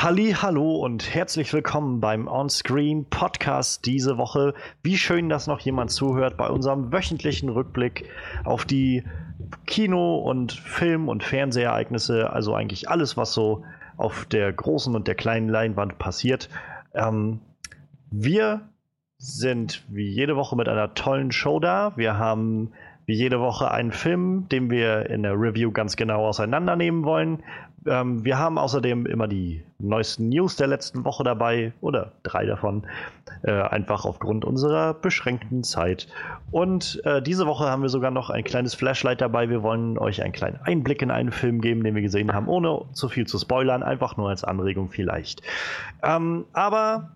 Halli, hallo und herzlich willkommen beim Onscreen Podcast diese Woche. Wie schön, dass noch jemand zuhört bei unserem wöchentlichen Rückblick auf die Kino- und Film- und Fernsehereignisse, also eigentlich alles, was so auf der großen und der kleinen Leinwand passiert. Ähm, wir sind wie jede Woche mit einer tollen Show da. Wir haben wie jede Woche einen Film, den wir in der Review ganz genau auseinandernehmen wollen. Ähm, wir haben außerdem immer die neuesten News der letzten Woche dabei oder drei davon, äh, einfach aufgrund unserer beschränkten Zeit. Und äh, diese Woche haben wir sogar noch ein kleines Flashlight dabei. Wir wollen euch einen kleinen Einblick in einen Film geben, den wir gesehen haben, ohne zu viel zu spoilern, einfach nur als Anregung vielleicht. Ähm, aber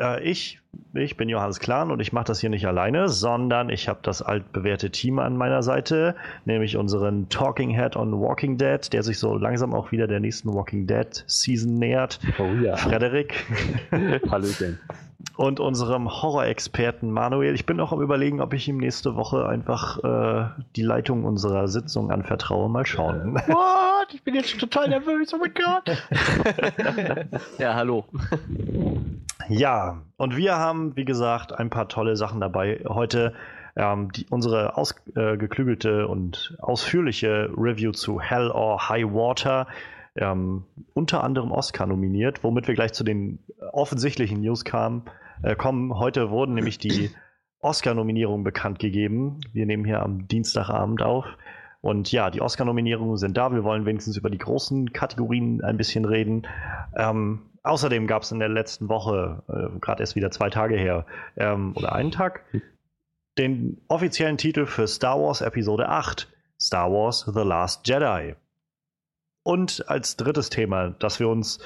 äh, ich, ich bin Johannes Klahn und ich mache das hier nicht alleine, sondern ich habe das altbewährte Team an meiner Seite, nämlich unseren Talking Head on Walking Dead, der sich so langsam auch wieder der nächsten Walking Dead Season nähert. Oh ja. Frederik. Hallöchen. Und unserem Horror-Experten Manuel. Ich bin auch am überlegen, ob ich ihm nächste Woche einfach äh, die Leitung unserer Sitzung anvertraue. Mal schauen. What? Ich bin jetzt total nervös. Oh mein Gott. ja, hallo. Ja, und wir haben, wie gesagt, ein paar tolle Sachen dabei. Heute ähm, die, unsere ausgeklügelte äh, und ausführliche Review zu Hell or High Water. Ähm, unter anderem Oscar nominiert, womit wir gleich zu den offensichtlichen News kamen, äh, kommen. Heute wurden nämlich die Oscar-Nominierungen bekannt gegeben. Wir nehmen hier am Dienstagabend auf. Und ja, die Oscar-Nominierungen sind da. Wir wollen wenigstens über die großen Kategorien ein bisschen reden. Ähm, außerdem gab es in der letzten Woche, äh, gerade erst wieder zwei Tage her, ähm, oder einen Tag, den offiziellen Titel für Star Wars Episode 8, Star Wars The Last Jedi. Und als drittes Thema, das wir uns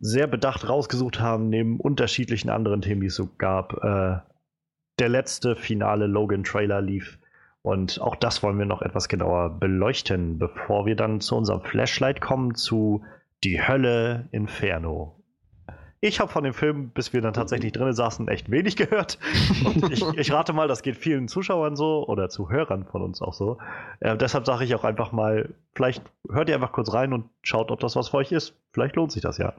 sehr bedacht rausgesucht haben, neben unterschiedlichen anderen Themen, die es so gab, äh, der letzte finale Logan-Trailer lief. Und auch das wollen wir noch etwas genauer beleuchten, bevor wir dann zu unserem Flashlight kommen, zu Die Hölle Inferno. Ich habe von dem Film, bis wir dann tatsächlich drin saßen, echt wenig gehört. Und ich, ich, rate mal, das geht vielen Zuschauern so oder Zuhörern von uns auch so. Äh, deshalb sage ich auch einfach mal, vielleicht hört ihr einfach kurz rein und schaut, ob das was für euch ist. Vielleicht lohnt sich das ja.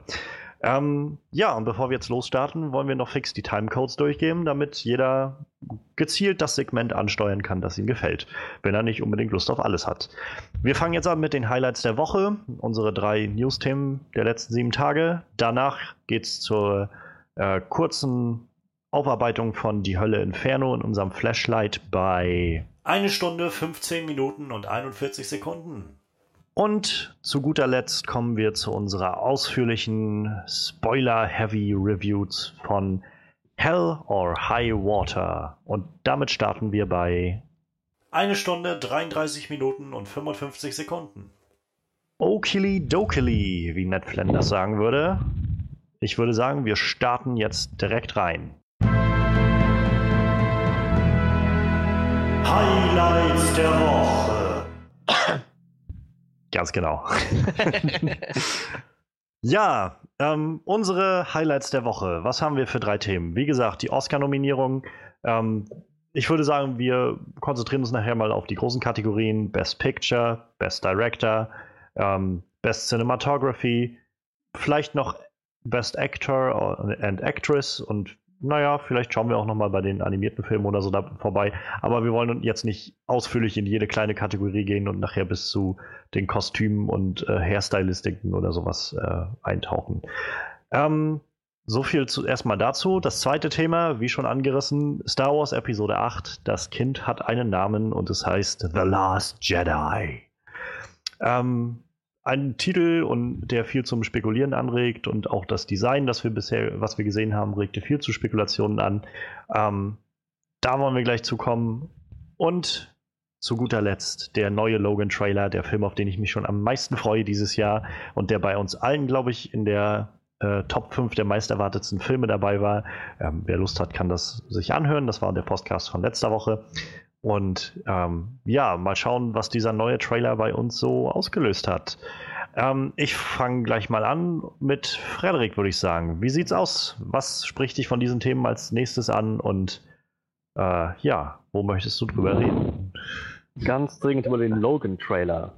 Ähm, ja, und bevor wir jetzt losstarten, wollen wir noch fix die Timecodes durchgeben, damit jeder gezielt das Segment ansteuern kann, das ihm gefällt, wenn er nicht unbedingt Lust auf alles hat. Wir fangen jetzt an mit den Highlights der Woche, unsere drei News-Themen der letzten sieben Tage. Danach geht es zur äh, kurzen Aufarbeitung von Die Hölle Inferno in unserem Flashlight bei eine Stunde, 15 Minuten und 41 Sekunden. Und zu guter Letzt kommen wir zu unserer ausführlichen Spoiler-Heavy Reviews von Hell or High Water. Und damit starten wir bei eine Stunde, 33 Minuten und 55 Sekunden. Okili Dokili, wie Ned Flanders sagen würde. Ich würde sagen, wir starten jetzt direkt rein. Highlights der Woche. Ganz genau. ja, ähm, unsere Highlights der Woche. Was haben wir für drei Themen? Wie gesagt, die Oscar-Nominierung. Ähm, ich würde sagen, wir konzentrieren uns nachher mal auf die großen Kategorien Best Picture, Best Director, ähm, Best Cinematography, vielleicht noch Best Actor and Actress und naja, vielleicht schauen wir auch nochmal bei den animierten Filmen oder so da vorbei. Aber wir wollen jetzt nicht ausführlich in jede kleine Kategorie gehen und nachher bis zu den Kostümen und äh, Hairstylistiken oder sowas äh, eintauchen. Ähm, so viel zu, erstmal dazu. Das zweite Thema, wie schon angerissen, Star Wars Episode 8. Das Kind hat einen Namen und es heißt The Last Jedi. Ähm, ein Titel und der viel zum Spekulieren anregt und auch das Design, das wir bisher, was wir gesehen haben, regte viel zu Spekulationen an. Ähm, da wollen wir gleich zukommen. Und zu guter Letzt der neue Logan-Trailer, der Film, auf den ich mich schon am meisten freue dieses Jahr und der bei uns allen, glaube ich, in der äh, Top 5 der meist erwartetsten Filme dabei war. Ähm, wer Lust hat, kann das sich anhören. Das war der Podcast von letzter Woche. Und ähm, ja, mal schauen, was dieser neue Trailer bei uns so ausgelöst hat. Ähm, ich fange gleich mal an mit Frederik, würde ich sagen. Wie sieht's aus? Was spricht dich von diesen Themen als nächstes an? Und äh, ja, wo möchtest du drüber reden? Ganz dringend über den Logan-Trailer.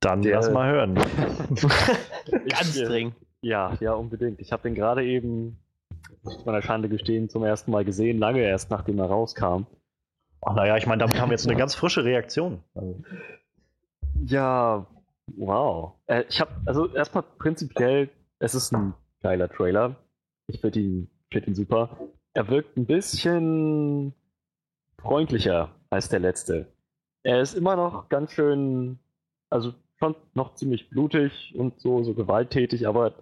Dann Der- lass mal hören. Ganz äh, dringend. Ja, ja, unbedingt. Ich habe den gerade eben, muss ich meiner Schande gestehen, zum ersten Mal gesehen, lange erst nachdem er rauskam. Ach, naja, ich meine, damit haben wir jetzt eine ganz frische Reaktion. Also, Ja, wow. Äh, ich habe, also erstmal prinzipiell, es ist ein geiler Trailer. Ich finde ihn, find ihn super. Er wirkt ein bisschen freundlicher als der letzte. Er ist immer noch ganz schön, also schon noch ziemlich blutig und so, so gewalttätig, aber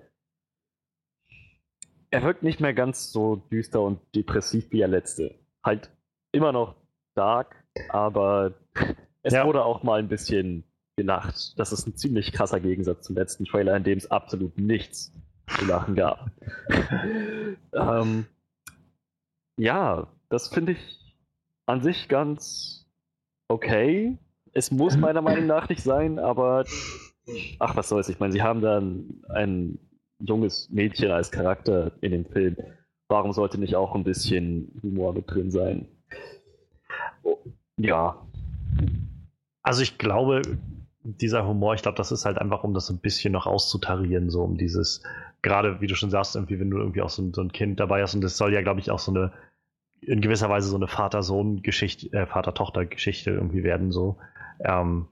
er wirkt nicht mehr ganz so düster und depressiv wie der letzte. Halt immer noch dark, aber es Ja. wurde auch mal ein bisschen gelacht. Das ist ein ziemlich krasser Gegensatz zum letzten Trailer, in dem es absolut nichts zu lachen gab. ähm, ja, das finde ich an sich ganz okay. Es muss meiner Meinung nach nicht sein, aber ach, was soll's. Ich meine, sie haben dann ein junges Mädchen als Charakter in dem Film. Warum sollte nicht auch ein bisschen Humor mit drin sein? Ja, also ich glaube, dieser Humor, ich glaube, das ist halt einfach, um das ein bisschen noch auszutarieren, so um dieses, gerade wie du schon sagst, irgendwie, wenn du irgendwie auch so ein, so ein Kind dabei hast und das soll ja, glaube ich, auch so eine, in gewisser Weise so eine Vater-Sohn-Geschichte, äh, Vater-Tochter-Geschichte irgendwie werden, so. Ähm,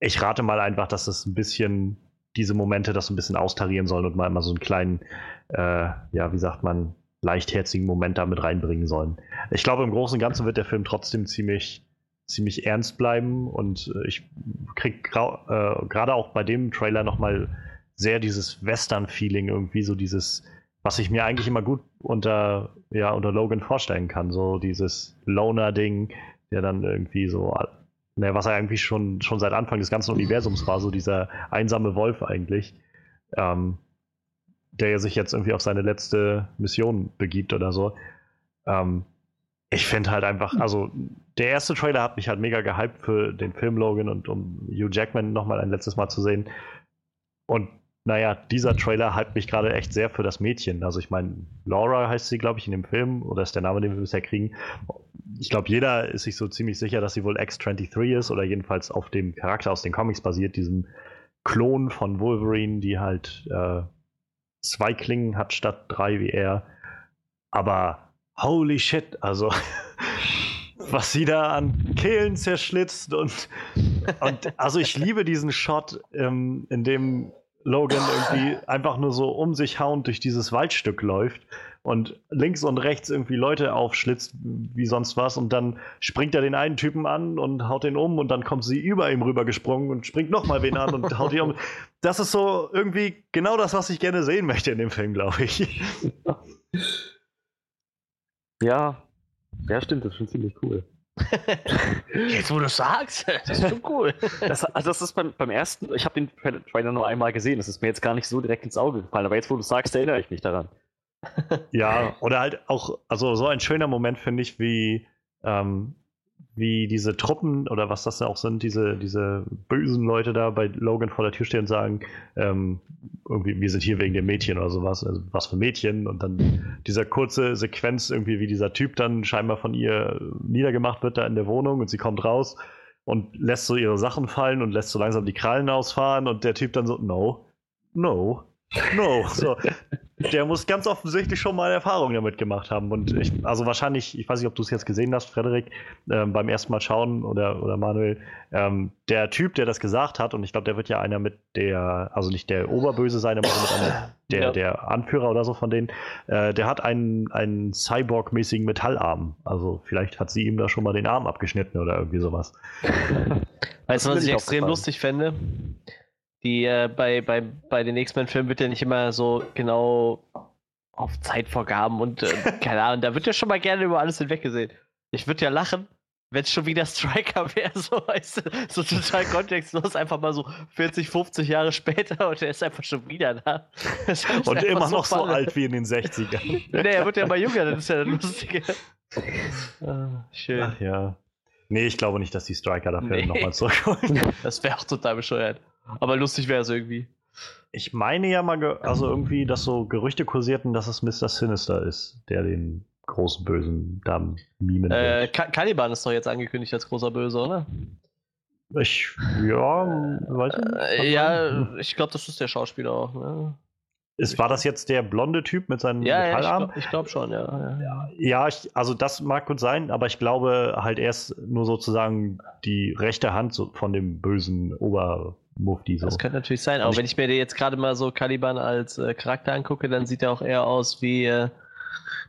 ich rate mal einfach, dass es ein bisschen diese Momente das ein bisschen austarieren sollen und mal immer so einen kleinen, äh, ja, wie sagt man, leichtherzigen Moment da mit reinbringen sollen. Ich glaube, im Großen und Ganzen wird der Film trotzdem ziemlich, ziemlich ernst bleiben und äh, ich krieg äh, gerade auch bei dem Trailer nochmal sehr dieses Western-Feeling irgendwie, so dieses, was ich mir eigentlich immer gut unter, ja, unter Logan vorstellen kann, so dieses Loner-Ding, der dann irgendwie so, ne, was er eigentlich schon, schon seit Anfang des ganzen Universums war, so dieser einsame Wolf eigentlich, ähm, der sich jetzt irgendwie auf seine letzte Mission begibt oder so. Ähm, ich finde halt einfach, also der erste Trailer hat mich halt mega gehypt für den Film Logan und um Hugh Jackman nochmal ein letztes Mal zu sehen. Und naja, dieser Trailer hypt mich gerade echt sehr für das Mädchen. Also ich meine, Laura heißt sie, glaube ich, in dem Film, oder ist der Name, den wir bisher kriegen. Ich glaube, jeder ist sich so ziemlich sicher, dass sie wohl X-23 ist oder jedenfalls auf dem Charakter aus den Comics basiert, diesem Klon von Wolverine, die halt äh, zwei Klingen hat statt drei wie er. Aber holy shit, also was sie da an Kehlen zerschlitzt und, und also ich liebe diesen Shot, ähm, in dem Logan irgendwie einfach nur so um sich hauend durch dieses Waldstück läuft und links und rechts irgendwie Leute aufschlitzt wie sonst was und dann springt er den einen Typen an und haut den um und dann kommt sie über ihm rüber gesprungen und springt nochmal wen an und haut ihn um. Das ist so irgendwie genau das, was ich gerne sehen möchte in dem Film, glaube ich. ja, ja, stimmt, das ist schon ziemlich cool. Jetzt, wo du sagst, das ist schon cool. Das, also das ist beim, beim ersten, ich habe den Tra- Trailer nur einmal gesehen, das ist mir jetzt gar nicht so direkt ins Auge gefallen, aber jetzt, wo du sagst, erinnere ich mich daran. Ja, oder halt auch, also so ein schöner Moment finde ich, wie, ähm, wie diese Truppen oder was das da auch sind, diese, diese bösen Leute da bei Logan vor der Tür stehen und sagen, ähm, irgendwie, wir sind hier wegen dem Mädchen oder sowas, also was für Mädchen? Und dann dieser kurze Sequenz irgendwie, wie dieser Typ dann scheinbar von ihr niedergemacht wird da in der Wohnung und sie kommt raus und lässt so ihre Sachen fallen und lässt so langsam die Krallen ausfahren und der Typ dann so, no, no, no, so. Der muss ganz offensichtlich schon mal Erfahrungen damit gemacht haben. Und ich, also wahrscheinlich, ich weiß nicht, ob du es jetzt gesehen hast, Frederik, ähm, beim ersten Mal schauen oder, oder Manuel, ähm, der Typ, der das gesagt hat, und ich glaube, der wird ja einer mit der, also nicht der Oberböse sein, aber einer, der, Ja. der Anführer oder so von denen, äh, der hat einen, einen Cyborg-mäßigen Metallarm. Also vielleicht hat sie ihm da schon mal den Arm abgeschnitten oder irgendwie sowas. Weißt du, was ich extrem lustig fände? Die, äh, bei, bei, bei den X-Men-Filmen wird ja nicht immer so genau auf Zeitvorgaben und äh, keine Ahnung, da wird ja schon mal gerne über alles hinweggesehen. Ich würde ja lachen, wenn es schon wieder Striker wäre, so, weißt du, so total kontextlos, einfach mal so 40, 50 Jahre später und er ist einfach schon wieder da. Und immer noch so alt wie in den 60ern. Nee, er wird ja mal jünger, das ist ja das Lustige. Ah, schön. Ach ja. Nee, ich glaube nicht, dass die Striker dafür Nee. nochmal zurückholen. Das wäre auch total bescheuert. Aber lustig wäre es irgendwie. Ich meine ja mal, also irgendwie, dass so Gerüchte kursierten, dass es Mr. Sinister ist, der den großen Bösen da mimen Äh, wird. Ka Caliban ist doch jetzt angekündigt als großer Böse, oder? Ich, ja, weiß ich. Äh, ja, ich glaube, das ist der Schauspieler auch. Ne? Ist, war das jetzt der blonde Typ mit seinem Ja, ja, ich Metallarm? glaube glaub schon, ja. ja. Ja, ich, also das mag gut sein, aber ich glaube halt er ist nur sozusagen die rechte Hand von dem bösen Obermufti. So. Das könnte natürlich sein, aber ich- wenn ich mir jetzt gerade mal so Caliban als äh, Charakter angucke, dann sieht er auch eher aus wie äh,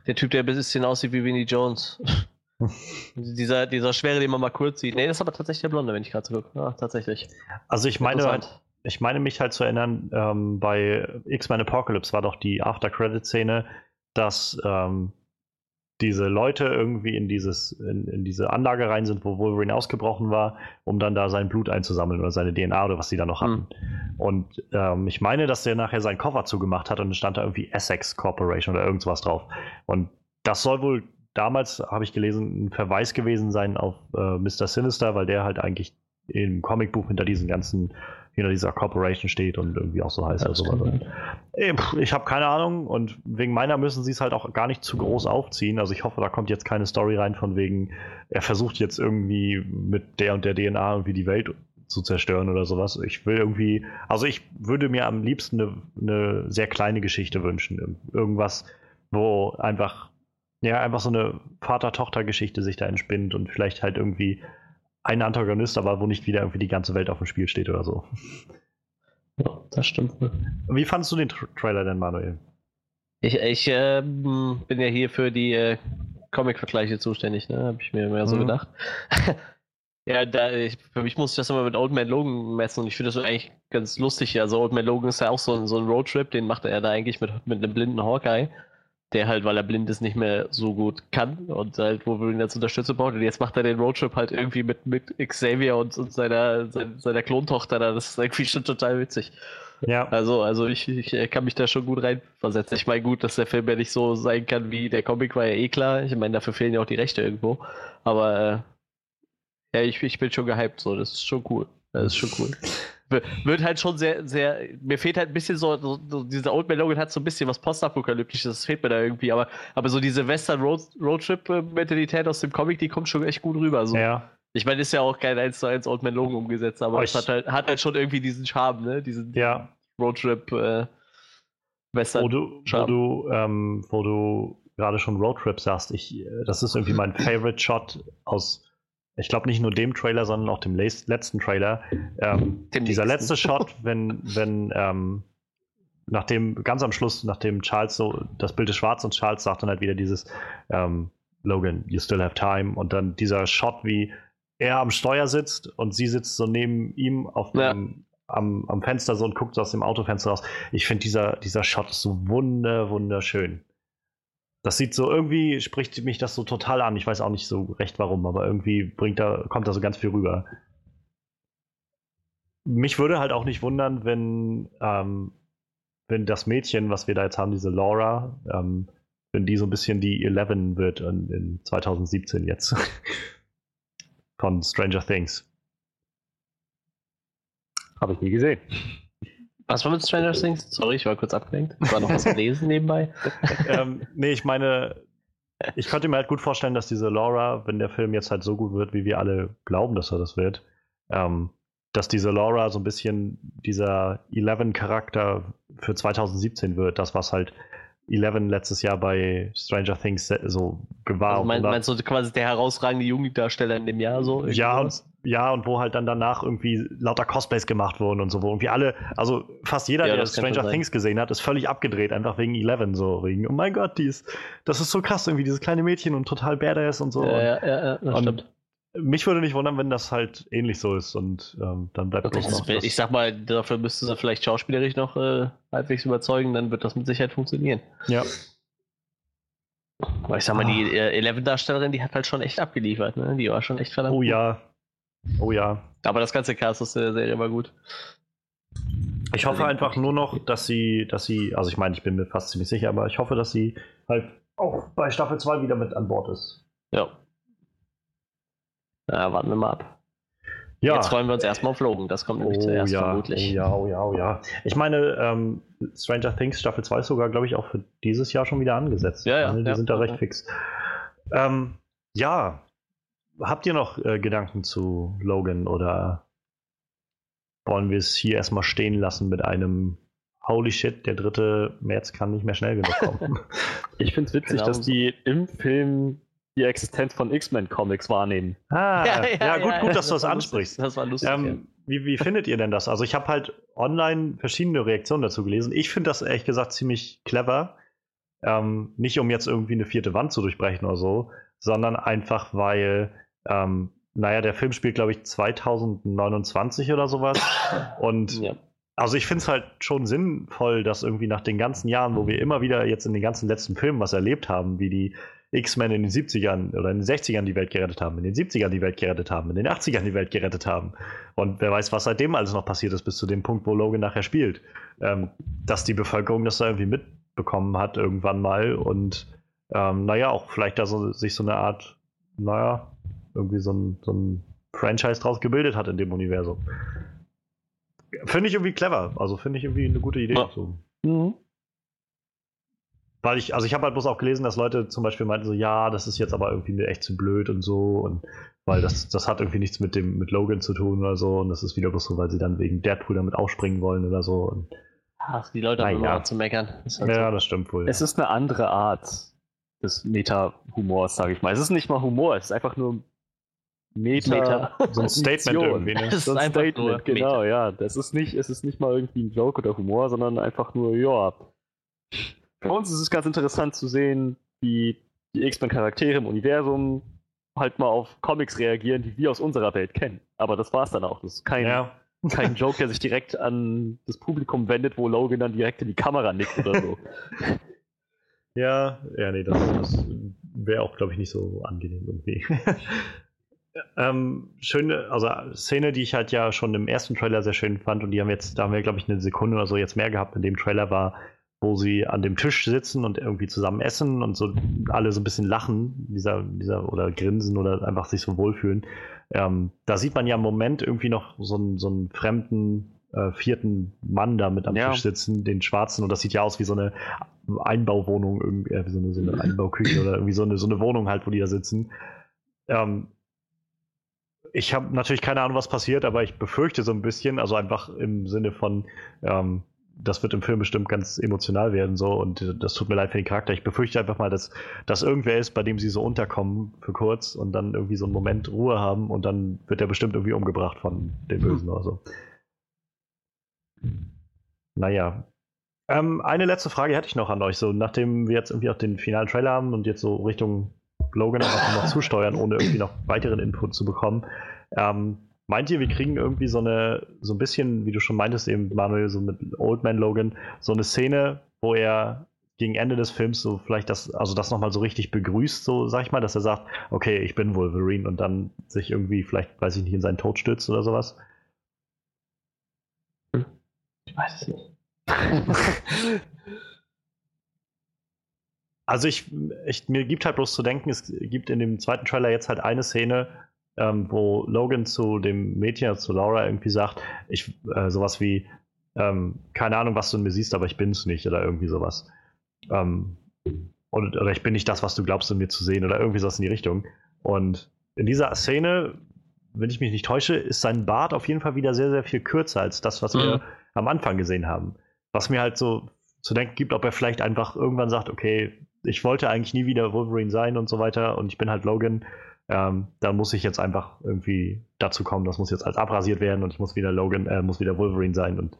der Typ, der ein bisschen aussieht wie Winnie Jones. dieser, dieser Schwere, den man mal kurz sieht. Nee, das ist aber tatsächlich der Blonde, wenn ich gerade so gucke. Ja, tatsächlich. Also ich meine, halt, ich meine mich halt zu erinnern, ähm, bei X-Men Apocalypse war doch die After-Credit-Szene, dass ähm, diese Leute irgendwie in, dieses, in, in diese Anlage rein sind, wo Wolverine ausgebrochen war, um dann da sein Blut einzusammeln oder seine DNA oder was sie da noch hatten. Und ähm, ich meine, dass der nachher seinen Koffer zugemacht hat und es stand da irgendwie Essex Corporation oder irgendwas drauf. Und das soll wohl damals, habe ich gelesen, ein Verweis gewesen sein auf äh, Mr. Sinister, weil der halt eigentlich im Comicbuch hinter diesen ganzen, hinter dieser Corporation steht und irgendwie auch so heißt. Ja, oder sowas. pff, Ich habe keine Ahnung und wegen meiner müssen sie es halt auch gar nicht zu groß aufziehen. Also ich hoffe, da kommt jetzt keine Story rein von wegen, er versucht jetzt irgendwie mit der und der DNA irgendwie die Welt zu zerstören oder sowas. Ich will irgendwie, also ich würde mir am liebsten eine, eine sehr kleine Geschichte wünschen. Irgendwas, wo einfach, ja, einfach so eine Vater-Tochter-Geschichte sich da entspinnt und vielleicht halt irgendwie ein Antagonist, aber wo nicht wieder irgendwie die ganze Welt auf dem Spiel steht oder so. Ja, das stimmt. Wie fandest du den Tra Trailer denn, Manuel? Ich, ich ähm, bin ja hier für die äh, Comic-Vergleiche zuständig, ne? Habe ich mir mehr so Mhm. gedacht. ja, da, ich, für mich muss ich das immer mit Old Man Logan messen und ich finde das eigentlich ganz lustig. Also Old Man Logan ist ja auch so ein, so ein Roadtrip, den macht er da eigentlich mit, mit einem blinden Hawkeye, der halt, weil er blind ist, nicht mehr so gut kann und halt Wolverine als Unterstützung braucht. Und jetzt macht er den Roadtrip halt irgendwie mit, mit Xavier und, und seiner, seiner, seiner Klontochter da. Das ist irgendwie schon total witzig. Ja, Also, also ich, ich kann mich da schon gut reinversetzen. Ich meine, gut, dass der Film ja nicht so sein kann wie der Comic, war ja eh klar. Ich meine, dafür fehlen ja auch die Rechte irgendwo. Aber äh, ja, ich, ich bin schon gehypt, so, das ist schon cool. Das ist schon cool. Wird halt schon sehr, sehr. Mir fehlt halt ein bisschen so, so, dieser Old Man Logan hat so ein bisschen was Postapokalyptisches, das fehlt mir da irgendwie, aber, aber so diese Western Road, Roadtrip-Mentalität aus dem Comic, die kommt schon echt gut rüber. So. ja. Ich meine, ist ja auch kein 1 zu 1 Old Man Logan umgesetzt, aber Aber es hat halt, hat halt schon irgendwie diesen Charme, ne? Diesen, Ja, Roadtrip äh, wo Western. du, wo Charme. du, ähm, wo du gerade schon Roadtrip sagst, ich, äh, das ist irgendwie mein Favorite Shot aus, ich glaube nicht nur dem Trailer, sondern auch dem letzten Trailer. Ähm, dieser nächsten. letzte Shot, wenn, wenn, ähm, nachdem, ganz am Schluss, nachdem Charles so, das Bild ist schwarz und Charles sagt dann halt wieder dieses, ähm, Logan, you still have time und dann dieser Shot, wie er am Steuer sitzt und sie sitzt so neben ihm auf Ja. dem, am, am Fenster so und guckt so aus dem Autofenster raus. Ich finde, dieser, dieser Shot so wunder, wunderschön. Das sieht so, irgendwie spricht mich das so total an. Ich weiß auch nicht so recht warum, aber irgendwie bringt da, kommt da so ganz viel rüber. Mich würde halt auch nicht wundern, wenn, ähm, wenn das Mädchen, was wir da jetzt haben, diese Laura, ähm, wenn die so ein bisschen die 11 wird in, in 2017 jetzt. Von Stranger Things. Habe ich nie gesehen. Was war mit Stranger Things? Sorry, ich war kurz abgelenkt. War noch was gelesen nebenbei. ähm, nee, ich meine, ich könnte mir halt gut vorstellen, dass diese Laura, wenn der Film jetzt halt so gut wird, wie wir alle glauben, dass er das wird, ähm, dass diese Laura so ein bisschen dieser Eleven-Charakter für 2017 wird, das, was halt Eleven letztes Jahr bei Stranger Things so war. Also mein, meinst du quasi der herausragende Jugenddarsteller in dem Jahr so? Ja, und? Ja, und wo halt dann danach irgendwie lauter Cosplays gemacht wurden und so, wo irgendwie alle, also fast jeder, Ja, der Stranger. Things gesehen hat, ist völlig abgedreht, einfach wegen Eleven, so wegen, oh mein Gott, die ist, das ist so krass, irgendwie dieses kleine Mädchen und total badass und so. ja, ja, ja, ja, das und stimmt. Mich würde nicht wundern, wenn das halt ähnlich so ist und ähm, dann bleibt bloß Das, noch das- ich sag mal, dafür müsste sie vielleicht schauspielerisch noch äh, halbwegs überzeugen, dann wird das mit Sicherheit funktionieren. ja. Aber ich sag mal, die äh, Eleven-Darstellerin, die hat halt schon echt abgeliefert, ne? Die war schon echt verdammt Oh ja. Oh ja. Aber das ganze Cast aus der Serie war gut. Ich hoffe einfach nur noch, dass sie, dass sie, also ich meine, ich bin mir fast ziemlich sicher, aber ich hoffe, dass sie halt auch bei Staffel 2 wieder mit an Bord ist. Ja. Na, warten wir mal ab. Ja. Jetzt freuen wir uns erstmal auf Logan. Das kommt nämlich zuerst ja, vermutlich. Oh ja, oh ja, oh ja. Ich meine, ähm, Stranger Things Staffel 2 ist sogar, glaube ich, auch für dieses Jahr schon wieder angesetzt. Ja, ja, Also, Die ja, sind da recht fix. Ähm, ja. Habt ihr noch äh, Gedanken zu Logan oder wollen wir es hier erstmal stehen lassen mit einem Holy shit, der 3. März kann nicht mehr schnell genug kommen. Ich finde es witzig, Genau dass die im Film die Existenz von X-Men-Comics wahrnehmen. ah, ja, gut, gut, dass du das ansprichst. Lustig. Das war lustig. Ähm, wie, wie findet ihr denn das? Also ich habe halt online verschiedene Reaktionen dazu gelesen. Ich finde das ehrlich gesagt ziemlich clever. Ähm, nicht um jetzt irgendwie eine vierte Wand zu durchbrechen oder so, sondern einfach weil, ähm, naja, der Film spielt, glaube ich, 2029 oder sowas. Und ja. also ich finde es halt schon sinnvoll, dass irgendwie nach den ganzen Jahren, wo wir immer wieder jetzt in den ganzen letzten Filmen was erlebt haben, wie die X-Men in den 70ern oder in den 60ern die Welt gerettet haben, in den 70ern die Welt gerettet haben, in den 80ern die Welt gerettet haben. Und wer weiß, was seitdem alles noch passiert ist, bis zu dem Punkt, wo Logan nachher spielt. Ähm, dass die Bevölkerung das da irgendwie mitbekommen hat irgendwann mal und ähm, naja, auch vielleicht da so, sich so eine Art, naja, irgendwie so ein, so ein Franchise draus gebildet hat in dem Universum. Finde ich irgendwie clever. Also finde ich irgendwie eine gute Idee. Ja. So. Mhm. Weil ich, also ich habe halt bloß auch gelesen, dass Leute zum Beispiel meinten so, ja, das ist jetzt aber irgendwie mir echt zu blöd und so und weil das, das hat irgendwie nichts mit dem, mit Logan zu tun oder so und das ist wieder bloß so, weil sie dann wegen Deadpool damit aufspringen wollen oder so. Und, Ach, die Leute haben ja. immer zu meckern. Das ist halt ja, das stimmt wohl. Es ist eine andere Art des Meta-Humors, sage ich mal. Es ist nicht mal Humor, es ist einfach nur Meta. Meta. so ein Statement irgendwie, ne? Ist So ein einfach nur Statement, genau, ja. Das ist nicht, es ist nicht mal irgendwie ein Joke oder Humor, sondern einfach nur, ja. Für uns ist es ganz interessant zu sehen, wie die X-Men-Charaktere im Universum halt mal auf Comics reagieren, die wir aus unserer Welt kennen. Aber das war's dann auch. Das ist kein, Ja, kein Joke, der sich direkt an das Publikum wendet, wo Logan dann direkt in die Kamera nickt oder so. ja, ja, nee, das, das wäre auch, glaube ich, nicht so angenehm irgendwie. ähm, schöne, also Szene, die ich halt ja schon im ersten Trailer sehr schön fand und die haben jetzt, da haben wir, glaube ich, eine Sekunde oder so jetzt mehr gehabt in dem Trailer war, wo sie an dem Tisch sitzen und irgendwie zusammen essen und so alle so ein bisschen lachen, dieser, dieser oder grinsen oder einfach sich so wohlfühlen. Ähm, da sieht man ja im Moment irgendwie noch so einen, so einen fremden äh, vierten Mann da mit am Ja. Tisch sitzen, den schwarzen, und das sieht ja aus wie so eine Einbauwohnung, irgendwie, äh, wie so eine, so eine Einbauküche oder irgendwie so eine, so eine Wohnung halt, wo die da sitzen. Ähm, ich habe natürlich keine Ahnung, was passiert, aber ich befürchte so ein bisschen, also einfach im Sinne von, ähm, das wird im Film bestimmt ganz emotional werden, so, und das tut mir leid für den Charakter. Ich befürchte einfach mal, dass das irgendwer ist, bei dem sie so unterkommen für kurz und dann irgendwie so einen Moment Ruhe haben und dann wird er bestimmt irgendwie umgebracht von den Bösen oder so. Naja. Ähm, eine letzte Frage hätte ich noch an euch. So, nachdem wir jetzt irgendwie auch den finalen Trailer haben und jetzt so Richtung Logan einfach noch zusteuern, ohne irgendwie noch weiteren Input zu bekommen, ähm, meint ihr, wir kriegen irgendwie so eine, so ein bisschen, wie du schon meintest, eben Manuel, so mit Old Man Logan, so eine Szene, wo er gegen Ende des Films so vielleicht das, also das nochmal so richtig begrüßt, so sag ich mal, dass er sagt, okay, ich bin Wolverine und dann sich irgendwie vielleicht, weiß ich nicht, in seinen Tod stürzt oder sowas? Ich weiß es nicht. Also ich, ich, mir gibt halt bloß zu denken, es gibt in dem zweiten Trailer jetzt halt eine Szene, ähm, wo Logan zu dem Mädchen, also zu Laura irgendwie sagt, ich, äh, sowas wie, ähm, keine Ahnung, was du in mir siehst, aber ich bin's nicht oder irgendwie sowas. Ähm, und, oder ich bin nicht das, was du glaubst, in mir zu sehen oder irgendwie sowas in die Richtung. Und in dieser Szene, wenn ich mich nicht täusche, ist sein Bart auf jeden Fall wieder sehr, sehr viel kürzer als das, was wir Mhm. am Anfang gesehen haben. Was mir halt so zu denken gibt, ob er vielleicht einfach irgendwann sagt, okay, ich wollte eigentlich nie wieder Wolverine sein und so weiter und ich bin halt Logan. Ähm, dann muss ich jetzt einfach irgendwie dazu kommen, das muss jetzt als abrasiert werden und ich muss wieder Logan, äh, muss wieder Wolverine sein und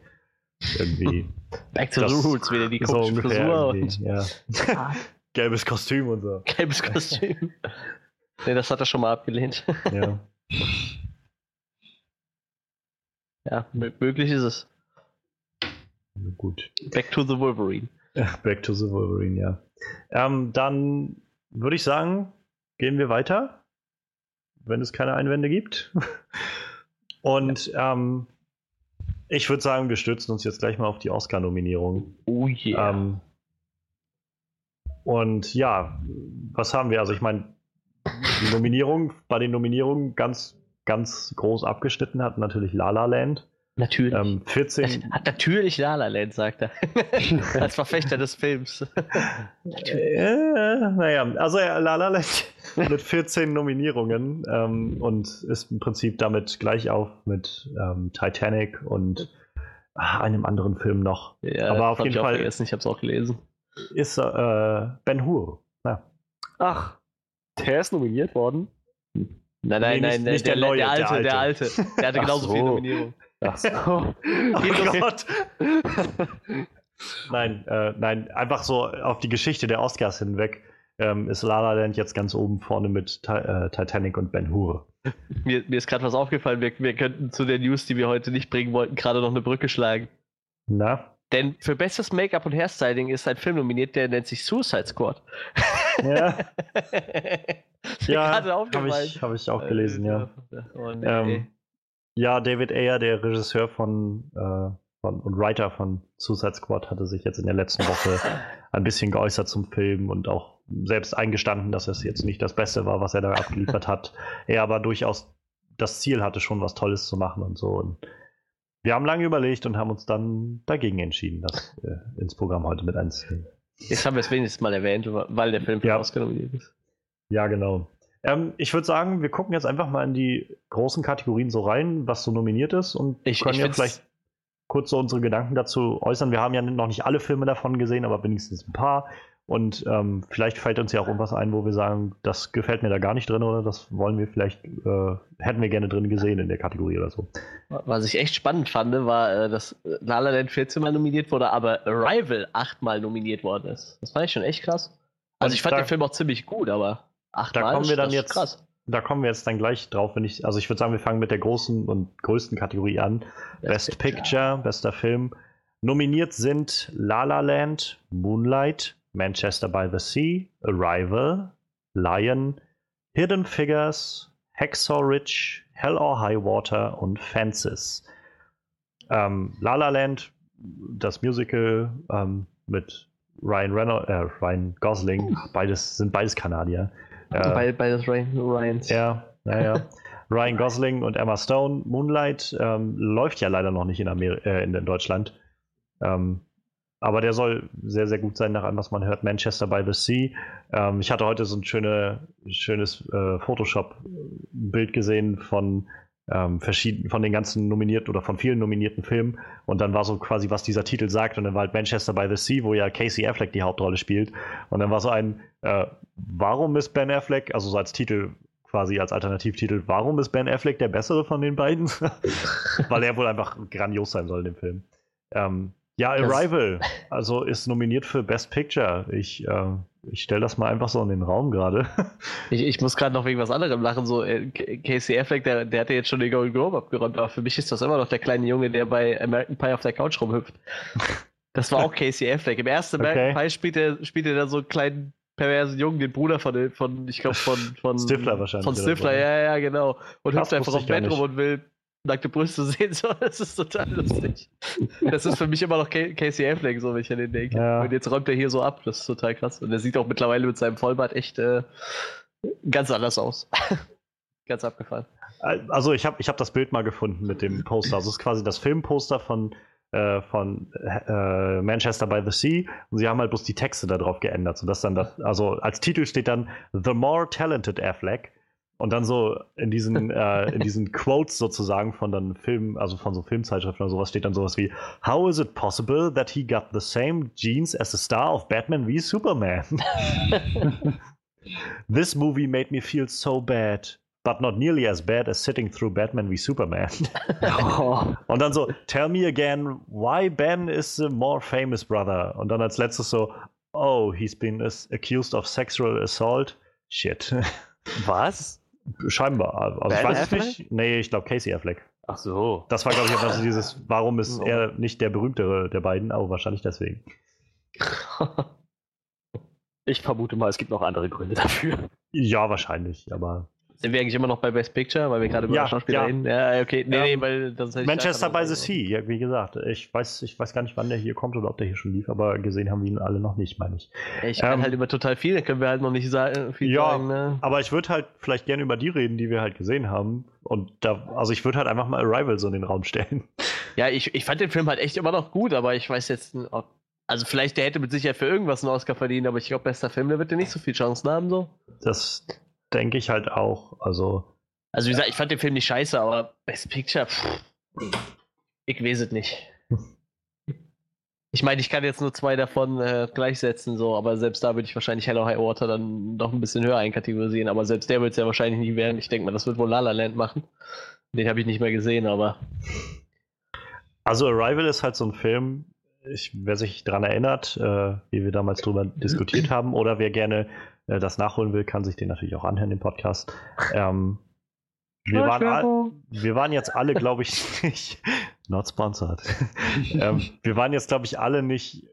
irgendwie Back to the Roots, wieder die so Frisur und ja. gelbes Kostüm und so. gelbes Kostüm. nee, das hat er schon mal abgelehnt. Ja. ja, mö- möglich ist es. Gut. Back to the Wolverine. Back to the Wolverine, ja. Ähm, dann würde ich sagen, gehen wir weiter, wenn es keine Einwände gibt. Und ähm, ich würde sagen, wir stürzen uns jetzt gleich mal auf die Oscar-Nominierung. Oh yeah. Ähm, und ja, was haben wir? Also ich meine, die Nominierung, bei den Nominierungen ganz, ganz groß abgeschnitten hat natürlich La La Land. Natürlich. Ähm, 14. Hat natürlich La La Land, sagt er. Als Verfechter des Films. Äh, naja, also ja, La La Land mit 14 Nominierungen ähm, und ist im Prinzip damit gleich auf mit ähm, Titanic und ah, einem anderen Film noch. Ja, Aber auf jeden ich Fall- vergessen, ich hab's auch gelesen. Ist äh, Ben Hur. Ja. Ach, der ist nominiert worden. Nein, Nee, nein, nicht- nein, nicht der, der neue, der, alte, der der alte. Der hatte genauso so. viele Nominierungen. Ach so. Oh Gott. nein, äh, nein, einfach so auf die Geschichte der Oscars hinweg ähm, ist La La Land jetzt ganz oben vorne mit Ti äh, Titanic und Ben Hur. Mir, mir ist gerade was aufgefallen, wir, wir könnten zu der News, die wir heute nicht bringen wollten, gerade noch eine Brücke schlagen. Na? Denn für bestes Make-up und Hairstyling ist ein Film nominiert, der nennt sich Suicide Squad. Ja, ja gerade habe ich, hab ich auch gelesen, ja. Oh, nee. Ähm, Ja, David Ayer, der Regisseur von, äh, von und Writer von Suicide Squad, hatte sich jetzt in der letzten Woche ein bisschen geäußert zum Film und auch selbst eingestanden, dass es jetzt nicht das Beste war, was er da abgeliefert hat. Er aber durchaus das Ziel hatte, schon was Tolles zu machen und so. Und wir haben lange überlegt und haben uns dann dagegen entschieden, das äh, ins Programm heute mit einzunehmen. Jetzt haben wir es wenigstens mal erwähnt, weil der Film Ja. Nominiert ist. Ja, genau. Ähm, ich würde sagen, wir gucken jetzt einfach mal in die großen Kategorien so rein, was so nominiert ist und Ich- können ich ja vielleicht kurz so unsere Gedanken dazu äußern. Wir haben ja noch nicht alle Filme davon gesehen, aber wenigstens ein paar. Und ähm, vielleicht fällt uns ja auch irgendwas ein, wo wir sagen, das gefällt mir da gar nicht drin oder das wollen wir vielleicht, äh, hätten wir gerne drin gesehen in der Kategorie oder so. Was ich echt spannend fand, war, äh, dass La La Land 14 Mal nominiert wurde, aber Arrival 8 Mal nominiert worden ist. Das fand ich schon echt krass. Also Und ich fand den Film auch ziemlich gut, aber 8 Da kommen wir dann jetzt- krass. Da kommen wir jetzt dann gleich drauf, wenn ich, also ich würde sagen, wir fangen mit der großen und größten Kategorie an. Best Picture, bester Film. Nominiert sind La La Land, Moonlight, Manchester by the Sea, Arrival, Lion, Hidden Figures, Hacksaw Ridge, Hell or High Water und Fences. Ähm, La La Land, das Musical ähm, mit Ryan, Reynolds, äh, Ryan Gosling, beides sind beides Kanadier. Äh, bei, bei Ryans. ja, naja. Ryan Gosling und Emma Stone. Moonlight ähm, läuft ja leider noch nicht in, Amer äh, in, in Deutschland. Ähm, aber der soll sehr, sehr gut sein, nach allem, was man hört. Manchester by the Sea. Ähm, ich hatte heute so ein schöne, schönes äh, Photoshop-Bild gesehen von ähm, verschiedenen, von den ganzen nominierten oder von vielen nominierten Filmen. Und dann war so quasi, was dieser Titel sagt. Und dann war halt Manchester by the Sea, wo ja Casey Affleck die Hauptrolle spielt. Und dann war so ein, äh, warum ist Ben Affleck, also so als Titel quasi als Alternativtitel, warum ist Ben Affleck der bessere von den beiden? Weil er wohl einfach grandios sein soll in dem Film. Ähm, ja, Arrival, also ist nominiert für Best Picture. Ich, äh, ich stelle das mal einfach so in den Raum gerade. Ich, ich muss gerade noch wegen was anderem lachen. So, äh, Casey Affleck, der, der hatte jetzt schon den Golden Globe abgeräumt, aber für mich ist das immer noch der kleine Junge, der bei American Pie auf der Couch rumhüpft. Das war auch Casey Affleck. Im ersten American Okay. Pie spielt er, spielt er da so einen kleinen perversen Jungen, den Bruder von, von ich glaube, von, von Stifler wahrscheinlich Von Stifler, ne? ja, ja, genau. Und hüpft einfach auf Bett rum und will nackte Brüste sehen. So, das ist total lustig. Das ist für mich immer noch Ca- Casey Affleck, so wenn ich an den denke. Ja. Und jetzt räumt er hier so ab. Das ist total krass. Und er sieht auch mittlerweile mit seinem Vollbart echt äh, ganz anders aus. ganz abgefahren. Also ich habe ich hab das Bild mal gefunden mit dem Poster. Also es ist quasi das Filmposter von, äh, von äh, Manchester by the Sea und sie haben halt bloß die Texte da drauf geändert. Sodass dann das, also als Titel steht dann The More Talented Affleck. Und dann so in diesen, äh, in diesen Quotes sozusagen von dann Filmen, also von so Filmzeitschriften oder sowas, steht dann sowas wie How is it possible that he got the same genes as the star of Batman wie Superman? This movie made me feel so bad, but not nearly as bad as sitting through Batman wie Superman. Oh, Und dann so, tell me again, why Ben is the more famous brother? Und dann als letztes so, oh, he's been accused of sexual assault. Shit. was? Scheinbar. Also ich Ben weiß es nicht. Nee, ich glaube Casey Affleck. Ach so. Das war, glaube ich, einfach so dieses, warum ist Oh. er nicht der berühmtere der beiden? Aber wahrscheinlich deswegen. Ich vermute mal, es gibt noch andere Gründe dafür. Ja, wahrscheinlich, aber. Sind wir eigentlich immer noch bei Best Picture, weil wir gerade über Ja, Schauspieler ja. reden? Ja, okay. Nee, Ähm, nee, weil das Manchester by the Sea, ja, wie gesagt. Ich weiß, ich weiß gar nicht, wann der hier kommt oder ob der hier schon lief, aber gesehen haben wir ihn alle noch nicht, meine ich. Ich kann Ähm, halt immer total viel, da können wir halt noch nicht sagen, viel Ja, sagen. Ne? Aber ich würde halt vielleicht gerne über die reden, die wir halt gesehen haben. Und da, also ich würde halt einfach mal Arrival so in den Raum stellen. Ja, ich, ich fand den Film halt echt immer noch gut, aber ich weiß jetzt, ob, also vielleicht der hätte mit Sicherheit für irgendwas einen Oscar verdient, aber ich glaube, bester Film, der wird ja nicht so viel Chancen haben, so. Das denke ich halt auch. Also. Also wie gesagt, ich fand den Film nicht scheiße, aber Best Picture, pff, ich weiß es nicht. Ich meine, ich kann jetzt nur zwei davon äh, gleichsetzen, so, aber selbst da würde ich wahrscheinlich Hello High Water dann noch ein bisschen höher einkategorisieren, aber selbst der wird es ja wahrscheinlich nie werden. Ich denke mal, das wird wohl La La Land machen. Den habe ich nicht mehr gesehen, aber. Also Arrival ist halt so ein Film, ich, wer sich daran erinnert, äh, wie wir damals drüber diskutiert haben, oder wer gerne äh, das nachholen will, kann sich den natürlich auch anhören, den Podcast. Ähm, wir, waren all, wir waren jetzt alle, glaube ich, nicht. Not sponsored. ähm, wir waren jetzt, glaube ich, alle nicht.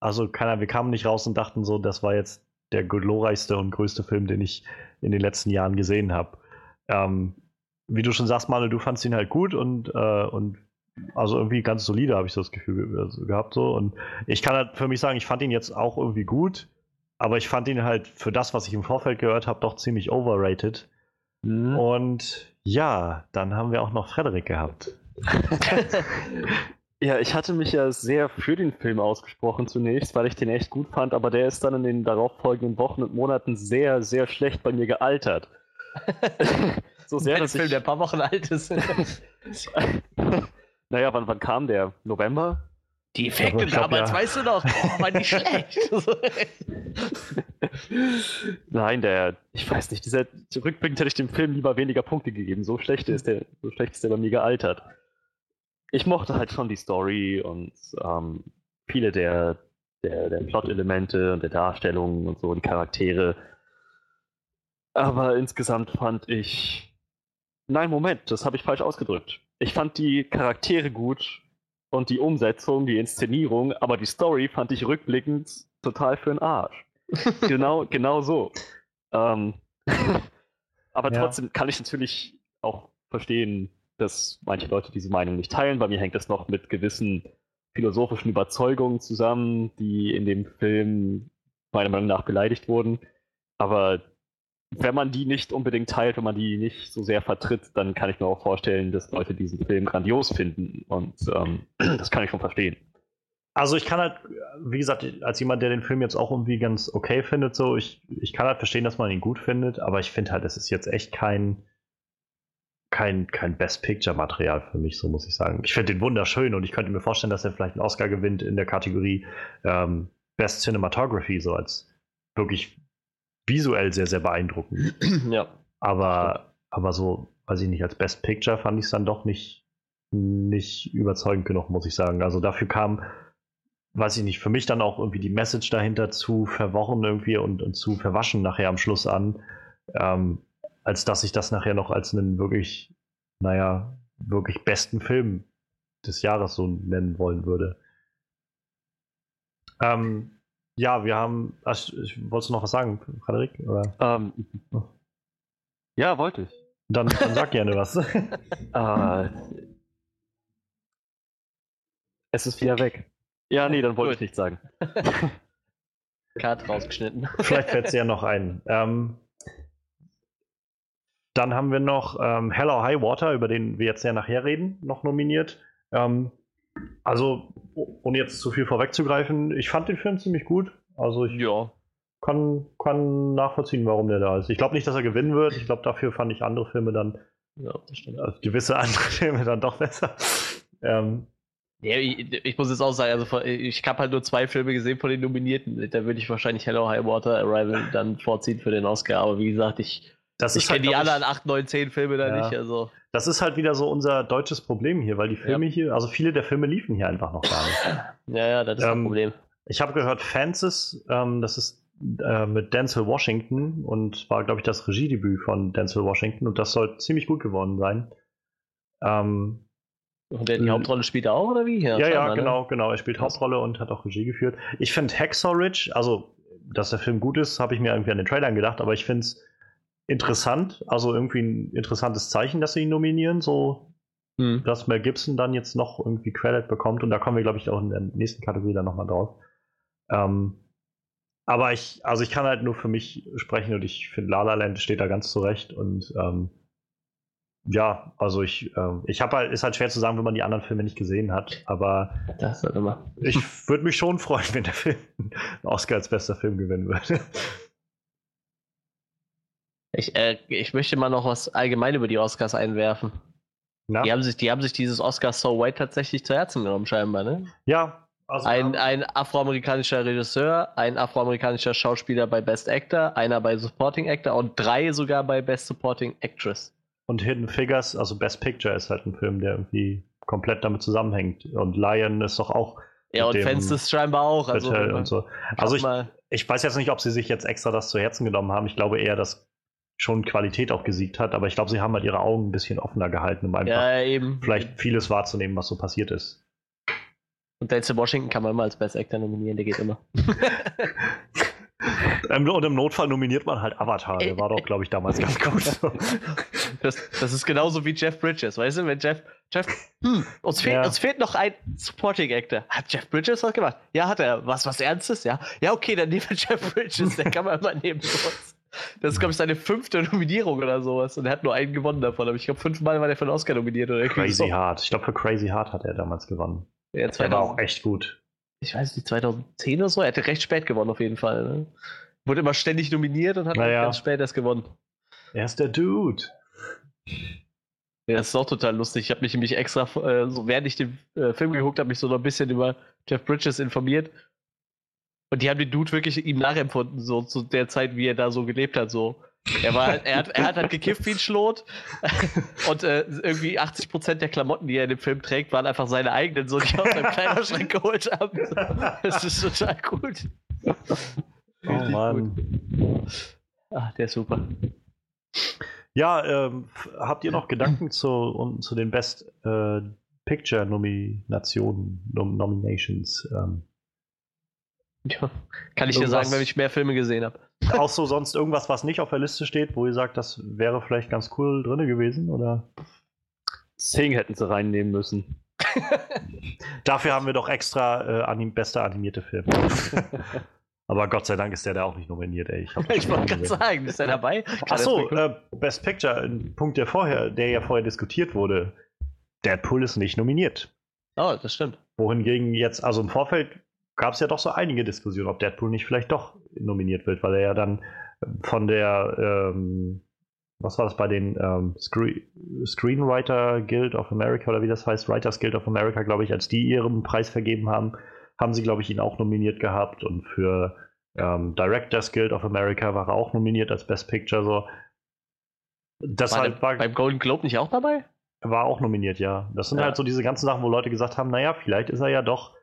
Also, keiner, wir kamen nicht raus und dachten so, das war jetzt der glorreichste und größte Film, den ich in den letzten Jahren gesehen habe. Ähm, wie du schon sagst, Manu, du fandst ihn halt gut und, äh, und also irgendwie ganz solide, habe ich so das Gefühl gehabt. So. Und ich kann halt für mich sagen, ich fand ihn jetzt auch irgendwie gut, aber ich fand ihn halt für das, was ich im Vorfeld gehört habe, doch ziemlich overrated. Mhm. Und ja, dann haben wir auch noch Frederik gehabt. ja, ich hatte mich ja sehr für den Film ausgesprochen zunächst, weil ich den echt gut fand, aber der ist dann in den darauffolgenden Wochen und Monaten sehr, sehr schlecht bei mir gealtert. so sehr, dass Film, ich... der ein paar Wochen alt ist. naja, wann, wann kam der? November? Die Effekte glaub, damals, ja. weißt du noch, oh, war nicht schlecht. Nein, der, ich weiß nicht, dieser rückblickend hätte ich dem Film lieber weniger Punkte gegeben. So schlecht ist der, so schlecht ist der bei mir gealtert. Ich mochte halt schon die Story und ähm, viele der, der, der Plot-Elemente und der Darstellungen und so, die Charaktere. Aber insgesamt fand ich. Nein, Moment, das habe ich falsch ausgedrückt. Ich fand die Charaktere gut und die Umsetzung, die Inszenierung, aber die Story fand ich rückblickend total für den Arsch. genau, genau so. Ähm, aber ja. trotzdem kann ich natürlich auch verstehen, dass manche Leute diese Meinung nicht teilen. Bei mir hängt das noch mit gewissen philosophischen Überzeugungen zusammen, die in dem Film meiner Meinung nach beleidigt wurden. Aber wenn man die nicht unbedingt teilt, wenn man die nicht so sehr vertritt, dann kann ich mir auch vorstellen, dass Leute diesen Film grandios finden. Und ähm, das kann ich schon verstehen. Also ich kann halt, wie gesagt, als jemand, der den Film jetzt auch irgendwie ganz okay findet, so, ich, ich kann halt verstehen, dass man ihn gut findet, aber ich finde halt, es ist jetzt echt kein, kein, kein Best Picture-Material für mich, so muss ich sagen. Ich finde den wunderschön und ich könnte mir vorstellen, dass er vielleicht einen Oscar gewinnt in der Kategorie ähm, Best Cinematography, so als wirklich visuell sehr, sehr beeindruckend. ja. Aber, aber so, weiß ich nicht, als Best Picture fand ich es dann doch nicht, nicht überzeugend genug, muss ich sagen. Also dafür kam, weiß ich nicht, für mich dann auch irgendwie die Message dahinter zu verworren irgendwie und, und zu verwaschen nachher am Schluss an, ähm, als dass ich das nachher noch als einen wirklich, naja, wirklich besten Film des Jahres so nennen wollen würde. Ähm, ja, wir haben. Ach, wolltest du noch was sagen, Frederik? Ähm, ja, wollte ich. Dann, dann sag gerne was. uh, es ist wieder weg. Ja, nee, dann wollte ich nichts sagen. Cut rausgeschnitten. Vielleicht fällt es ja noch ein. Ähm, dann haben wir noch ähm, Hello High Water, über den wir jetzt ja nachher reden, noch nominiert. Ähm, also, ohne jetzt zu viel vorwegzugreifen, ich fand den Film ziemlich gut. Also ich ja. kann, kann nachvollziehen, warum der da ist. Ich glaube nicht, dass er gewinnen wird. Ich glaube, dafür fand ich andere Filme dann, ja, also gewisse andere Filme dann doch besser. Ähm, ja, ich, ich, muss jetzt auch sagen, also ich habe halt nur zwei Filme gesehen von den Nominierten. Da würde ich wahrscheinlich Hello High Water Arrival dann vorziehen für den Oscar. Aber wie gesagt, ich, ich kenne halt, die anderen 8, 9, 10 Filme da ja. nicht. Also. Das ist halt wieder so unser deutsches Problem hier, weil die Filme ja. hier, also viele der Filme liefen hier einfach noch gar nicht. Ja, ja, das ist ähm, ein Problem. Ich habe gehört, Fences, ähm, das ist äh, mit Denzel Washington und war, glaube ich, das Regiedebüt von Denzel Washington und das soll ziemlich gut geworden sein. Ähm, und der die Hauptrolle spielt er auch, oder wie? Ja, ja, ja ne? genau, ne? genau. Er spielt Hauptrolle und hat auch Regie geführt. Ich finde Hacksaw Ridge, also, dass der Film gut ist, habe ich mir irgendwie an den Trailern gedacht, aber ich finde es interessant, also irgendwie ein interessantes Zeichen, dass sie ihn nominieren, so hm. dass Mel Gibson dann jetzt noch irgendwie Credit bekommt und da kommen wir, glaube ich, auch in der nächsten Kategorie dann nochmal drauf. Ähm, aber ich, also ich kann halt nur für mich sprechen und ich finde La La Land steht da ganz zurecht und ähm, ja, also ich, äh, ich habe halt, ist halt schwer zu sagen, wenn man die anderen Filme nicht gesehen hat, aber immer. ich würde mich schon freuen, wenn der Film Oscar als bester Film gewinnen würde. Ich, äh, ich möchte mal noch was allgemein über die Oscars einwerfen. Na? Die haben sich, die haben sich dieses Oscar So White tatsächlich zu Herzen genommen, scheinbar, ne? Ja, also Ein, ein afroamerikanischer Regisseur, ein afroamerikanischer Schauspieler bei Best Actor, einer bei Supporting Actor und drei sogar bei Best Supporting Actress. und Hidden Figures, also Best Picture ist halt ein Film, der irgendwie komplett damit zusammenhängt. Und Lion ist doch auch Ja, und Fences scheinbar auch. Also, so. Also ich, ich weiß jetzt nicht, ob sie sich jetzt extra das zu Herzen genommen haben. Ich glaube eher, dass schon Qualität auch gesiegt hat, aber ich glaube, sie haben halt ihre Augen ein bisschen offener gehalten, um einfach ja, eben. vielleicht vieles wahrzunehmen, was so passiert ist. Und Denzel Washington kann man immer als Best Actor nominieren, der geht immer. Ähm, und im Notfall nominiert man halt Avatar. Der war doch, glaube ich, damals ganz gut. Das, das ist genauso wie Jeff Bridges, weißt du? Wenn Jeff, Jeff, hm, uns, fehlt, Ja. uns fehlt noch ein Supporting Actor. Hat Jeff Bridges was gemacht? Ja, hat er. Was, was Ernstes? Ja. Ja, okay, dann nehmen wir Jeff Bridges, der kann man immer nehmen. uns. Das ist, glaube ich, seine fünfte Nominierung oder sowas. Und er hat nur einen gewonnen davon. Aber ich glaube, fünfmal war der für einen Oscar nominiert. Oder Crazy. Heart. Ich glaube, für Crazy Heart hat er damals gewonnen. Ja, Der war auch 2000, echt gut. ich weiß nicht, 2010 oder so. Er hatte recht spät gewonnen, auf jeden Fall. Ne? Wurde immer ständig nominiert und hat Naja. ganz spät erst gewonnen. Er ist der Dude. Ja, das ist auch total lustig. Ich habe mich nämlich extra, äh, so während ich den äh, Film geguckt habe, mich so noch ein bisschen über Jeff Bridges informiert. Und die haben den Dude wirklich ihm nachempfunden, so zu der Zeit, wie er da so gelebt hat. So. Er, war, halt- er, hat, er hat halt gekifft wie ein Schlot. Und äh, irgendwie 80% der Klamotten, die er in dem Film trägt, waren einfach seine eigenen, so die er aus seinem Kleiderschrank geholt haben. Das ist total gut. Oh Mann. Ach, der ist super. Ja, ähm, habt ihr noch Gedanken zu, um, zu den Best äh, Picture Nominationen, Nom Nominations? Ähm, Ja. Kann ich dir sagen, wenn ich mehr Filme gesehen habe. auch so sonst irgendwas, was nicht auf der Liste steht, wo ihr sagt, das wäre vielleicht ganz cool drin gewesen? Oder? Sing hätten sie reinnehmen müssen. Dafür haben wir doch extra äh, anim bester animierte Film. Aber Gott sei Dank ist der da auch nicht nominiert, ey. das Ich wollte gerade sagen, ist er dabei? Kann Ach so, das mal äh, Best Picture, ein Punkt, der vorher, der ja vorher diskutiert wurde. Deadpool ist nicht nominiert. Oh, das stimmt. Wohingegen jetzt, also im Vorfeld gab es ja doch so einige Diskussionen, ob Deadpool nicht vielleicht doch nominiert wird, weil er ja dann von der, ähm, was war das bei den ähm, Scre Screenwriter Guild of America oder wie das heißt, Writers Guild of America, glaube ich, als die ihren Preis vergeben haben, haben sie, glaube ich, ihn auch nominiert gehabt und für ähm, Directors Guild of America war er auch nominiert als Best Picture. So. Das War halt war, beim Golden Globe nicht auch dabei? war auch nominiert, ja. Das sind Ja. halt so diese ganzen Sachen, wo Leute gesagt haben, naja, vielleicht ist er ja doch,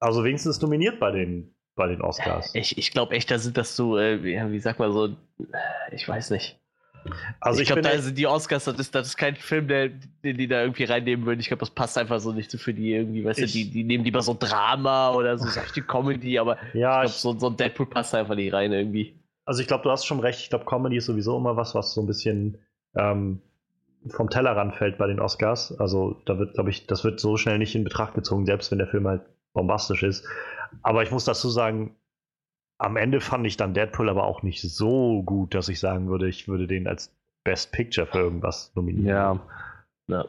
also wenigstens nominiert bei den, bei den Oscars. Ich, ich glaube echt, da sind das so, äh, wie, sagt man so, ich weiß nicht. Also ich ich, glaube, da sind die Oscars, das ist, das ist kein Film, der, den die da irgendwie reinnehmen würden. Ich glaube, das passt einfach so nicht so für die irgendwie, weißt Ich- du, die, die nehmen lieber so Drama oder so seichte Comedy, aber ja, ich glaube, so, so ein Deadpool passt einfach nicht rein irgendwie. also ich glaube, du hast schon recht. Ich glaube, Comedy ist sowieso immer was, was so ein bisschen ähm, vom Tellerrand fällt bei den Oscars. Also da wird, glaube ich, das wird so schnell nicht in Betracht gezogen, selbst wenn der Film halt bombastisch ist. Aber ich muss dazu sagen, am Ende fand ich dann Deadpool aber auch nicht so gut, dass ich sagen würde, ich würde den als Best Picture für irgendwas nominieren. Ja. Ja.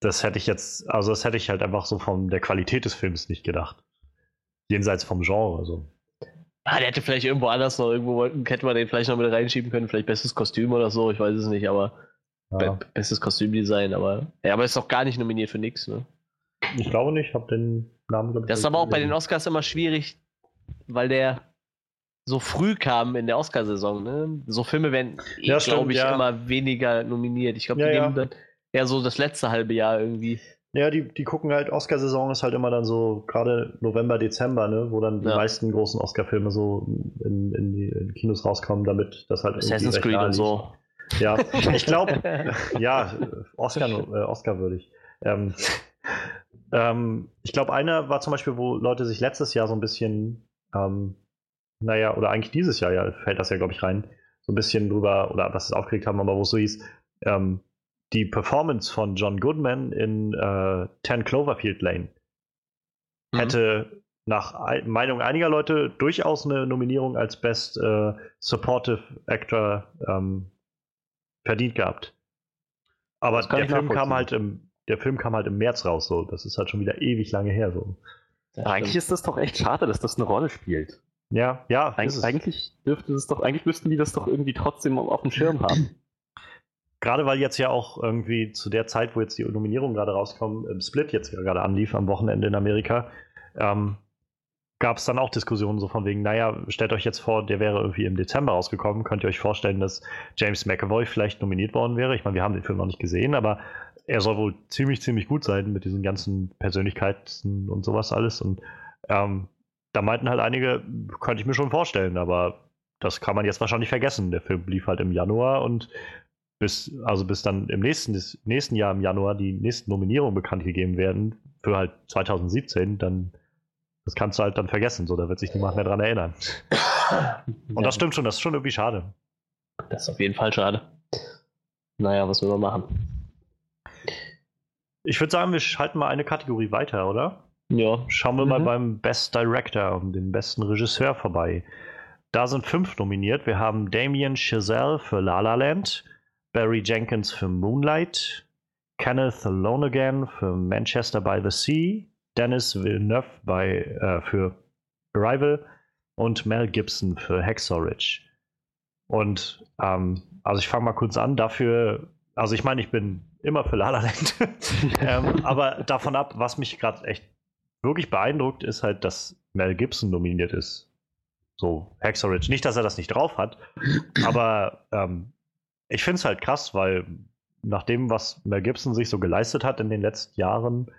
Das hätte ich jetzt, also das hätte ich halt einfach so von der Qualität des Films nicht gedacht. Jenseits vom Genre. So. Ah, der hätte vielleicht irgendwo anders noch, irgendwo wollten, hätte man den vielleicht noch mit reinschieben können, vielleicht bestes Kostüm oder so, ich weiß es nicht, aber Ja. be bestes Kostümdesign, aber ja, aber ist doch gar nicht nominiert für nix, ne? Ich glaube nicht, ich habe den Namen, glaube ich. Das ist aber auch bei den Oscars immer schwierig, weil der so früh kam in der Oscarsaison. Ne? So Filme werden, Ja, eh, glaube ich, ja. immer weniger nominiert. Ich glaube, die ja. nehmen dann eher so das letzte halbe Jahr irgendwie. Ja, die, die gucken halt, Oscar-Saison ist halt immer dann so, gerade November, Dezember, ne, wo dann die meisten großen Oscar-Filme so in, in die in Kinos rauskommen, damit das halt Assassin's Creed und so. Ja, ich glaube, ja, Oscar, äh, Oscar würdig. Ähm, ähm, ich glaube, einer war zum Beispiel, wo Leute sich letztes Jahr so ein bisschen, ähm, naja, oder eigentlich dieses Jahr, ja, fällt das ja, glaube ich, rein, so ein bisschen drüber, oder was es aufgeregt haben, aber wo es so hieß, ähm, die Performance von John Goodman in äh, 10 Cloverfield Lane Mhm. hätte nach ei- Meinung einiger Leute durchaus eine Nominierung als Best äh, Supportive Actor ähm, verdient gehabt. Aber der Film kam halt im, der Film kam halt im März raus, so. Das ist halt schon wieder ewig lange her, so. Das Eigentlich ist das doch echt schade, dass das eine Rolle spielt. Ja, ja, Eig eigentlich dürfte es doch, eigentlich müssten die das doch irgendwie trotzdem auf dem Schirm haben. Gerade weil jetzt ja auch irgendwie zu der Zeit, wo jetzt die Nominierungen gerade rauskommen, im Split jetzt gerade anlief am Wochenende in Amerika, ähm, gab es dann auch Diskussionen so von wegen, naja, stellt euch jetzt vor, der wäre irgendwie im Dezember rausgekommen, könnt ihr euch vorstellen, dass James McAvoy vielleicht nominiert worden wäre? Ich meine, wir haben den Film noch nicht gesehen, aber er soll wohl ziemlich, ziemlich gut sein mit diesen ganzen Persönlichkeiten und sowas alles. Und ähm, da meinten halt einige, könnte ich mir schon vorstellen, aber das kann man jetzt wahrscheinlich vergessen. Der Film lief halt im Januar und bis, also bis dann im nächsten, nächsten Jahr im Januar die nächsten Nominierungen bekannt gegeben werden, für halt 2017, dann das kannst du halt dann vergessen, so da wird sich niemand mehr dran erinnern. Und das stimmt schon, das ist schon irgendwie schade. Das ist auf jeden Fall schade. Naja, was will man machen? Ich würde sagen, wir schalten mal eine Kategorie weiter, oder? Ja. Schauen wir mal Mhm. beim Best Director, um den besten Regisseur vorbei. Da sind fünf nominiert. Wir haben Damien Chazelle für La La Land, Barry Jenkins für Moonlight, Kenneth Lonergan für Manchester by the Sea, Dennis Villeneuve bei, äh, für Arrival und Mel Gibson für Hacksaw Ridge. Und ähm, also ich fange mal kurz an. Dafür, also ich meine, ich bin immer für La La Land. ähm, aber davon ab, was mich gerade echt wirklich beeindruckt, ist halt, dass Mel Gibson nominiert ist. So, Hacksaw Ridge. Nicht, dass er das nicht drauf hat, aber ähm, ich finde es halt krass, weil nach dem, was Mel Gibson sich so geleistet hat in den letzten Jahren,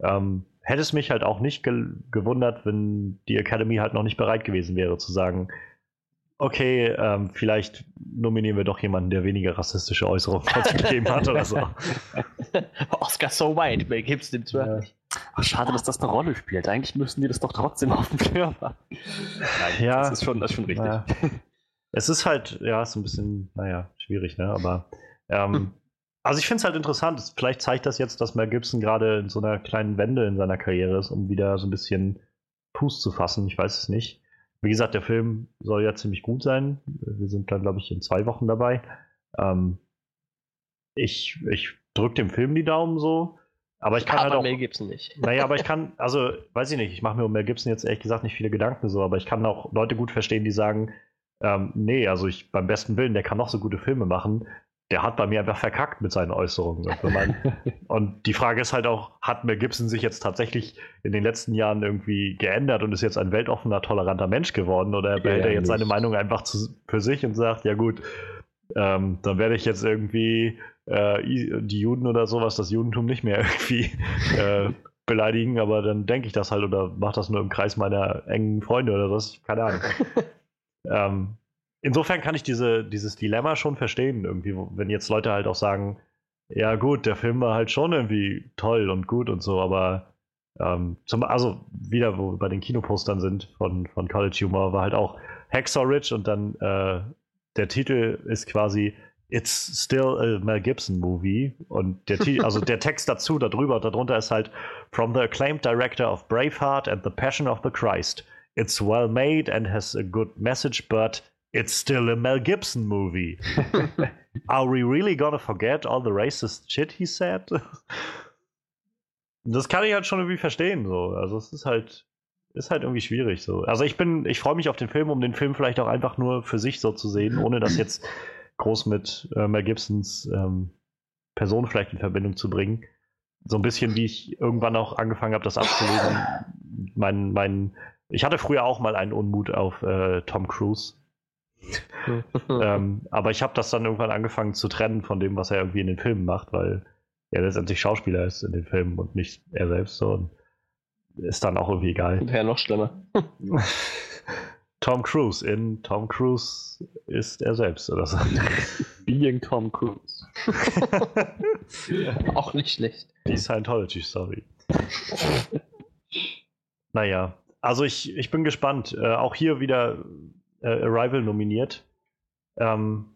ähm, hätte es mich halt auch nicht ge gewundert, wenn die Academy halt noch nicht bereit gewesen wäre zu sagen, okay, ähm, vielleicht nominieren wir doch jemanden, der weniger rassistische Äußerungen gegeben hat oder so. Oscar so white, Mel Gibson im Ja. Ach, schade, dass das eine Rolle spielt. Eigentlich müssten die das doch trotzdem auf dem Schirm haben. Nein, Ja. das ist schon, das ist schon richtig. Naja. Es ist halt, ja, ist ein bisschen, naja, schwierig, ne? Aber ähm, also ich finde es halt interessant. Vielleicht zeigt das jetzt, dass Mel Gibson gerade in so einer kleinen Wende in seiner Karriere ist, um wieder so ein bisschen Fuß zu fassen. Ich weiß es nicht. Wie gesagt, der Film soll ja ziemlich gut sein. Wir sind dann, glaube ich, in zwei Wochen dabei. Ähm, ich ich drücke dem Film die Daumen so. Aber ich kann Aber halt auch. Mel Gibson nicht. Naja, aber ich kann, also, weiß ich nicht, ich mache mir um Mel Gibson jetzt ehrlich gesagt nicht viele Gedanken so, aber ich kann auch Leute gut verstehen, die sagen, ähm, nee, also ich beim besten Willen, der kann noch so gute Filme machen, der hat bei mir einfach verkackt mit seinen Äußerungen. Und, man, und die Frage ist halt auch, hat Mel Gibson sich jetzt tatsächlich in den letzten Jahren irgendwie geändert und ist jetzt ein weltoffener, toleranter Mensch geworden oder behält Ja, er jetzt seine. Meinung einfach zu, für sich und sagt, ja gut, ähm, dann werde ich jetzt irgendwie äh, die Juden oder sowas, das Judentum nicht mehr irgendwie äh, beleidigen, aber dann denke ich das halt oder mache das nur im Kreis meiner engen Freunde oder was, keine Ahnung. ähm, insofern kann ich diese, dieses Dilemma schon verstehen, irgendwie, wenn jetzt Leute halt auch sagen, ja gut, der Film war halt schon irgendwie toll und gut und so, aber ähm, zum, also wieder, wo wir bei den Kinopostern sind von, von College Humor, war halt auch Hacksaw Ridge und dann äh, der Titel ist quasi It's still a Mel Gibson movie und der, also der Text dazu, darüber, darunter ist halt From the acclaimed director of Braveheart and the Passion of the Christ. It's well made and has a good message, but it's still a Mel Gibson movie. Are we really gonna forget all the racist shit he said? Das kann ich halt schon irgendwie verstehen, so. Also es ist halt, ist halt irgendwie schwierig, so. Also ich bin, ich freue mich auf den Film, um den Film vielleicht auch einfach nur für sich so zu sehen, ohne das jetzt groß mit äh, Mel Gibsons ähm, Person vielleicht in Verbindung zu bringen. So ein bisschen wie ich irgendwann auch angefangen habe, das abzulesen. mein, mein, ich hatte früher auch mal einen Unmut auf äh, Tom Cruise. ähm, aber ich habe das dann irgendwann angefangen zu trennen von dem, was er irgendwie in den Filmen macht, weil er letztendlich Schauspieler ist in den Filmen und nicht er selbst so. Und ist dann auch irgendwie egal. Wäre noch schlimmer. Tom Cruise in Tom Cruise ist er selbst oder so. Being Tom Cruise. Auch nicht schlecht. Die Scientology Story. naja, also ich, ich bin gespannt. Äh, auch hier wieder äh, Arrival nominiert. Ähm,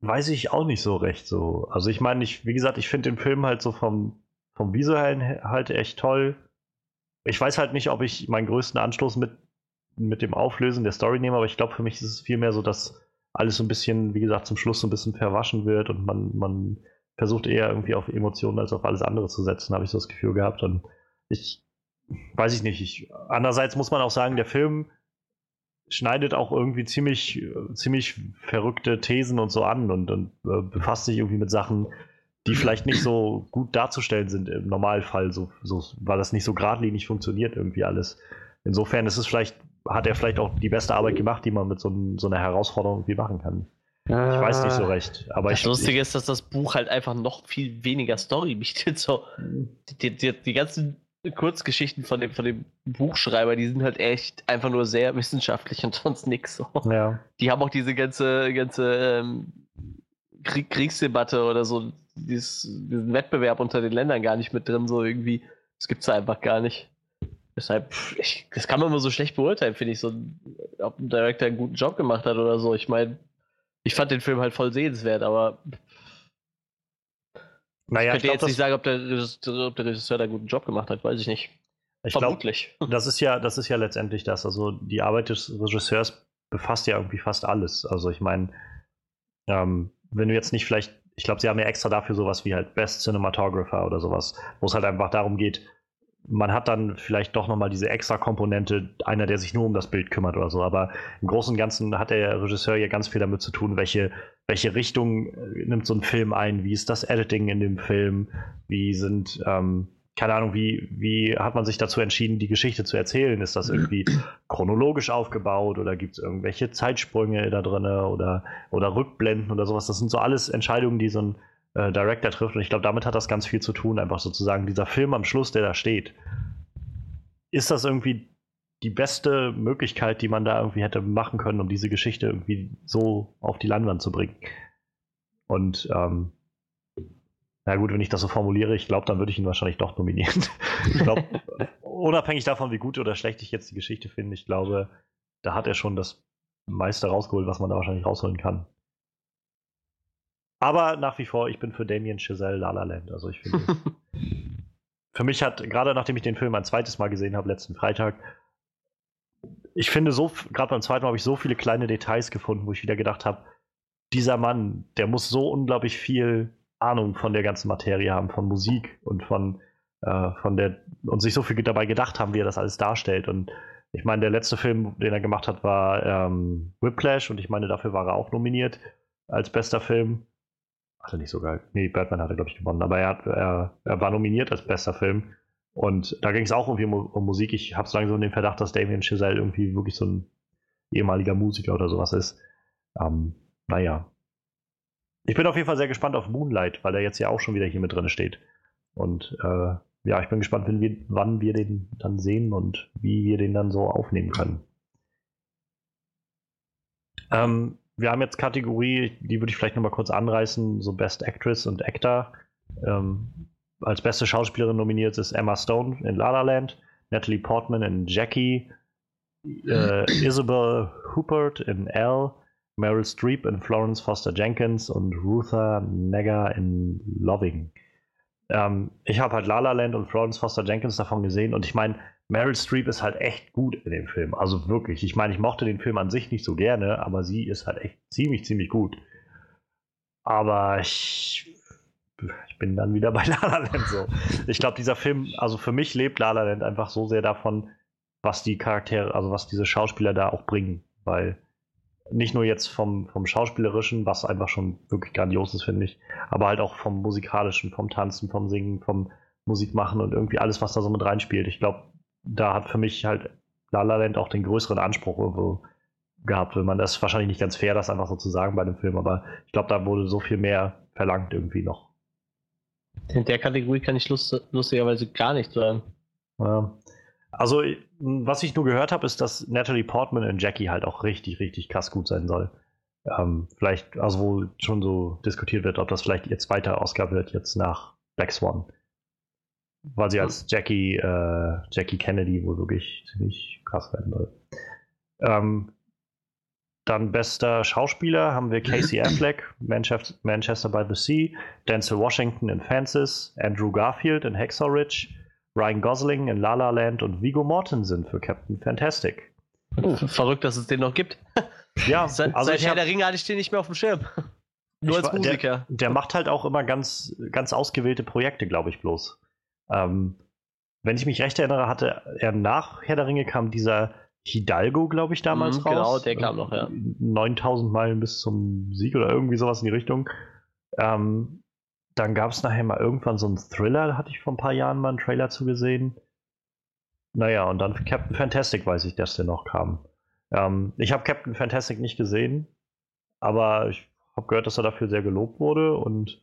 weiß ich auch nicht so recht so. Also ich meine, ich, wie gesagt, ich finde den Film halt so vom, vom Visuellen halt echt toll. Ich weiß halt nicht, ob ich meinen größten Anstoß mit, mit dem Auflösen der Story nehme, aber ich glaube, für mich ist es vielmehr so, dass alles so ein bisschen, wie gesagt, zum Schluss so ein bisschen verwaschen wird und man, man versucht eher irgendwie auf Emotionen als auf alles andere zu setzen, habe ich so das Gefühl gehabt. Und ich weiß ich nicht. Ich, andererseits muss man auch sagen, der Film schneidet auch irgendwie ziemlich, ziemlich verrückte Thesen und so an und, und äh, befasst sich irgendwie mit Sachen, die vielleicht nicht so gut darzustellen sind im Normalfall, so, so, weil das nicht so geradlinig funktioniert irgendwie alles. Insofern ist es vielleicht, hat er vielleicht auch die beste Arbeit gemacht, die man mit so, so einer Herausforderung irgendwie machen kann. Ich weiß nicht so recht. Aber das ich, Lustige ich, ist, dass das Buch halt einfach noch viel weniger Story bietet. So, die, die, die ganzen Kurzgeschichten von dem, von dem Buchschreiber, die sind halt echt einfach nur sehr wissenschaftlich und sonst nix. So. Ja. Die haben auch diese ganze, ganze ähm, Krieg, Kriegsdebatte oder so, dieses, diesen Wettbewerb unter den Ländern gar nicht mit drin, so irgendwie. Das gibt's da einfach gar nicht. Deshalb, ich, das kann man immer so schlecht beurteilen, finde ich, so, ob ein Director einen guten Job gemacht hat oder so. Ich meine, ich fand den Film halt voll sehenswert, aber naja, ich könnte ich glaub, jetzt nicht sagen, ob der, Regisseur, ob der Regisseur da einen guten Job gemacht hat, weiß ich nicht. Ich Vermutlich. das ist ja, das ist ja letztendlich das. Also die Arbeit des Regisseurs befasst ja irgendwie fast alles. Also ich meine, ähm, wenn du jetzt nicht vielleicht, ich glaube, sie haben ja extra dafür sowas wie halt Best Cinematographer oder sowas, wo es halt einfach darum geht, man hat dann vielleicht doch nochmal diese extra Komponente, einer, der sich nur um das Bild kümmert oder so. Aber im Großen und Ganzen hat der Regisseur ja ganz viel damit zu tun, welche, welche Richtung äh, nimmt so ein Film ein, wie ist das Editing in dem Film, wie sind, ähm, keine Ahnung, wie, wie hat man sich dazu entschieden, die Geschichte zu erzählen? Ist das irgendwie chronologisch aufgebaut oder gibt es irgendwelche Zeitsprünge da drin oder, oder Rückblenden oder sowas? Das sind so alles Entscheidungen, die so ein äh, Director trifft. Und ich glaube, damit hat das ganz viel zu tun, einfach sozusagen dieser Film am Schluss, der da steht. Ist das irgendwie die beste Möglichkeit, die man da irgendwie hätte machen können, um diese Geschichte irgendwie so auf die Leinwand zu bringen? Und ähm, na gut, wenn ich das so formuliere, ich glaube, dann würde ich ihn wahrscheinlich doch nominieren. ich glaube, unabhängig davon, wie gut oder schlecht ich jetzt die Geschichte finde, ich glaube, da hat er schon das meiste rausgeholt, was man da wahrscheinlich rausholen kann. Aber nach wie vor, ich bin für Damien Chazelle La La Land. Also ich finde, für mich hat, gerade nachdem ich den Film ein zweites Mal gesehen habe, letzten Freitag, ich finde so, gerade beim zweiten Mal habe ich so viele kleine Details gefunden, wo ich wieder gedacht habe, dieser Mann, der muss so unglaublich viel Ahnung von der ganzen Materie haben, von Musik und von, äh, von der, und sich so viel dabei gedacht haben, wie er das alles darstellt. Und ich meine, der letzte Film, den er gemacht hat, war ähm, Whiplash und ich meine, dafür war er auch nominiert als bester Film. Hat er nicht sogar. Nee, Batman hat er, glaube ich, gewonnen, aber er, hat, er, er war nominiert als bester Film. Und da ging es auch irgendwie um, um Musik. Ich habe so langsam den Verdacht, dass Damien Chazelle irgendwie wirklich so ein ehemaliger Musiker oder sowas ist. Ähm, naja. Ich bin auf jeden Fall sehr gespannt auf Moonlight, weil er jetzt ja auch schon wieder hier mit drin steht. Und äh, ja, ich bin gespannt, wir, wann wir den dann sehen und wie wir den dann so aufnehmen können. Ähm, wir haben jetzt Kategorie, die würde ich vielleicht nochmal kurz anreißen, so Best Actress und Actor. Ähm, als beste Schauspielerin nominiert ist Emma Stone in La La Land, Natalie Portman in Jackie, äh, Isabel Huppert in Elle, Meryl Streep in Florence Foster Jenkins und Ruther Negger in Loving. Ähm, ich habe halt La La Land und Florence Foster Jenkins davon gesehen und ich meine, Meryl Streep ist halt echt gut in dem Film. Also wirklich. Ich meine, ich mochte den Film an sich nicht so gerne, aber sie ist halt echt ziemlich, ziemlich gut. Aber ich, ich bin dann wieder bei La La Land so. Ich glaube, dieser Film, also für mich lebt La La Land einfach so sehr davon, was die Charaktere, also was diese Schauspieler da auch bringen. Weil nicht nur jetzt vom, vom Schauspielerischen, was einfach schon wirklich grandios ist, finde ich, aber halt auch vom Musikalischen, vom Tanzen, vom Singen, vom Musikmachen und irgendwie alles, was da so mit reinspielt. Ich glaube, da hat für mich halt La La Land auch den größeren Anspruch irgendwo gehabt. Wenn man das wahrscheinlich nicht ganz fair, das einfach so zu sagen bei dem Film, aber ich glaube, da wurde so viel mehr verlangt irgendwie noch. In der Kategorie kann ich lust lustigerweise gar nicht sagen. Ja. Also, was ich nur gehört habe, ist, dass Natalie Portman in Jackie halt auch richtig, richtig krass gut sein soll. Ähm, vielleicht, also wo schon so diskutiert wird, ob das vielleicht ihr zweiter Oscar wird jetzt nach Black Swan weil sie als Jackie, äh, Jackie Kennedy wohl wirklich ziemlich krass werden soll. Ähm, dann bester Schauspieler haben wir Casey Affleck, Manchester, Manchester by the Sea, Denzel Washington in Fences, Andrew Garfield in Hacksaw Ridge, Ryan Gosling in La La Land und Vigo Mortensen für Captain Fantastic. Oh, verrückt, dass es den noch gibt. Ja, seit, also seit ich Herr hab, der Ringe hatte ich den nicht mehr auf dem Schirm. Nur als Musiker. Der macht halt auch immer ganz, ganz ausgewählte Projekte, glaube ich bloß. Ähm, wenn ich mich recht erinnere, hatte er nach Herr der Ringe kam dieser Hidalgo, glaube ich, damals Mhm, raus. genau, der kam noch, ja. 9000 Meilen bis zum Sieg oder irgendwie sowas in die Richtung. Ähm, dann gab es nachher mal irgendwann so einen Thriller, da hatte ich vor ein paar Jahren mal einen Trailer zugesehen. Naja, und dann Captain Fantastic weiß ich, dass der noch kam. Ähm, ich habe Captain Fantastic nicht gesehen, aber ich habe gehört, dass er dafür sehr gelobt wurde und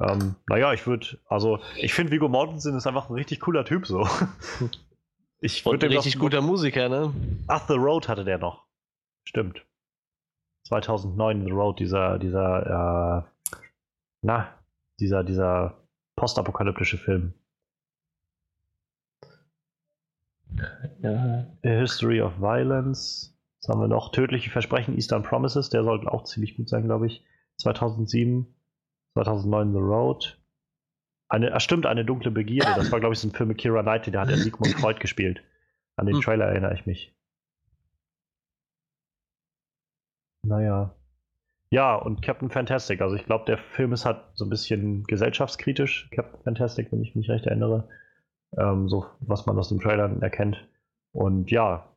ähm, naja, ich würde, also ich finde Viggo Mortensen ist einfach ein richtig cooler Typ so. Ich Und würde ein richtig guter Musiker, ne? Ach, The Road hatte der noch. Stimmt. 2009 The Road, dieser, dieser, äh, na, dieser, dieser postapokalyptische Film. Ja. A History of Violence. Was haben wir noch? Tödliche Versprechen, Eastern Promises, der sollte auch ziemlich gut sein, glaube ich. 2007. 2009 The Road. Eine, ah, stimmt, eine dunkle Begierde. Das war, glaube ich, so ein Film mit Kira Knightley, da hat er Sigmund Freud gespielt. An den Hm. Trailer erinnere ich mich. Naja. Ja, und Captain Fantastic. Also ich glaube, der Film ist halt so ein bisschen gesellschaftskritisch, Captain Fantastic, wenn ich mich recht erinnere. Ähm, so, was man aus dem Trailer erkennt. Und ja.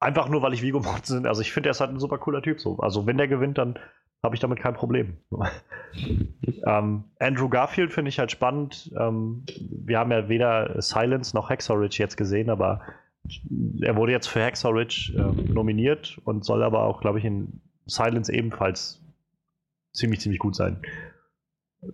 Einfach nur, weil ich Vigo Mortensen, also ich finde, er ist halt ein super cooler Typ so. Also wenn der gewinnt, dann habe ich damit kein Problem. ähm, Andrew Garfield finde ich halt spannend. Ähm, wir haben ja weder Silence noch Ridge jetzt gesehen, aber er wurde jetzt für Ridge ähm, nominiert und soll aber auch, glaube ich, in Silence ebenfalls ziemlich, ziemlich gut sein.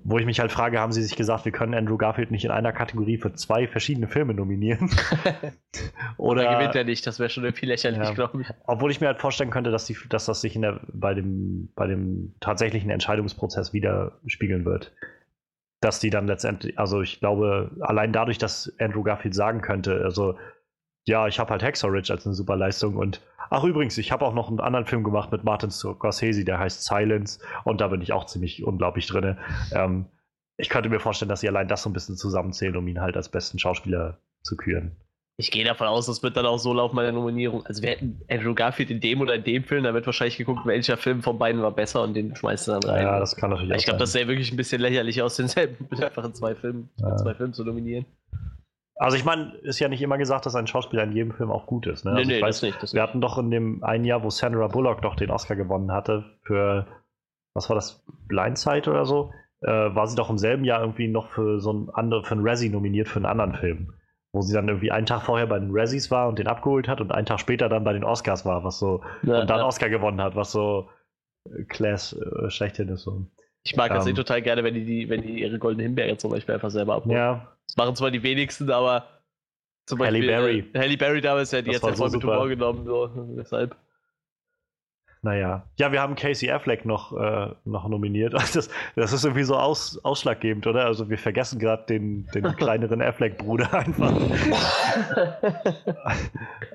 Wo ich mich halt frage, haben sie sich gesagt, wir können Andrew Garfield nicht in einer Kategorie für zwei verschiedene Filme nominieren? Oder Oder gewinnt er nicht, das wäre schon irgendwie lächerlich, Ja. glaube ich. obwohl ich mir halt vorstellen könnte, dass, die, dass das sich in der, bei, dem, bei dem tatsächlichen Entscheidungsprozess widerspiegeln wird. Dass die dann letztendlich, also ich glaube, allein dadurch, dass Andrew Garfield sagen könnte, also ja, ich habe halt Hacksaw Ridge als eine super Leistung und ach übrigens, ich habe auch noch einen anderen Film gemacht mit Martin Scorsese, der heißt Silence und da bin ich auch ziemlich unglaublich drin. Ähm, ich könnte mir vorstellen, dass sie allein das so ein bisschen zusammenzählen, um ihn halt als besten Schauspieler zu küren. Ich gehe davon aus, das wird dann auch so laufen bei der Nominierung. Also wir hätten Andrew Garfield in dem oder in dem Film, da wird wahrscheinlich geguckt, welcher Film von beiden war besser und den schmeißt du dann rein. Ja, das kann natürlich ich glaube, sein. das sähe wirklich ein bisschen lächerlich aus, denselben einfach in zwei Filmen, Ja. zwei Filmen zu nominieren. Also ich meine, ist ja nicht immer gesagt, dass ein Schauspieler in jedem Film auch gut ist. Ne? nee, also nee, ich weiß, das nicht. Das wir hatten doch in dem einen Jahr, wo Sandra Bullock doch den Oscar gewonnen hatte für, was war das, Blindside oder so, äh, war sie doch im selben Jahr irgendwie noch für so ein andere, für einen Razzie nominiert für einen anderen Film. Wo sie dann irgendwie einen Tag vorher bei den Razzies war und den abgeholt hat und einen Tag später dann bei den Oscars war, was so, Ja, und dann ja. Oscar gewonnen hat, was so äh, Class äh, schlechthin ist. So. Ich mag das Ähm. eh total gerne, wenn die, die, wenn die ihre goldenen Himbeere zum Beispiel einfach selber abholen. Ja, Das machen zwar die wenigsten, aber zum Halle Beispiel, Berry. Äh, Halle Berry damals, ja, hat war ja so voll mit super. Humor genommen, so, deshalb. Naja. Ja, wir haben Casey Affleck noch, äh, noch nominiert. Das, das ist irgendwie so aus, ausschlaggebend, oder? Also wir vergessen gerade den, den kleineren Affleck-Bruder einfach.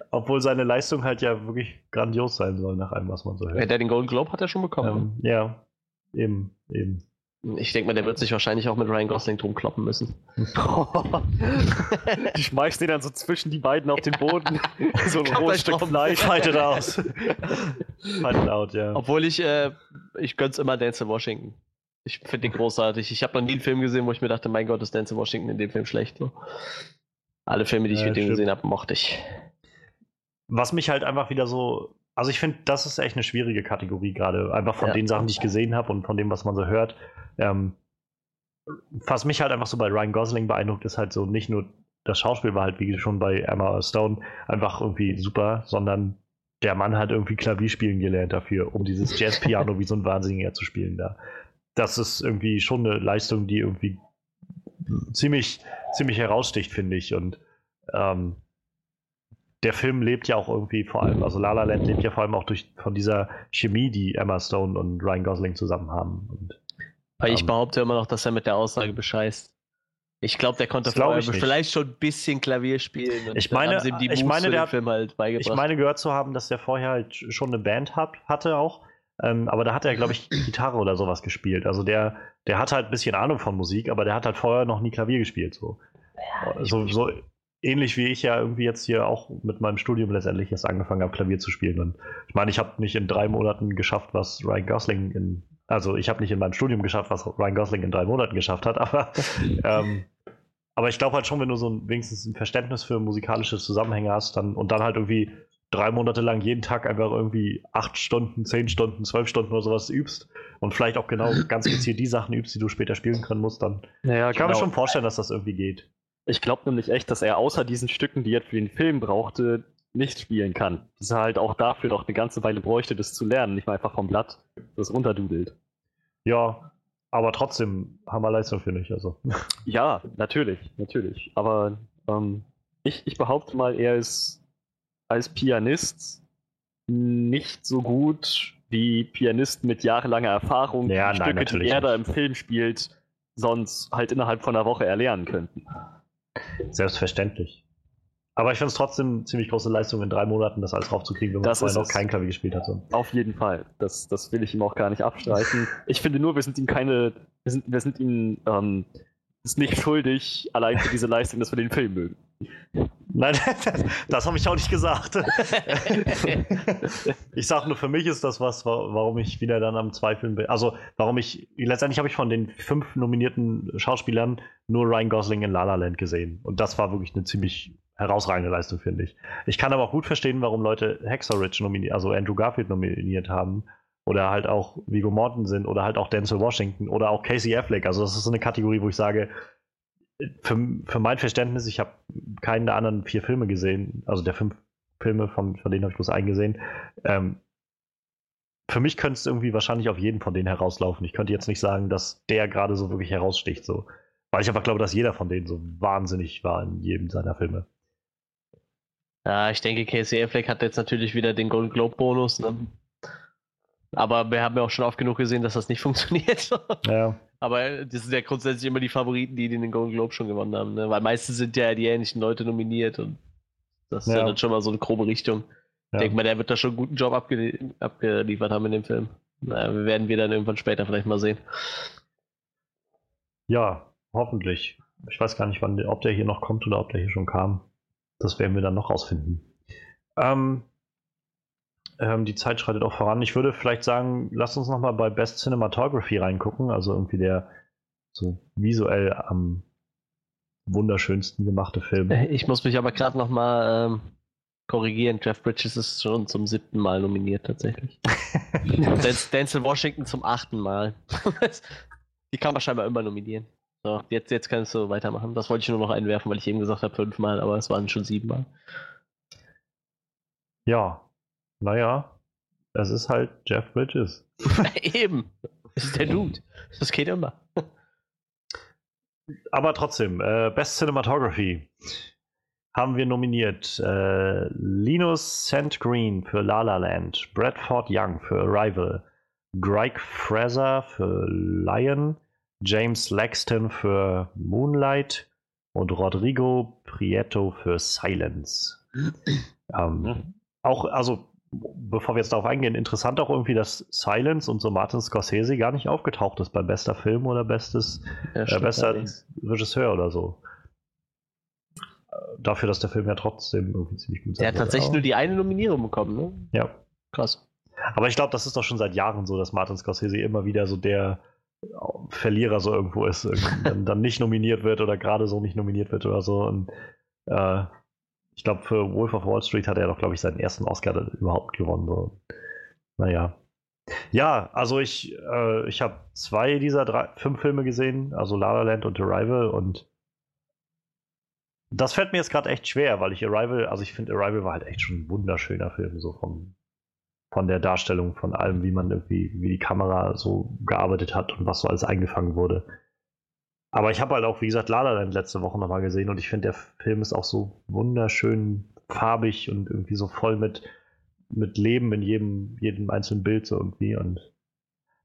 Obwohl seine Leistung halt ja wirklich grandios sein soll, nach allem, was man so Ja, hört. der den Golden Globe hat er schon bekommen. Ähm, ja, eben, eben. Ich denke mal, der wird sich wahrscheinlich auch mit Ryan Gosling drum kloppen müssen. Die schmeißt den dann so zwischen die beiden auf den Boden. so ein rohes Stück Fleisch. Fight it out. Fight it out, ja. Obwohl ich, äh, ich gönn's immer Dance Washington. Ich finde den großartig. Ich habe noch nie einen Film gesehen, wo ich mir dachte, mein Gott, ist Dance Washington in dem Film schlecht. So. Alle Filme, die ich Ja, mit dem gesehen habe, mochte ich. Was mich halt einfach wieder so. Also ich finde, das ist echt eine schwierige Kategorie gerade. Einfach von Ja. den Sachen, die ich gesehen habe und von dem, was man so hört. Ähm, was mich halt einfach so bei Ryan Gosling beeindruckt, ist halt so nicht nur das Schauspiel war halt wie schon bei Emma Stone einfach irgendwie super, sondern der Mann hat irgendwie Klavier spielen gelernt dafür, um dieses Jazzpiano wie so ein Wahnsinniger zu spielen da. Das ist irgendwie schon eine Leistung, die irgendwie ziemlich, ziemlich heraussticht, finde ich. Und ähm, der Film lebt ja auch irgendwie vor allem, also La La Land lebt ja vor allem auch durch, von dieser Chemie, die Emma Stone und Ryan Gosling zusammen haben. Und Weil ich Ähm. behaupte immer noch, dass er mit der Aussage bescheißt. Ich glaube, der konnte glaub vielleicht schon ein bisschen Klavier spielen. Und Ich meine- haben sie ihm die ich meine, der den hat- Film halt beigebracht. ich meine gehört zu haben, dass der vorher halt schon eine Band hat, hatte auch. Ähm, aber da hat er, glaube ich, Gitarre oder sowas gespielt. Also der, der hat halt ein bisschen Ahnung von Musik, aber der hat halt vorher noch nie Klavier gespielt. So, so, so ähnlich wie ich ja irgendwie jetzt hier auch mit meinem Studium letztendlich erst angefangen habe, Klavier zu spielen. Und ich meine, ich habe nicht in drei Monaten geschafft, was Ryan Gosling in Also ich habe nicht in meinem Studium geschafft, was Ryan Gosling in drei Monaten geschafft hat, aber, ähm, aber ich glaube halt schon, wenn du so ein, wenigstens ein Verständnis für musikalische Zusammenhänge hast dann, und dann halt irgendwie drei Monate lang jeden Tag einfach irgendwie acht Stunden, zehn Stunden, zwölf Stunden oder sowas übst und vielleicht auch genau ganz gezielt die Sachen übst, die du später spielen können musst, dann Naja, kann mir schon vorstellen, dass das irgendwie geht. Ich glaube nämlich echt, dass er außer diesen Stücken, die er für den Film brauchte, nicht spielen kann. Dass er halt auch dafür noch eine ganze Weile bräuchte, das zu lernen, nicht mal einfach vom Blatt, das runterdudelt. Ja, aber trotzdem Hammerleistung finde ich. Also. Ja, natürlich, natürlich. Aber ähm, ich, ich behaupte mal, er ist als Pianist nicht so gut wie Pianisten mit jahrelanger Erfahrung, Ja, die nein, Stücke, die er da im. Film spielt, sonst halt innerhalb von einer Woche erlernen könnten. Selbstverständlich. Aber ich finde es trotzdem ziemlich große Leistung, in drei Monaten das alles raufzukriegen, wenn man Das vorher noch kein Klavier gespielt hat. Auf jeden Fall. Das, das will ich ihm auch gar nicht abstreiten. Ich finde nur, wir sind ihm keine, wir sind, wir sind ihm ähm, ist nicht schuldig, allein für diese Leistung, dass wir den Film mögen. Nein, das, das habe ich auch nicht gesagt. ich sage nur, für mich ist das was, wa- warum ich wieder dann am Zweifeln bin. Also, warum ich, letztendlich habe ich von den fünf nominierten Schauspielern nur Ryan Gosling in La La Land gesehen. Und das war wirklich eine ziemlich herausragende Leistung, finde ich. Ich kann aber auch gut verstehen, warum Leute Hexerich nominiert, also Andrew Garfield nominiert haben. Oder halt auch Viggo Mortensen oder halt auch Denzel Washington oder auch Casey Affleck. Also, das ist so eine Kategorie, wo ich sage, für, für mein Verständnis, ich habe keinen der anderen vier Filme gesehen, also der fünf Filme, von, von denen habe ich bloß einen gesehen. Ähm, für mich könnte es irgendwie wahrscheinlich auf jeden von denen herauslaufen. Ich könnte jetzt nicht sagen, dass der gerade so wirklich heraussticht, so. Weil ich einfach glaube, dass jeder von denen so wahnsinnig war in jedem seiner Filme. Ja, ich denke, Casey Affleck hat jetzt natürlich wieder den Golden Globe Bonus. Ne? Aber wir haben ja auch schon oft genug gesehen, dass das nicht funktioniert. Ja, Aber das sind ja grundsätzlich immer die Favoriten, die den Golden Globe schon gewonnen haben. Ne? Weil meistens sind ja die ähnlichen Leute nominiert und das ist ja, Ja. dann schon mal so eine grobe Richtung. Ich ja. denke mal, der wird da schon einen guten Job abge abgeliefert haben in dem Film. Naja, wir werden wir dann irgendwann später vielleicht mal sehen. ja, hoffentlich. Ich weiß gar nicht, wann, ob der hier noch kommt oder ob der hier schon kam. Das werden wir dann noch rausfinden. Ähm, ähm, die Zeit schreitet auch voran. Ich würde vielleicht sagen, lass uns nochmal bei Best Cinematography reingucken. Also irgendwie der so visuell am wunderschönsten gemachte Film. Ich muss mich aber gerade noch mal ähm, korrigieren. Jeff Bridges ist schon zum siebten Mal nominiert tatsächlich. Denzel Washington zum achten Mal. die kann man scheinbar immer nominieren. So, jetzt, jetzt kannst du weitermachen. Das wollte ich nur noch einwerfen, weil ich eben gesagt habe fünfmal, aber es waren schon siebenmal. Ja, naja, es ist halt Jeff Bridges. eben. Das ist der Dude. Das geht immer. Aber trotzdem, äh, Best Cinematography haben wir nominiert äh, Linus St. Green für La La Land, Bradford Young für Arrival, Greg Fraser für Lion, James Laxton für Moonlight und Rodrigo Prieto für Silence. ähm, auch, also, bevor wir jetzt darauf eingehen, interessant auch irgendwie, dass Silence und so Martin Scorsese gar nicht aufgetaucht ist bei bester Film oder bestes Ja, äh, bester allerdings. Regisseur oder so. Äh, Dafür, dass der Film ja trotzdem irgendwie ziemlich gut Der hat tatsächlich Aber- nur die eine Nominierung bekommen, ne? Ja. Krass. Aber ich glaube, das ist doch schon seit Jahren so, dass Martin Scorsese immer wieder so der äh, Verlierer so irgendwo ist, dann, dann nicht nominiert wird oder gerade so nicht nominiert wird oder so. Und äh, ich glaube, für Wolf of Wall Street hat er doch, glaube ich, seinen ersten Oscar überhaupt gewonnen. So. Naja. Ja, also ich, äh, ich habe zwei dieser drei, fünf Filme gesehen, also La La Land und Arrival und das fällt mir jetzt gerade echt schwer, weil ich Arrival, also ich finde Arrival war halt echt schon ein wunderschöner Film, so vom, von der Darstellung, von allem, wie man irgendwie, wie die Kamera so gearbeitet hat und was so alles eingefangen wurde. Aber ich habe halt auch, wie gesagt, La La Land letzte Woche nochmal gesehen und ich finde, der Film ist auch so wunderschön farbig und irgendwie so voll mit, mit Leben in jedem, jedem einzelnen Bild so irgendwie und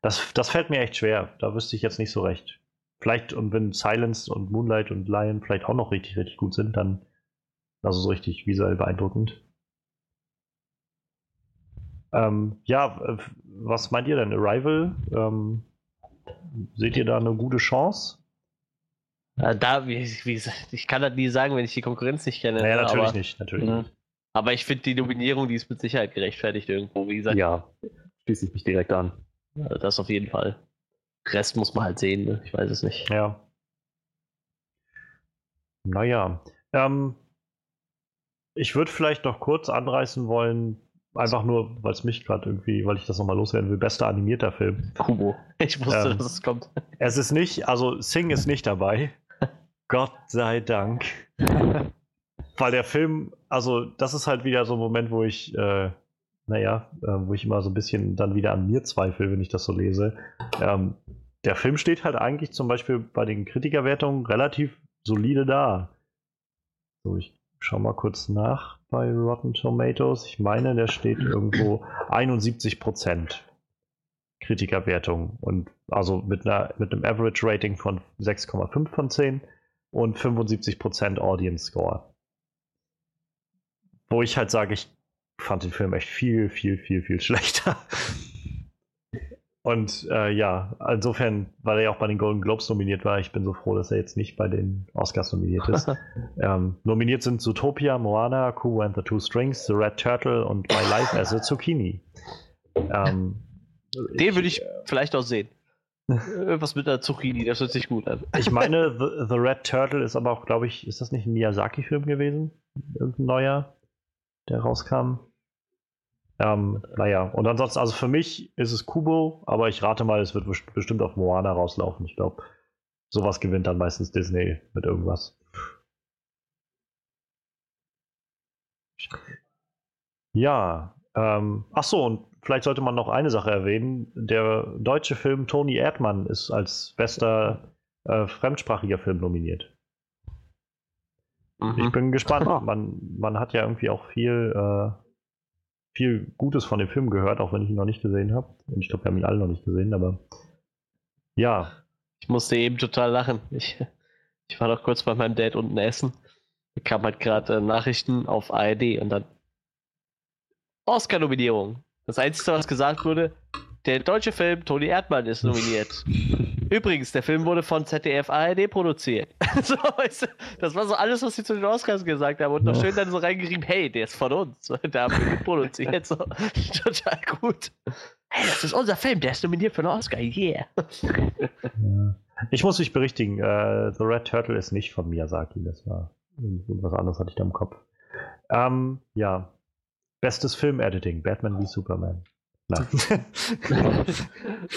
das, das fällt mir echt schwer. Da wüsste ich jetzt nicht so recht. Vielleicht, und wenn Silence und Moonlight und Lion vielleicht auch noch richtig, richtig gut sind, dann also so richtig visuell beeindruckend. Ähm, ja, äh, was meint ihr denn? Arrival? Ähm, seht ihr da eine gute Chance? Äh, da, wie, wie ich kann das nie sagen, wenn ich die Konkurrenz nicht kenne. Naja, ne, natürlich aber, nicht. Natürlich Mhm. nicht. Aber ich finde die Nominierung, die ist mit Sicherheit gerechtfertigt irgendwo. Wie gesagt, Ja, schließe ich mich direkt an. Das auf jeden Fall. Rest muss man halt sehen, ne? ich weiß es nicht. Ja. Naja. Ähm, ich würde vielleicht noch kurz anreißen wollen, einfach nur, weil es mich gerade irgendwie, weil ich das nochmal loswerden will, bester animierter Film. Kubo. Ich wusste, Ähm. dass es kommt. Es ist nicht, also Sing ist nicht dabei. Gott sei Dank. Weil der Film, also das ist halt wieder so ein Moment, wo ich, äh, naja, äh, wo ich immer so ein bisschen dann wieder an mir zweifle, wenn ich das so lese. Ähm, der Film steht halt eigentlich zum Beispiel bei den Kritikerwertungen relativ solide da. So, ich schau mal kurz nach bei Rotten Tomatoes. Ich meine, der steht irgendwo 71 Prozent Kritikerwertung und also mit einer mit einem Average Rating von 6,5 von 10 und 75 Prozent Audience Score. Wo ich halt sage, ich fand den Film echt viel, viel, viel, viel schlechter. Und äh, ja, insofern, weil er ja auch bei den Golden Globes nominiert war, ich bin so froh, dass er jetzt nicht bei den Oscars nominiert ist. ähm, nominiert sind Zootopia, Moana, Kubo and the Two Strings, The Red Turtle und My Life as a Zucchini. Ähm, Den würde ich vielleicht auch sehen. Irgendwas mit einer Zucchini, das hört sich gut an. Ich meine, The, The Red Turtle ist aber auch, glaube ich, ist das nicht ein Miyazaki-Film gewesen? Irgendein neuer, der rauskam. Ähm, naja, und ansonsten, also für mich ist es Kubo, aber ich rate mal, es wird best- bestimmt auf Moana rauslaufen. Ich glaube, sowas gewinnt dann meistens Disney mit irgendwas. Ja, ähm, ach so, und vielleicht sollte man noch eine Sache erwähnen. Der deutsche Film Toni Erdmann ist als bester äh, fremdsprachiger Film nominiert. Ich Mhm. bin gespannt. Ah. Man, man hat ja irgendwie auch viel, äh, viel Gutes von dem Film gehört, auch wenn ich ihn noch nicht gesehen habe. Und ich glaube, wir haben ihn alle noch nicht gesehen, aber ja. Ich musste eben total lachen. Ich, ich war noch kurz bei meinem Dad unten essen. Da kam halt gerade äh, Nachrichten auf ARD und dann Oscar-Nominierung. Das Einzige, was gesagt wurde, der deutsche Film Toni Erdmann ist nominiert. Übrigens, der Film wurde von ZDF ARD produziert. so, weißt du, das war so alles, was sie zu den Oscars gesagt haben. Und noch schön dann so reingeschrieben, hey, der ist von uns. Da haben wir mitproduziert. So, total gut. Hey, das ist unser Film, der ist nominiert für einen Oscar. Yeah. Ich muss mich berichtigen, äh, The Red Turtle ist nicht von Miyazaki, das war irgendwas anderes hatte ich da im Kopf. Ähm, ja. Bestes Film-Editing, Batman wie Superman. Nein.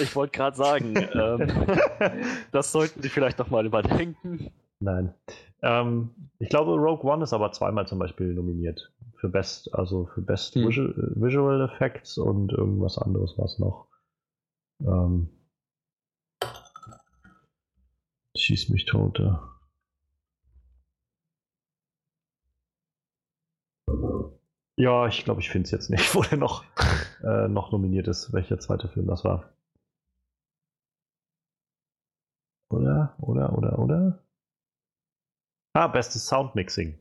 Ich wollte gerade sagen, ähm, das sollten Sie vielleicht noch mal überdenken. Nein. Ähm, ich glaube, Rogue One ist aber zweimal zum Beispiel nominiert. Für Best, also für Best Hm. Visual, Visual Effects und irgendwas anderes war es noch. Ähm, schieß mich tote. Ja, ich glaube, ich finde es jetzt nicht, wo der noch, äh, noch nominiert ist, welcher zweite Film das war. Oder, oder, oder, oder? Ah, bestes Soundmixing.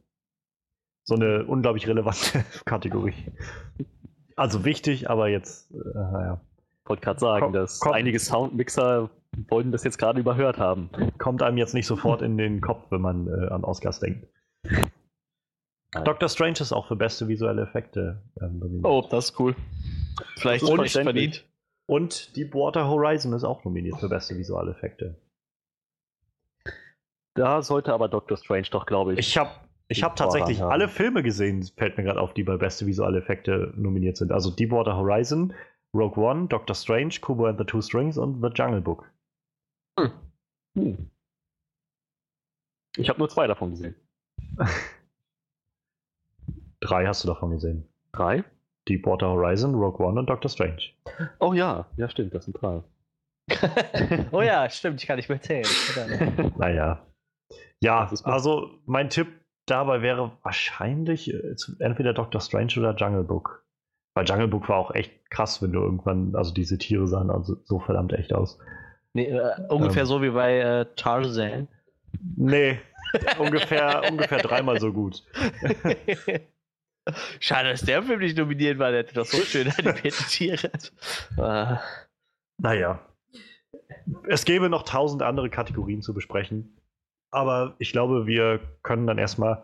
So eine unglaublich relevante Kategorie. Also wichtig, aber jetzt, äh, naja, Ich wollte gerade sagen, Komm, dass komm. einige Soundmixer wollten das jetzt gerade überhört haben. kommt einem jetzt nicht sofort in den Kopf, wenn man äh, an Oscars denkt. Doctor Strange ist auch für beste visuelle Effekte ähm, nominiert. Oh, das ist cool. Vielleicht Das ist nicht verständlich. verdient. Und Deepwater Horizon ist auch nominiert für beste visuelle Effekte. Da sollte aber Doctor Strange doch, glaube ich. Ich habe ich hab tatsächlich haben. alle Filme gesehen, fällt mir gerade auf, die bei beste visuelle Effekte nominiert sind. Also Deepwater Horizon, Rogue One, Doctor Strange, Kubo and the Two Strings und The Jungle Book. Hm. Ich habe nur zwei davon gesehen. Drei hast du davon gesehen. Drei? Deepwater Horizon, Rogue One und Doctor Strange. Oh ja, ja stimmt, das sind drei. oh ja, stimmt, ich kann nicht mehr zählen. Naja. Ja, also mein Tipp dabei wäre wahrscheinlich äh, entweder Doctor Strange oder Jungle Book. Weil Jungle Book war auch echt krass, wenn du irgendwann, also diese Tiere sahen also so verdammt echt aus. Nee, äh, ungefähr Ähm. so wie bei äh, Tarzan. Nee, ungefähr, ungefähr dreimal so gut. Schade, dass der Film nicht nominiert war, der hätte doch so schön animierte Tiere. Ah, Naja. Es gäbe noch tausend andere Kategorien zu besprechen. Aber ich glaube, wir können dann erstmal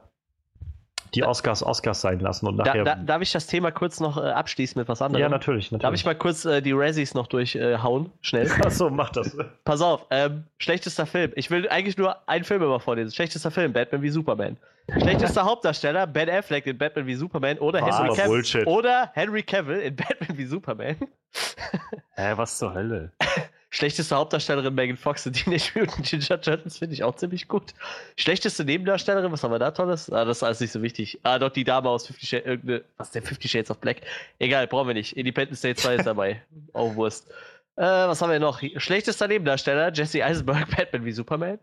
die Oscars Oscars sein lassen und Da, nachher. da, darf ich das Thema kurz noch äh, abschließen mit was anderem? ja, natürlich, natürlich. Darf ich mal kurz äh, die Razzies noch durchhauen? Schnell. Achso, mach das. Pass auf, ähm, schlechtester Film. Ich will eigentlich nur einen Film immer vorlesen. Schlechtester Film, Batman wie Superman. Schlechtester Hauptdarsteller, Ben Affleck in Batman wie Superman oder Was? Henry Cavill. Oder Henry Cavill in Batman wie Superman. Hä, was zur Hölle? Schlechteste Hauptdarstellerin Megan Fox in Teenage Mutant Ninja Turtles finde ich auch ziemlich gut. Schlechteste Nebendarstellerin, was haben wir da Tolles? Ah, das ist alles nicht so wichtig. Ah, doch die Dame aus Fifty Shades, irgendeine, was ist denn Fifty Shades of Black? Egal, brauchen wir nicht. Independence Day 2 ist dabei. Auch Wurst. Äh, was haben wir noch? Schlechtester Nebendarsteller, Jesse Eisenberg, Batman wie Superman.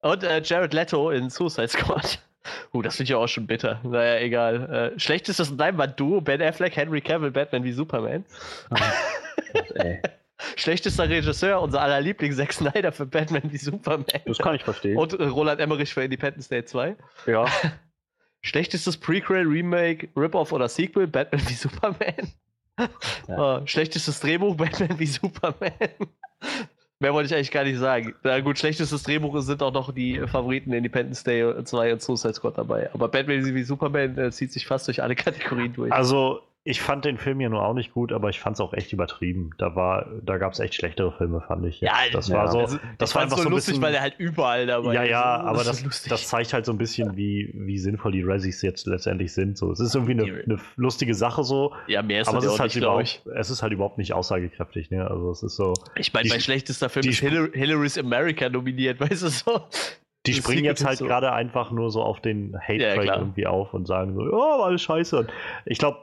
Und äh, Jared Leto in Suicide Squad. Uh, das finde ich auch schon bitter. Naja, egal. Äh, schlechtestes Leinwand-Duo, Ben Affleck, Henry Cavill, Batman wie Superman. Ey, Schlechtester Regisseur, unser aller Liebling, Zack Snyder für Batman wie Superman. das kann ich verstehen. Und äh, Roland Emmerich für Independence Day 2. ja, Schlechtestes Prequel, Remake, Rip-Off oder Sequel, Batman wie Superman. Oh, schlechtestes Drehbuch, Batman wie Superman. Mehr wollte ich eigentlich gar nicht sagen. Na gut, schlechtestes Drehbuch sind auch noch die Favoriten Independence Day 2 und Suicide Squad dabei. Aber Batman wie Superman äh, zieht sich fast durch alle Kategorien durch. Also, ich fand den Film ja nur auch nicht gut, aber ich fand es auch echt übertrieben. Da war, da gab es echt schlechtere Filme, fand ich. Ja, das ja. war so. Also, das ich war einfach so so ein lustig, bisschen- weil er halt überall dabei ja, ist. ja, Das aber ist das, lustig. das zeigt halt so ein bisschen, wie, wie sinnvoll die Razzies jetzt letztendlich sind. So, es ist irgendwie eine, eine lustige Sache so, ja, mehr ist aber das es ja ist halt nicht, überhaupt, es ist halt überhaupt nicht aussagekräftig. Ne? Also es ist so, Ich meine, mein schlechtester Film die ist Hillary, Hillary's America nominiert, weißt du so? die Das springen jetzt halt so. gerade einfach nur so auf den Ja, Hate-Track klar. irgendwie auf und sagen so, oh, alles scheiße. Ich glaube,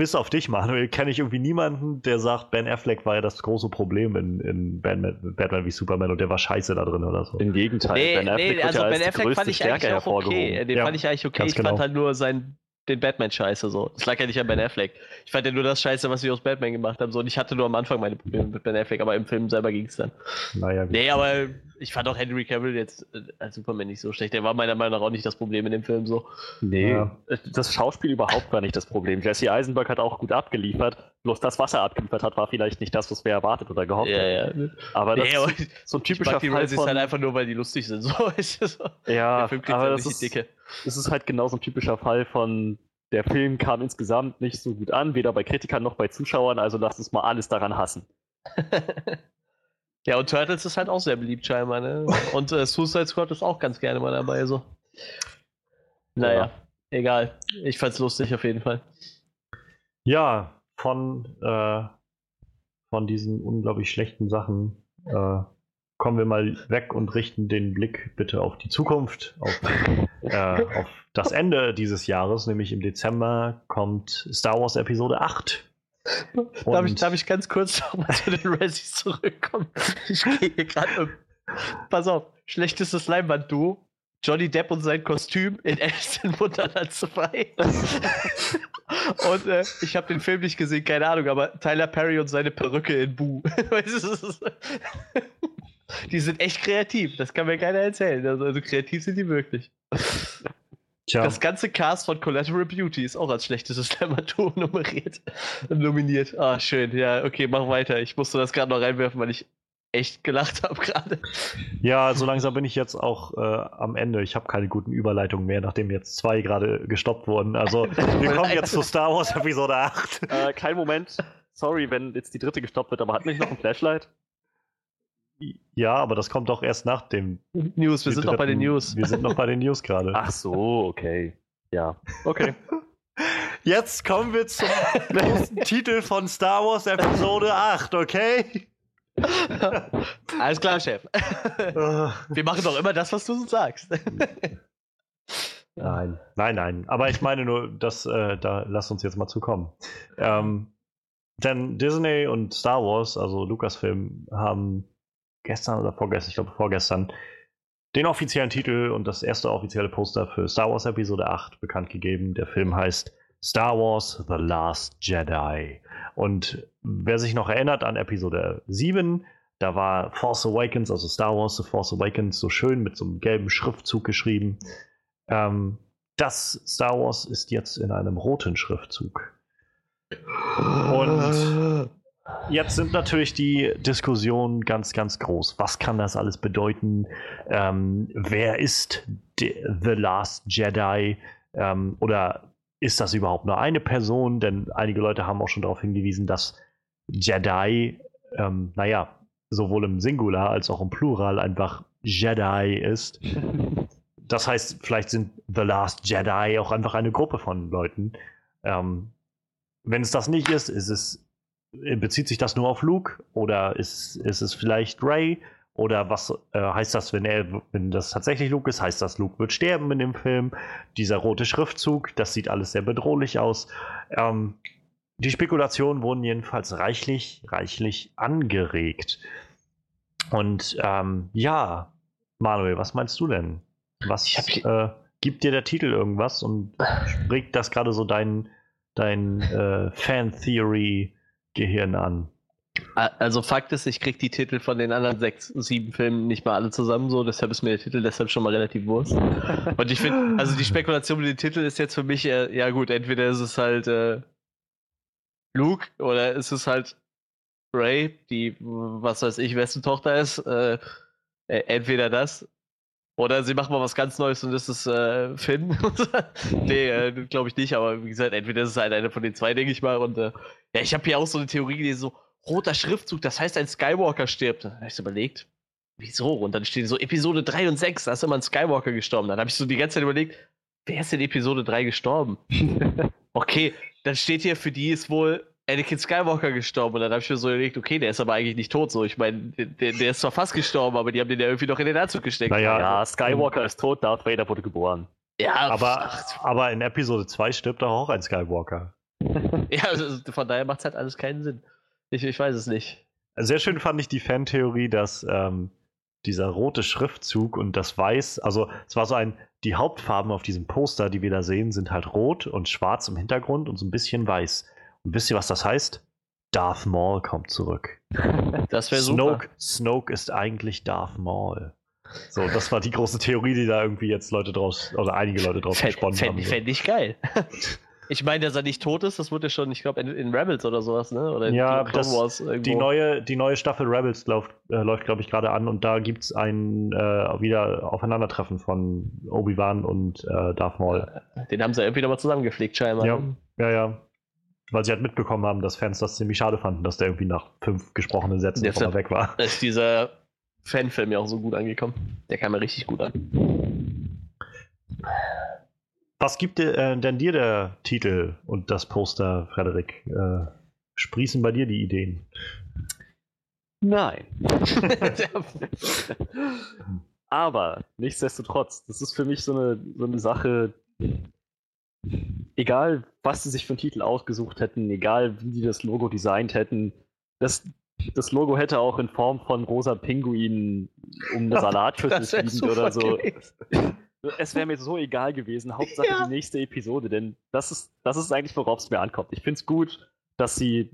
bis auf dich, Manuel, kenne ich irgendwie niemanden, der sagt, Ben Affleck war ja das große Problem in, in Batman, Batman wie Superman und der war scheiße da drin oder so. im Gegenteil. Nee, ben Affleck nee, also ja als Ben Affleck fand ich Stärke eigentlich auch okay. Den Ja, fand ich eigentlich okay. Ich fand genau. halt nur sein, den Batman scheiße so. Das lag ja nicht an Ben Affleck. Ich fand ja nur das scheiße, was wir aus Batman gemacht haben. So. Und ich hatte nur am Anfang meine Probleme mit Ben Affleck, aber im Film selber ging es dann. Naja, gut. Nee, aber ich fand auch Henry Cavill jetzt äh, als Superman nicht so schlecht. Der war meiner Meinung nach auch nicht das Problem in dem Film so. Nee, Ja. das Schauspiel überhaupt war nicht das Problem. Jesse Eisenberg hat auch gut abgeliefert. Bloß das, was er abgeliefert hat, war vielleicht nicht das, was wir erwartet oder gehofft Ja, hätten. ja. Aber das Nee, aber ist so ein ich typischer mag die Fall Razzies von... halt einfach nur, weil die lustig sind. So, ja, Der Film kriegt aber halt das ist, dicke. das ist halt genau so ein typischer Fall von... Der Film kam insgesamt nicht so gut an, weder bei Kritikern noch bei Zuschauern, also lasst uns mal alles daran hassen. ja, und Turtles ist halt auch sehr beliebt scheinbar, ne? Und äh, Suicide Squad ist auch ganz gerne mal dabei, so. Naja, Ja. egal. Ich fand's lustig auf jeden Fall. Ja, von, äh, von diesen unglaublich schlechten Sachen äh, kommen wir mal weg und richten den Blick bitte auf die Zukunft, auf, äh, auf das Ende dieses Jahres, nämlich im Dezember kommt Star Wars Episode 8. Darf ich, darf ich ganz kurz nochmal zu den Razzies zurückkommen? Ich gehe hier gerade um. Pass auf, schlechtestes Leinwand-Duo. Johnny Depp und sein Kostüm in Alice in Wunderland 2. und äh, ich habe den Film nicht gesehen, keine Ahnung, aber Tyler Perry und seine Perücke in Boo. Die sind echt kreativ, das kann mir keiner erzählen. Also, also kreativ sind die wirklich. Tja, Das ganze Cast von Collateral Beauty ist auch als schlechtestes Lamatur nummeriert, nominiert. Ah, schön. Ja, okay, mach weiter. Ich musste das gerade noch reinwerfen, weil ich echt gelacht habe gerade. ja, so langsam bin ich jetzt auch äh, am Ende. Ich habe keine guten Überleitungen mehr, nachdem jetzt zwei gerade gestoppt wurden. Also, wir kommen jetzt zu Star Wars Episode 8. Äh, kein Moment. Sorry, wenn jetzt die dritte gestoppt wird, aber hat nicht noch ein Flashlight? Ja, aber das kommt doch erst nach dem. News, wir sind noch bei den News. Wir sind noch bei den News gerade. Ach so, okay. Ja. Okay. Jetzt kommen wir zum großen Titel von Star Wars Episode 8, okay? Alles klar, Chef. Wir machen doch immer das, was du uns sagst. nein, nein, nein. Aber ich meine nur, dass äh, da lass uns jetzt mal zukommen. Ähm, denn Disney und Star Wars, also Lucasfilm, haben gestern oder vorgestern, ich glaube vorgestern, den offiziellen Titel und das erste offizielle Poster für Star Wars Episode 8 bekannt gegeben. Der Film heißt Star Wars The Last Jedi. Und wer sich noch erinnert an Episode 7, da war Force Awakens, also Star Wars The Force Awakens, so schön mit so einem gelben Schriftzug geschrieben. Ähm, das Star Wars ist jetzt in einem roten Schriftzug. Und jetzt sind natürlich die Diskussionen ganz, ganz groß. Was kann das alles bedeuten? Ähm, wer ist The Last Jedi? Ähm, oder ist das überhaupt nur eine Person? Denn einige Leute haben auch schon darauf hingewiesen, dass Jedi, ähm, naja, sowohl im Singular als auch im Plural einfach Jedi ist. Das heißt, vielleicht sind The Last Jedi auch einfach eine Gruppe von Leuten. Ähm, wenn es das nicht ist, ist es, bezieht sich das nur auf Luke oder ist, ist es vielleicht Ray? Oder was äh, heißt das, wenn er, wenn das tatsächlich Luke ist, heißt das, Luke wird sterben in dem Film? Dieser rote Schriftzug, das sieht alles sehr bedrohlich aus. Ähm, die Spekulationen wurden jedenfalls reichlich, reichlich angeregt. Und ähm, ja, Manuel, was meinst du denn? Was äh, gibt dir der Titel irgendwas und regt das gerade so dein, dein äh, Fan-Theory-Gehirn an? Also Fakt ist, ich krieg die Titel von den anderen sechs, sieben Filmen nicht mal alle zusammen so, deshalb ist mir der Titel deshalb schon mal relativ wurscht. Und ich finde, also die Spekulation mit dem Titel ist jetzt für mich, äh, ja gut, entweder ist es halt äh, Luke oder ist es halt Ray, die, was weiß ich, wessen Tochter ist. Äh, äh entweder das oder sie machen mal was ganz Neues und das ist äh, Finn. nee, äh, glaube ich nicht, aber wie gesagt, entweder ist es halt eine von den zwei, denke ich mal. Und äh, ja, ich habe hier auch so eine Theorie gelesen, so roter Schriftzug, das heißt, ein Skywalker stirbt. Da habe ich überlegt, wieso? Und dann steht so Episode 3 und 6, da ist immer ein Skywalker gestorben. Dann habe ich so die ganze Zeit überlegt, wer ist in Episode 3 gestorben? okay, dann steht hier, für die ist wohl Anakin Skywalker gestorben. Und dann habe ich mir so überlegt, okay, der ist aber eigentlich nicht tot. So, ich meine, der, der, ist zwar fast gestorben, aber die haben den ja irgendwie noch in den Anzug gesteckt. Naja, ja, Skywalker ist tot, Darth Vader wurde geboren. Ja, aber, aber in Episode 2 stirbt doch auch ein Skywalker. ja, also von daher macht es halt alles keinen Sinn. Ich, ich weiß es nicht. Sehr schön fand ich die Fantheorie, dass ähm, dieser rote Schriftzug und das Weiß, also es war so ein, die Hauptfarben auf diesem Poster, die wir da sehen, sind halt rot und schwarz im Hintergrund und so ein bisschen weiß. Und wisst ihr, was das heißt? Darth Maul kommt zurück. Das wäre super. Snoke ist eigentlich Darth Maul. So, das war die große Theorie, die da irgendwie jetzt Leute draus, oder einige Leute draus gesponnen haben. Fände ich geil. Ich meine, dass er nicht tot ist, das wurde schon, ich glaube, in, in, Rebels oder sowas, ne? Oder in ja, das, Wars irgendwo. Die neue, die neue Staffel Rebels läuft, äh, läuft glaube ich, gerade an und da gibt es ein äh, wieder Aufeinandertreffen von Obi-Wan und äh, Darth Maul. Den haben sie irgendwie nochmal zusammengepflegt, scheinbar. Ja, ja, ja weil sie halt mitbekommen haben, dass Fans das ziemlich schade fanden, dass der irgendwie nach fünf gesprochenen Sätzen Deshalb weg war. ist dieser Fanfilm ja auch so gut angekommen. Der kam ja richtig gut an. Was gibt äh, denn dir der Titel und das Poster, Frederik? Äh, sprießen bei dir die Ideen? Nein. Aber nichtsdestotrotz, das ist für mich so eine, so eine Sache, egal was sie sich für einen Titel ausgesucht hätten, egal wie sie das Logo designt hätten, das, das Logo hätte auch in Form von rosa Pinguinen um eine Salatschüssel fliegend oder so. Gewesen. Es wäre mir so egal gewesen. Hauptsache ja. die nächste Episode, denn das ist, das ist eigentlich, worauf es mir ankommt. Ich finde es gut, dass sie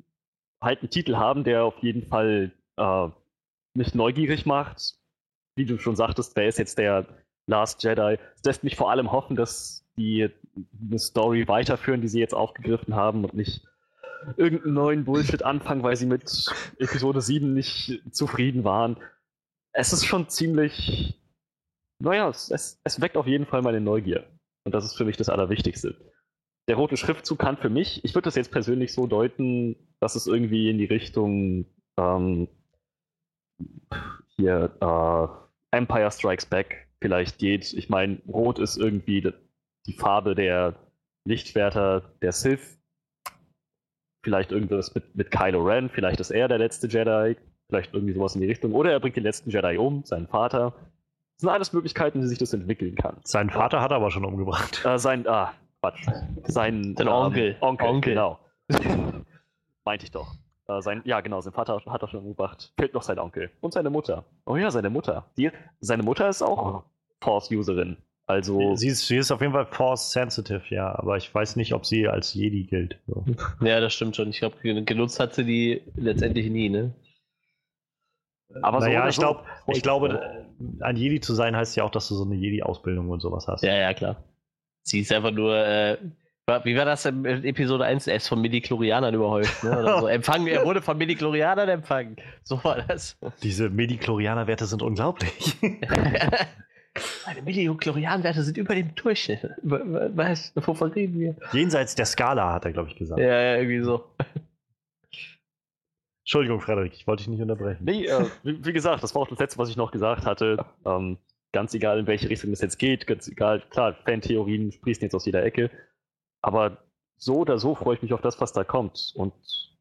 halt einen Titel haben, der auf jeden Fall äh, mich neugierig macht. Wie du schon sagtest, wer ist jetzt der Last Jedi? Es lässt mich vor allem hoffen, dass die eine Story weiterführen, die sie jetzt aufgegriffen haben und nicht irgendeinen neuen Bullshit anfangen, weil sie mit Episode 7 nicht zufrieden waren. Es ist schon ziemlich. Naja, es, es weckt auf jeden Fall meine Neugier. Und das ist für mich das Allerwichtigste. Der rote Schriftzug kann für mich, ich würde das jetzt persönlich so deuten, dass es irgendwie in die Richtung ähm, hier äh, Empire Strikes Back vielleicht geht. Ich meine, Rot ist irgendwie die Farbe der Lichtschwerter der Sith. Vielleicht irgendwas mit, mit Kylo Ren, vielleicht ist er der letzte Jedi, vielleicht irgendwie sowas in die Richtung. Oder er bringt den letzten Jedi um, seinen Vater. Das sind alles Möglichkeiten, wie sich das entwickeln kann. Seinen Vater hat er aber schon umgebracht. Äh, sein, ah, Quatsch. Sein ähm, Onkel. Onkel. Onkel, genau. Meinte ich doch. Äh, sein, ja, genau, sein Vater hat er schon umgebracht. Fehlt noch sein Onkel. Und seine Mutter. Oh ja, seine Mutter. Die, seine Mutter ist auch Force-Userin. Also sie ist, sie ist auf jeden Fall Force Sensitive, ja, aber ich weiß nicht, ob sie als Jedi gilt. So. Ja, das stimmt schon. Ich glaube, genutzt hat sie die letztendlich nie, ne? Aber naja, so ich, glaub, so. ich glaube, ein Jedi zu sein heißt ja auch, dass du so eine Jedi-Ausbildung und sowas hast. Ja, ja, klar. Sie ist einfach nur, äh, wie war das in Episode 1? Er ist von Medichlorianern überhäuft, ne? Oder so. Empfangen, er wurde von Medichlorianern empfangen. So war das. Diese Medichlorianer-Werte sind unglaublich. Meine Milliochlorian-Werte sind über dem Durchschnitt. Was? Wovon reden wir? Jenseits der Skala, hat er, glaube ich, gesagt. Ja, ja, irgendwie so. Entschuldigung, Frederik, ich wollte dich nicht unterbrechen. Nee, äh, wie, wie, gesagt, das war auch das Letzte, was ich noch gesagt hatte. Ähm, ganz egal, in welche Richtung es jetzt geht, ganz egal, klar, Fan-Theorien sprießen jetzt aus jeder Ecke. Aber so oder so freue ich mich auf das, was da kommt. Und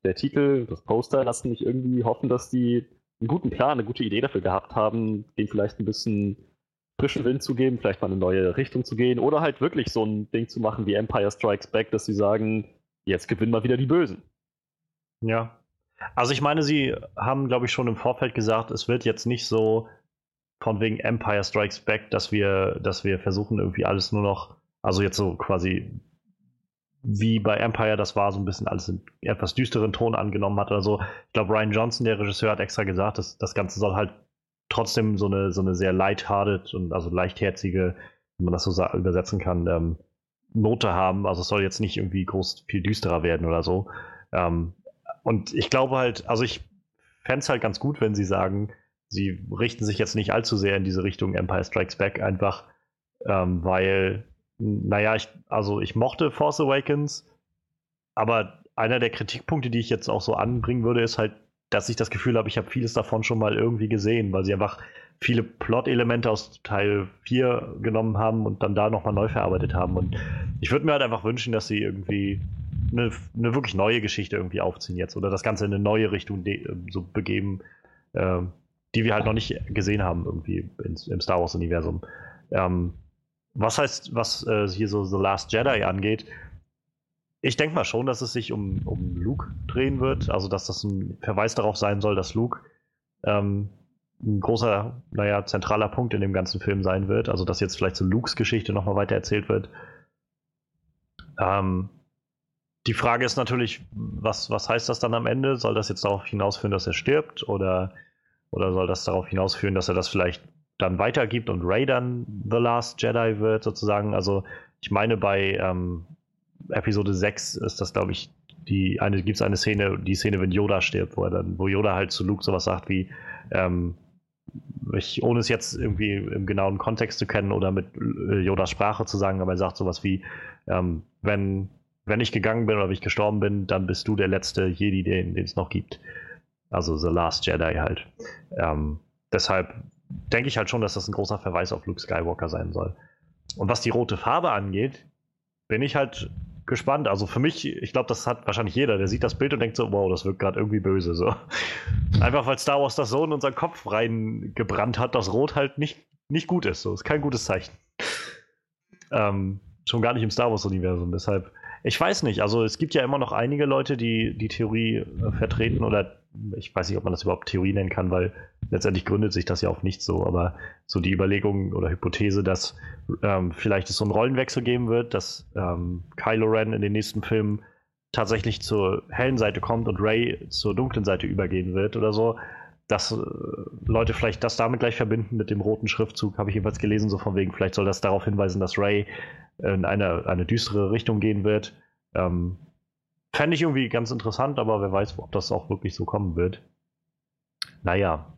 der Titel, das Poster lassen mich irgendwie hoffen, dass die einen guten Plan, eine gute Idee dafür gehabt haben, den vielleicht ein bisschen frischen Wind zu geben, vielleicht mal eine neue Richtung zu gehen oder halt wirklich so ein Ding zu machen wie Empire Strikes Back, dass sie sagen, jetzt gewinnen mal wieder die Bösen. Ja, also ich meine, sie haben, glaube ich, schon im Vorfeld gesagt, es wird jetzt nicht so von wegen Empire Strikes Back, dass wir, dass wir versuchen, irgendwie alles nur noch, also jetzt so quasi wie bei Empire, das war so ein bisschen alles in etwas düsteren Ton angenommen hat oder so. Ich glaube, Ryan Johnson, der Regisseur, hat extra gesagt, dass das Ganze soll halt trotzdem so eine, so eine sehr lighthearted und also leichtherzige, wenn man das so übersetzen kann, ähm, Note haben. Also es soll jetzt nicht irgendwie groß viel düsterer werden oder so. Ähm, und ich glaube halt, also ich fände es halt ganz gut, wenn sie sagen, sie richten sich jetzt nicht allzu sehr in diese Richtung Empire Strikes Back, einfach ähm, weil, naja, ich, also ich mochte Force Awakens, aber einer der Kritikpunkte, die ich jetzt auch so anbringen würde, ist halt, dass ich das Gefühl habe, ich habe vieles davon schon mal irgendwie gesehen, weil sie einfach viele Plot-Elemente aus Teil 4 genommen haben und dann da nochmal neu verarbeitet haben. Und ich würde mir halt einfach wünschen, dass sie irgendwie eine, eine, wirklich neue Geschichte irgendwie aufziehen jetzt oder das Ganze in eine neue Richtung ähm, so begeben, äh, die wir halt noch nicht gesehen haben irgendwie ins, im Star Wars-Universum. Ähm, was heißt, was äh, hier so The Last Jedi angeht, ich denke mal schon, dass es sich um, um Luke drehen wird, also dass das ein Verweis darauf sein soll, dass Luke ähm, ein großer, naja, zentraler Punkt in dem ganzen Film sein wird, also dass jetzt vielleicht so Lukes Geschichte nochmal weiter erzählt wird. Ähm, die Frage ist natürlich, was, was heißt das dann am Ende? Soll das jetzt darauf hinausführen, dass er stirbt? Oder, oder soll das darauf hinausführen, dass er das vielleicht dann weitergibt und Ray dann The Last Jedi wird, sozusagen? Also, ich meine, bei ähm, Episode 6 ist das, glaube ich, die eine, gibt es eine Szene, die Szene, wenn Yoda stirbt, wo er dann, wo Yoda halt zu Luke sowas sagt wie, ähm, ich, ohne es jetzt irgendwie im genauen Kontext zu kennen oder mit äh, Yodas Sprache zu sagen, aber er sagt sowas wie, ähm, wenn wenn ich gegangen bin oder wenn ich gestorben bin, dann bist du der letzte Jedi, den es noch gibt. Also The Last Jedi halt. Ähm, deshalb denke ich halt schon, dass das ein großer Verweis auf Luke Skywalker sein soll. Und was die rote Farbe angeht, bin ich halt gespannt. Also für mich, ich glaube, das hat wahrscheinlich jeder, der sieht das Bild und denkt so, wow, das wirkt gerade irgendwie böse. So. Einfach weil Star Wars das so in unseren Kopf reingebrannt hat, dass Rot halt nicht, nicht gut ist. So, ist kein gutes Zeichen. Ähm, schon gar nicht im Star Wars-Universum. Deshalb ich weiß nicht, also es gibt ja immer noch einige Leute, die die Theorie äh, vertreten oder ich weiß nicht, ob man das überhaupt Theorie nennen kann, weil letztendlich gründet sich das ja auch nicht so, aber so die Überlegung oder Hypothese, dass ähm, vielleicht es so einen Rollenwechsel geben wird, dass ähm, Kylo Ren in den nächsten Filmen tatsächlich zur hellen Seite kommt und Ray zur dunklen Seite übergehen wird oder so, dass äh, Leute vielleicht das damit gleich verbinden mit dem roten Schriftzug, habe ich jedenfalls gelesen, so von wegen, vielleicht soll das darauf hinweisen, dass Ray in eine, eine düstere Richtung gehen wird. Ähm, Fände ich irgendwie ganz interessant, aber wer weiß, ob das auch wirklich so kommen wird. Naja.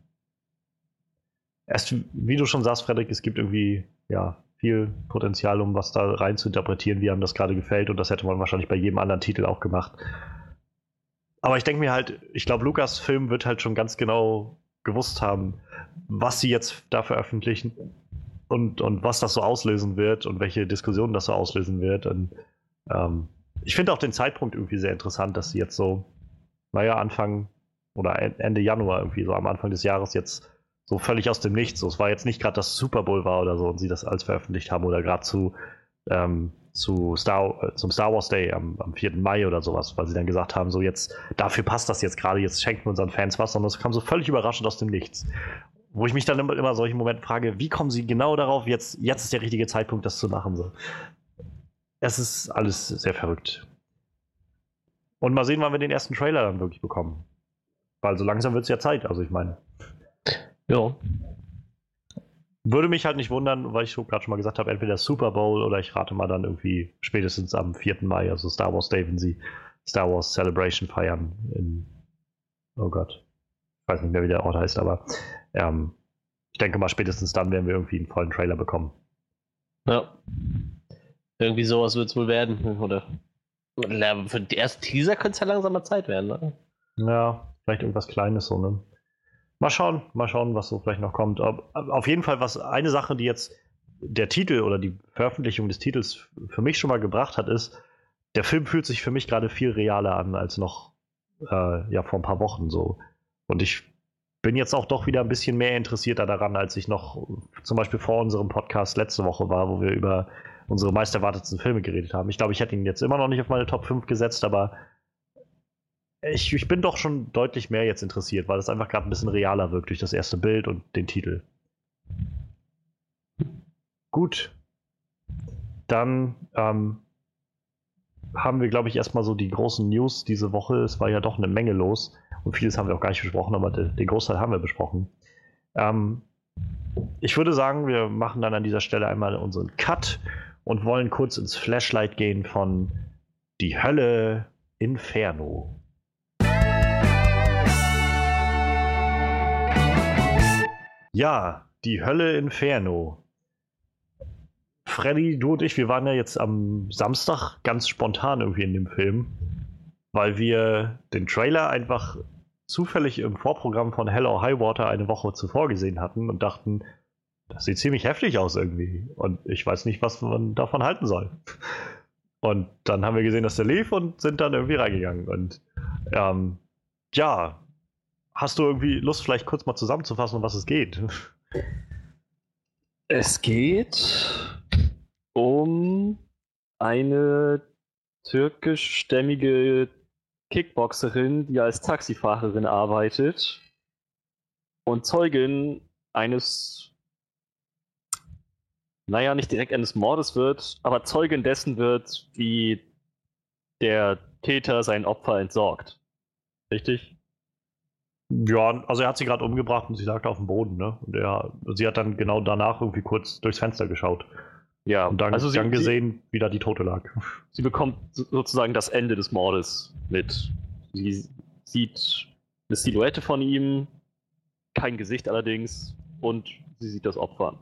Erst, wie du schon sagst, Frederik, es gibt irgendwie ja, viel Potenzial, um was da rein zu interpretieren, wie einem das gerade gefällt. Und das hätte man wahrscheinlich bei jedem anderen Titel auch gemacht. Aber ich denke mir halt, ich glaube, Lukas Film wird halt schon ganz genau gewusst haben, was sie jetzt da veröffentlichen und, und was das so auslösen wird und welche Diskussionen das so auslösen wird. Und ähm, ich finde auch den Zeitpunkt irgendwie sehr interessant, dass sie jetzt so, naja, Anfang oder Ende Januar irgendwie so am Anfang des Jahres jetzt so völlig aus dem Nichts. So, es war jetzt nicht gerade, dass Super Bowl war oder so und sie das alles veröffentlicht haben oder gerade zu, ähm, zu Star, äh, zum Star Wars Day am, am 4. Mai oder sowas, weil sie dann gesagt haben, so jetzt, dafür passt das jetzt gerade, jetzt schenken wir unseren Fans was, sondern es kam so völlig überraschend aus dem Nichts wo ich mich dann immer, immer solchen Momenten frage, wie kommen sie genau darauf, jetzt, jetzt ist der richtige Zeitpunkt, das zu machen. So. Es ist alles sehr verrückt. Und mal sehen, wann wir den ersten Trailer dann wirklich bekommen. Weil so langsam wird es ja Zeit, also ich meine. Ja. Würde mich halt nicht wundern, weil ich gerade schon mal gesagt habe, entweder Super Bowl oder ich rate mal dann irgendwie spätestens am 4. Mai, also Star Wars Day, wenn sie Star Wars Celebration feiern in, oh Gott, ich weiß nicht mehr, wie der Ort heißt, aber ähm, ich denke mal, spätestens dann werden wir irgendwie einen vollen Trailer bekommen. Ja. Irgendwie sowas wird es wohl werden. Oder, für die ersten Teaser könnte es ja langsam mal Zeit werden. Ne? Ja, vielleicht irgendwas Kleines so, ne? Mal schauen, mal schauen, was so vielleicht noch kommt. Auf jeden Fall, was eine Sache, die jetzt der Titel oder die Veröffentlichung des Titels für mich schon mal gebracht hat, ist, der Film fühlt sich für mich gerade viel realer an als noch äh, ja, vor ein paar Wochen so. Und ich bin jetzt auch doch wieder ein bisschen mehr interessierter daran, als ich noch zum Beispiel vor unserem Podcast letzte Woche war, wo wir über unsere meist erwartetsten Filme geredet haben. Ich glaube, ich hätte ihn jetzt immer noch nicht auf meine Top 5 gesetzt, aber ich, ich bin doch schon deutlich mehr jetzt interessiert, weil es einfach gerade ein bisschen realer wirkt durch das erste Bild und den Titel. Gut. Dann ähm, haben wir, glaube ich, erstmal so die großen News diese Woche. Es war ja doch eine Menge los und vieles haben wir auch gar nicht besprochen, aber den, Großteil haben wir besprochen. Ähm, ich würde sagen, wir machen dann an dieser Stelle einmal unseren Cut und wollen kurz ins Flashlight gehen von Die Hölle Inferno. Ja, die Hölle Inferno. Freddy, du und ich, wir waren ja jetzt am Samstag ganz spontan irgendwie in dem Film, weil wir den Trailer einfach zufällig im Vorprogramm von Hell or High Water eine Woche zuvor gesehen hatten und dachten, das sieht ziemlich heftig aus irgendwie. Und ich weiß nicht, was man davon halten soll. Und dann haben wir gesehen, dass der lief und sind dann irgendwie reingegangen. Und ähm, ja, hast du irgendwie Lust, vielleicht kurz mal zusammenzufassen, um was es geht? Es geht um eine türkischstämmige Kickboxerin, die als Taxifahrerin arbeitet und Zeugin eines, naja, nicht direkt eines Mordes wird, aber Zeugin dessen wird, wie der Täter sein Opfer entsorgt. Richtig? Ja, also er hat sie gerade umgebracht und sie lag auf dem Boden, ne? Und er, sie hat dann genau danach irgendwie kurz durchs Fenster geschaut. Ja, und dann, also sie, dann gesehen, sie, wie da die Tote lag. Sie bekommt sozusagen das Ende des Mordes mit. Sie sieht eine Silhouette von ihm, kein Gesicht allerdings, und sie sieht das Opfer.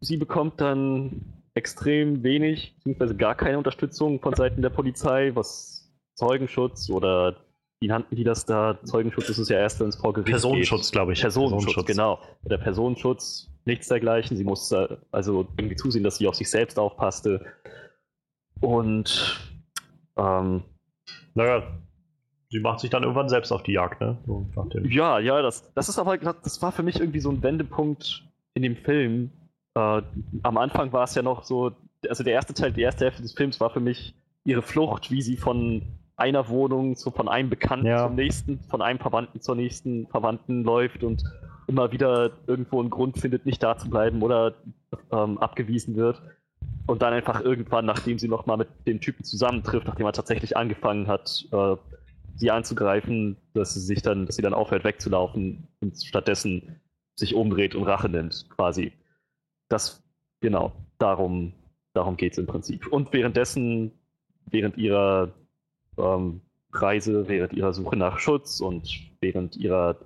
Sie bekommt dann extrem wenig, beziehungsweise gar keine Unterstützung von Seiten der Polizei, was Zeugenschutz oder wie nannten die das da? Zeugenschutz ist es ja erst, wenn es vor Gericht Personenschutz, glaube ich. Personenschutz, Personenschutz, genau. Der Personenschutz, nichts dergleichen. Sie musste also irgendwie zusehen, dass sie auf sich selbst aufpasste. Und ähm, naja, sie macht sich dann irgendwann selbst auf die Jagd, ne? So ja, ja, das, das ist aber das war für mich irgendwie so ein Wendepunkt in dem Film. Äh, am Anfang war es ja noch so, also der erste Teil, die erste Hälfte des Films war für mich ihre Flucht, wie sie von einer Wohnung, so von einem Bekannten ja. zum nächsten, von einem Verwandten zur nächsten Verwandten läuft und immer wieder irgendwo einen Grund findet, nicht da zu bleiben oder ähm, abgewiesen wird. Und dann einfach irgendwann, nachdem sie nochmal mit dem Typen zusammentrifft, nachdem er tatsächlich angefangen hat, äh, sie anzugreifen, dass sie sich dann, dass sie dann aufhört wegzulaufen und stattdessen sich umdreht und Rache nimmt, quasi. Das, genau, darum, darum geht es im Prinzip. Und währenddessen, während ihrer ähm, Reise, während ihrer Suche nach Schutz und während ihrer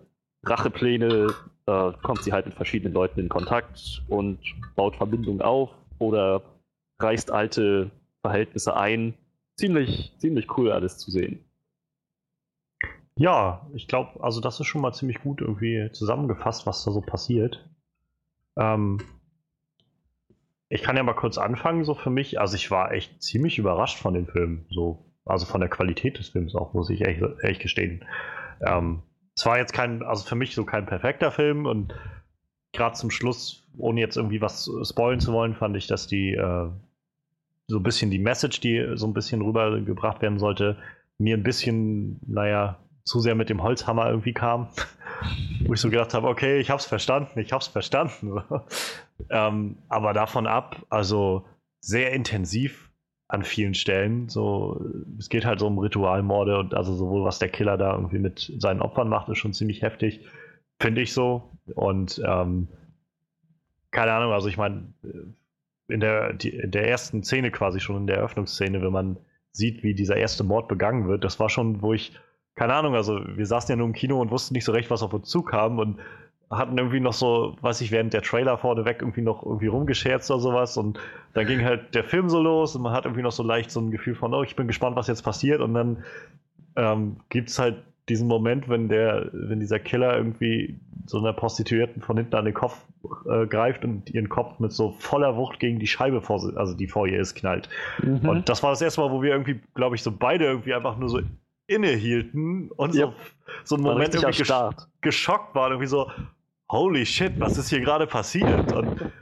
Rachepläne äh, kommt sie halt mit verschiedenen Leuten in Kontakt und baut Verbindungen auf oder reißt alte Verhältnisse ein. Ziemlich, ziemlich cool alles zu sehen. Ja, ich glaube, also das ist schon mal ziemlich gut irgendwie zusammengefasst, was da so passiert. Ähm, ich kann ja mal kurz anfangen, so für mich. Also ich war echt ziemlich überrascht von dem Film. So also von der Qualität des Films auch, muss ich ehrlich, ehrlich gestehen. Ähm, es war jetzt kein, also für mich so kein perfekter Film und gerade zum Schluss, ohne jetzt irgendwie was spoilen zu wollen, fand ich, dass die äh, so ein bisschen die Message, die so ein bisschen rübergebracht werden sollte, mir ein bisschen, naja, zu sehr mit dem Holzhammer irgendwie kam. Wo ich so gedacht habe, okay, ich hab's verstanden, ich hab's verstanden. ähm, aber davon ab, also sehr intensiv an vielen Stellen. So, es geht halt so um Ritualmorde und also sowohl was der Killer da irgendwie mit seinen Opfern macht, ist schon ziemlich heftig, finde ich so. Und ähm, keine Ahnung, also ich meine, in der, die, in der ersten Szene quasi schon in der Eröffnungsszene, wenn man sieht, wie dieser erste Mord begangen wird, das war schon, wo ich, keine Ahnung, also wir saßen ja nur im Kino und wussten nicht so recht, was auf uns zukam und hatten irgendwie noch so, weiß ich, während der Trailer vorneweg irgendwie noch irgendwie rumgescherzt oder sowas und dann ging halt der Film so los und man hat irgendwie noch so leicht so ein Gefühl von, oh, ich bin gespannt, was jetzt passiert und dann ähm, gibt es halt diesen Moment, wenn der, wenn dieser Killer irgendwie so einer Prostituierten von hinten an den Kopf äh, greift und ihren Kopf mit so voller Wucht gegen die Scheibe vor, also die vor ihr ist, knallt. Mhm. Und das war das erste Mal, wo wir irgendwie, glaube ich, so beide irgendwie einfach nur so innehielten und so, yep. so einen Moment irgendwie gesch geschockt waren, irgendwie so, holy shit, was ist hier gerade passiert? Und,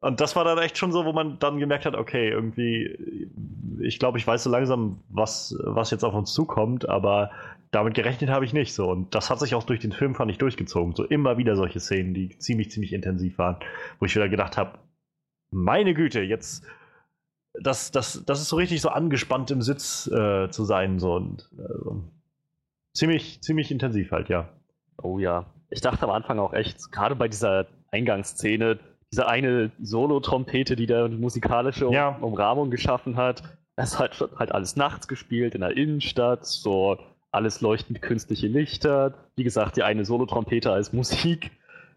und das war dann echt schon so, wo man dann gemerkt hat, okay, irgendwie, ich glaube, ich weiß so langsam, was, was jetzt auf uns zukommt, aber damit gerechnet habe ich nicht so. Und das hat sich auch durch den Film, fand ich, durchgezogen. So immer wieder solche Szenen, die ziemlich, ziemlich intensiv waren, wo ich wieder gedacht habe, meine Güte, jetzt, das, das, das ist so richtig so angespannt im Sitz äh, zu sein. So. Und, äh, ziemlich, ziemlich intensiv halt, ja. Oh ja. Ich dachte am Anfang auch echt, gerade bei dieser Eingangsszene, diese eine Solo-Trompete, die da die musikalische ja. Umrahmung geschaffen hat, es hat halt alles nachts gespielt in der Innenstadt, so alles leuchtend künstliche Lichter. Wie gesagt, die eine Solo-Trompete als Musik.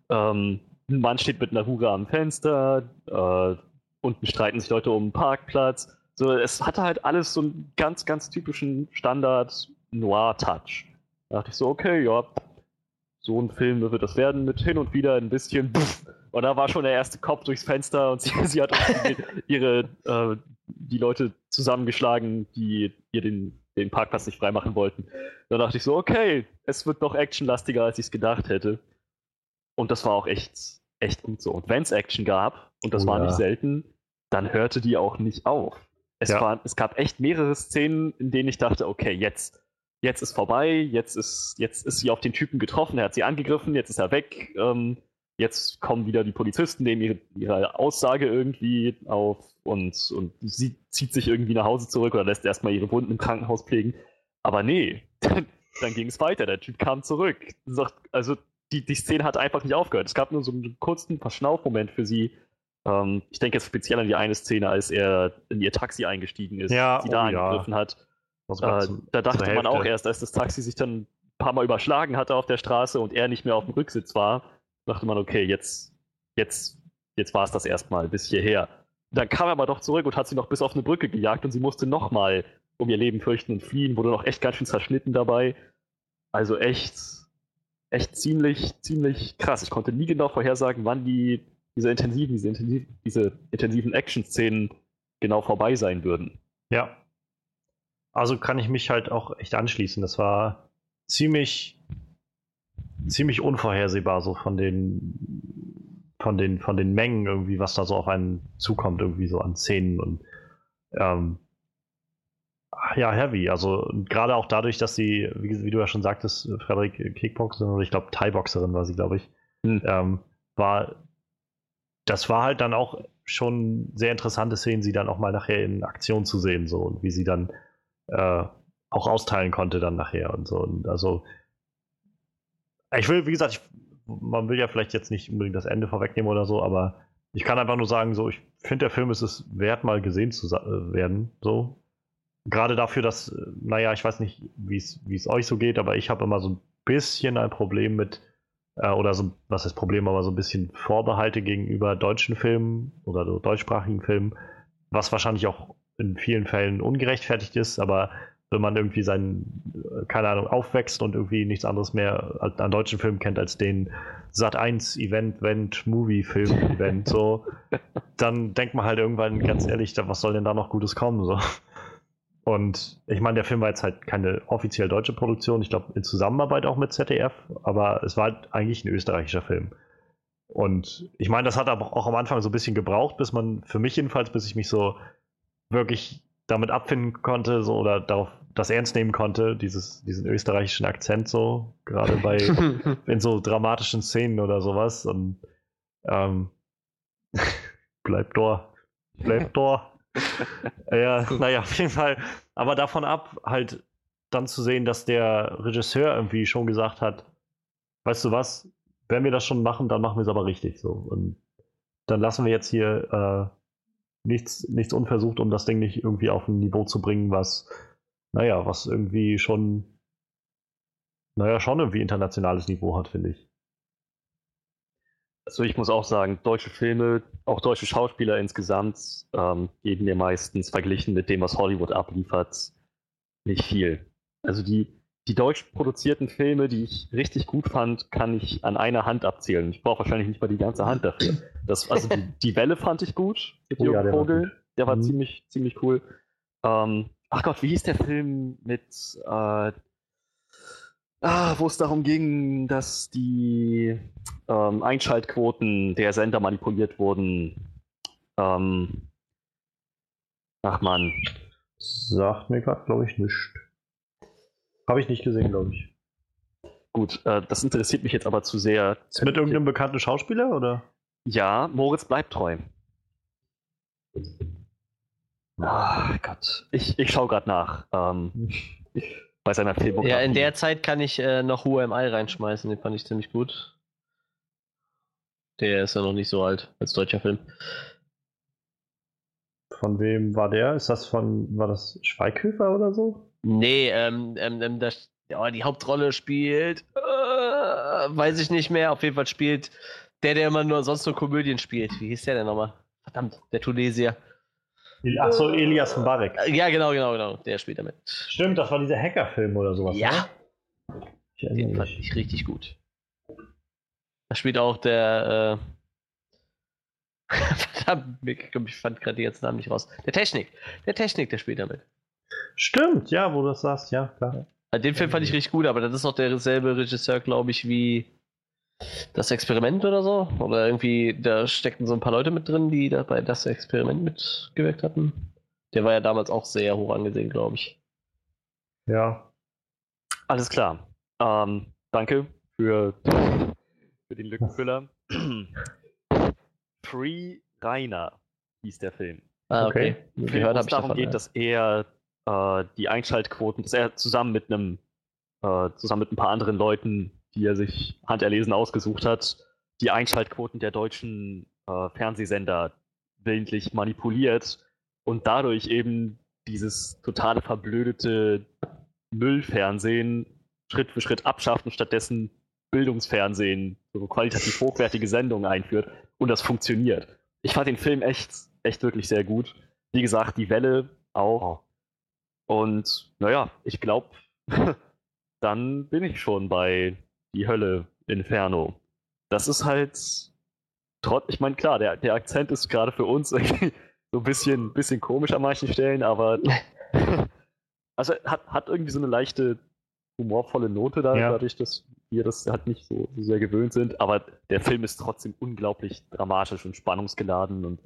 Ähm, ein Mann steht mit einer Hure am Fenster. Äh, unten streiten sich Leute um einen Parkplatz. So, es hatte halt alles so einen ganz, ganz typischen Standard-Noir-Touch. Da dachte ich so, okay, ja, so ein Film wird das werden mit hin und wieder ein bisschen. Und da war schon der erste Kopf durchs Fenster und sie, sie hat ihre, äh, die Leute zusammengeschlagen, die ihr den den Parkplatz nicht freimachen wollten. Da dachte ich so, okay, es wird doch actionlastiger, als ich es gedacht hätte. Und das war auch echt, echt gut so. Und wenn es Action gab, und das oh, war ja. nicht selten, dann hörte die auch nicht auf. Es, ja. war, es gab echt mehrere Szenen, in denen ich dachte, okay, jetzt, jetzt ist vorbei, jetzt ist, jetzt ist sie auf den Typen getroffen, er hat sie angegriffen, jetzt ist er weg. Ähm, jetzt kommen wieder die Polizisten, nehmen ihre, ihre Aussage irgendwie auf und, und sie zieht sich irgendwie nach Hause zurück oder lässt erstmal ihre Wunden im Krankenhaus pflegen. Aber nee, dann, dann ging es weiter. Der Typ kam zurück. Also die, die Szene hat einfach nicht aufgehört. Es gab nur so einen kurzen Verschnaufmoment für sie. Ähm, ich denke jetzt speziell an die eine Szene, als er in ihr Taxi eingestiegen ist, ja, sie da oh, angegriffen ja. hat. Äh, da dachte man auch erst, als das Taxi sich dann ein paar Mal überschlagen hatte auf der Straße und er nicht mehr auf dem Rücksitz war, dachte man, okay, jetzt, jetzt, jetzt war es das erstmal bis hierher. Dann kam er aber doch zurück und hat sie noch bis auf eine Brücke gejagt und sie musste nochmal um ihr Leben fürchten und fliehen, wurde noch echt ganz schön zerschnitten dabei. Also echt, echt ziemlich, ziemlich krass. Ich konnte nie genau vorhersagen, wann die, diese intensiven, diese, intensiv, diese intensiven Action-Szenen genau vorbei sein würden. Ja. Also kann ich mich halt auch echt anschließen. Das war ziemlich ziemlich unvorhersehbar, so von den, von den, von den Mengen irgendwie, was da so auf einen zukommt, irgendwie so an Szenen und ähm, ja, heavy. Also gerade auch dadurch, dass sie, wie, wie, du ja schon sagtest, Frederik Kickboxerin oder ich glaube Thai-Boxerin war sie, glaube ich, hm. ähm, war das war halt dann auch schon sehr interessante Szenen, sie dann auch mal nachher in Aktion zu sehen, so und wie sie dann äh, auch austeilen konnte dann nachher und so. Und also ich will, wie gesagt, ich, man will ja vielleicht jetzt nicht unbedingt das Ende vorwegnehmen oder so, aber ich kann einfach nur sagen, so, ich finde, der Film ist es wert, mal gesehen zu äh, werden. So. Gerade dafür, dass, äh, naja, ich weiß nicht, wie es euch so geht, aber ich habe immer so ein bisschen ein Problem mit, äh, oder so, was ist Problem, aber so ein bisschen Vorbehalte gegenüber deutschen Filmen oder so deutschsprachigen Filmen, was wahrscheinlich auch in vielen Fällen ungerechtfertigt ist, aber wenn man irgendwie seinen, keine Ahnung, aufwächst und irgendwie nichts anderes mehr an deutschen Filmen kennt als den Sat 1 Event, Event, Movie, Film, Event, so, dann denkt man halt irgendwann ganz ehrlich, was soll denn da noch Gutes kommen, so. Und ich meine, der Film war jetzt halt keine offiziell deutsche Produktion, ich glaube in Zusammenarbeit auch mit ZDF, aber es war halt eigentlich ein österreichischer Film. Und ich meine, das hat aber auch am Anfang so ein bisschen gebraucht, bis man, für mich jedenfalls, bis ich mich so wirklich damit abfinden konnte, so oder darauf das ernst nehmen konnte, dieses, diesen österreichischen Akzent so, gerade bei in so dramatischen Szenen oder sowas. Und ähm, bleib da, bleib da. ja, naja, auf jeden Fall. Aber davon ab, halt dann zu sehen, dass der Regisseur irgendwie schon gesagt hat, weißt du was, wenn wir das schon machen, dann machen wir es aber richtig so. Und dann lassen wir jetzt hier äh, nichts, nichts unversucht, um das Ding nicht irgendwie auf ein Niveau zu bringen, was, naja, was irgendwie schon, naja, schon irgendwie internationales Niveau hat, finde ich. Also ich muss auch sagen, deutsche Filme, auch deutsche Schauspieler insgesamt, ähm, geben mir meistens verglichen mit dem, was Hollywood abliefert, nicht viel. Also die, die deutsch produzierten Filme, die ich richtig gut fand, kann ich an einer Hand abzählen. Ich brauche wahrscheinlich nicht mal die ganze Hand dafür. Das, also die, die Welle fand ich gut mit Oh ja, der war Vogel. gut. Der war Mhm. ziemlich, ziemlich cool. Ähm, ach Gott, wie hieß der Film mit äh, Ah, wo es darum ging, dass die ähm, Einschaltquoten der Sender manipuliert wurden. Ähm, ach man, Sagt mir gerade, glaube ich, nichts. Habe ich nicht gesehen, glaube ich. gut, äh, das interessiert mich jetzt aber zu sehr. Ist mit irgendeinem bekannten Schauspieler oder? Ja, Moritz bleibt treu. Ah Gott, ich, ich schaue gerade nach. Ähm, bei seiner Filmografie. Ja, in der Zeit kann ich äh, noch UMI reinschmeißen, den fand ich ziemlich gut. Der ist ja noch nicht so alt als deutscher Film. Von wem war der? Ist das von, war das Schweighöfer oder so? Nee, ähm, ähm, ähm das, ja, die Hauptrolle spielt, äh, weiß ich nicht mehr, auf jeden Fall spielt der, der immer nur sonst nur Komödien spielt. Wie hieß der denn nochmal? Verdammt, der Tunesier. Achso, Elias Mbarek. Äh, Ja, genau, genau, genau, der spielt damit. Stimmt, das war dieser Hackerfilm oder sowas. Ja, ne? Ich den fand ich richtig gut. Da spielt auch der, äh, verdammt, ich fand gerade ganzen Namen nicht raus. Der Technik, der Technik, der spielt damit. Stimmt, ja, wo du das sagst, ja, klar. Also Den Film fand ich richtig gut, aber das ist auch derselbe Regisseur, glaube ich, wie das Experiment oder so. Oder irgendwie, da steckten so ein paar Leute mit drin, die da bei das Experiment mitgewirkt hatten. Der war ja damals auch sehr hoch angesehen, glaube ich. Ja. Alles klar. Ähm, danke für, für den Lückenfüller. Free Rainer hieß der Film. Ah, Okay. okay. Film, es ich darum davon, geht, ja. dass er äh, die Einschaltquoten, dass er zusammen mit einem, äh, zusammen mit ein paar anderen Leuten, die er sich handerlesen ausgesucht hat, die Einschaltquoten der deutschen äh, Fernsehsender willentlich manipuliert und dadurch eben dieses totale verblödete Müllfernsehen Schritt für Schritt abschafft und stattdessen Bildungsfernsehen, so qualitativ hochwertige Sendungen einführt und das funktioniert. Ich fand den Film echt, echt wirklich sehr gut. Wie gesagt, die Welle auch. Und naja, ich glaube, dann bin ich schon bei Die Hölle Inferno. Das ist halt trotz, ich meine, klar, der, der Akzent ist gerade für uns irgendwie so ein bisschen, bisschen komisch an manchen Stellen, aber also hat, hat irgendwie so eine leichte humorvolle Note da, Ja. dadurch, dass wir das halt nicht so, so sehr gewöhnt sind. Aber der Film ist trotzdem unglaublich dramatisch und spannungsgeladen und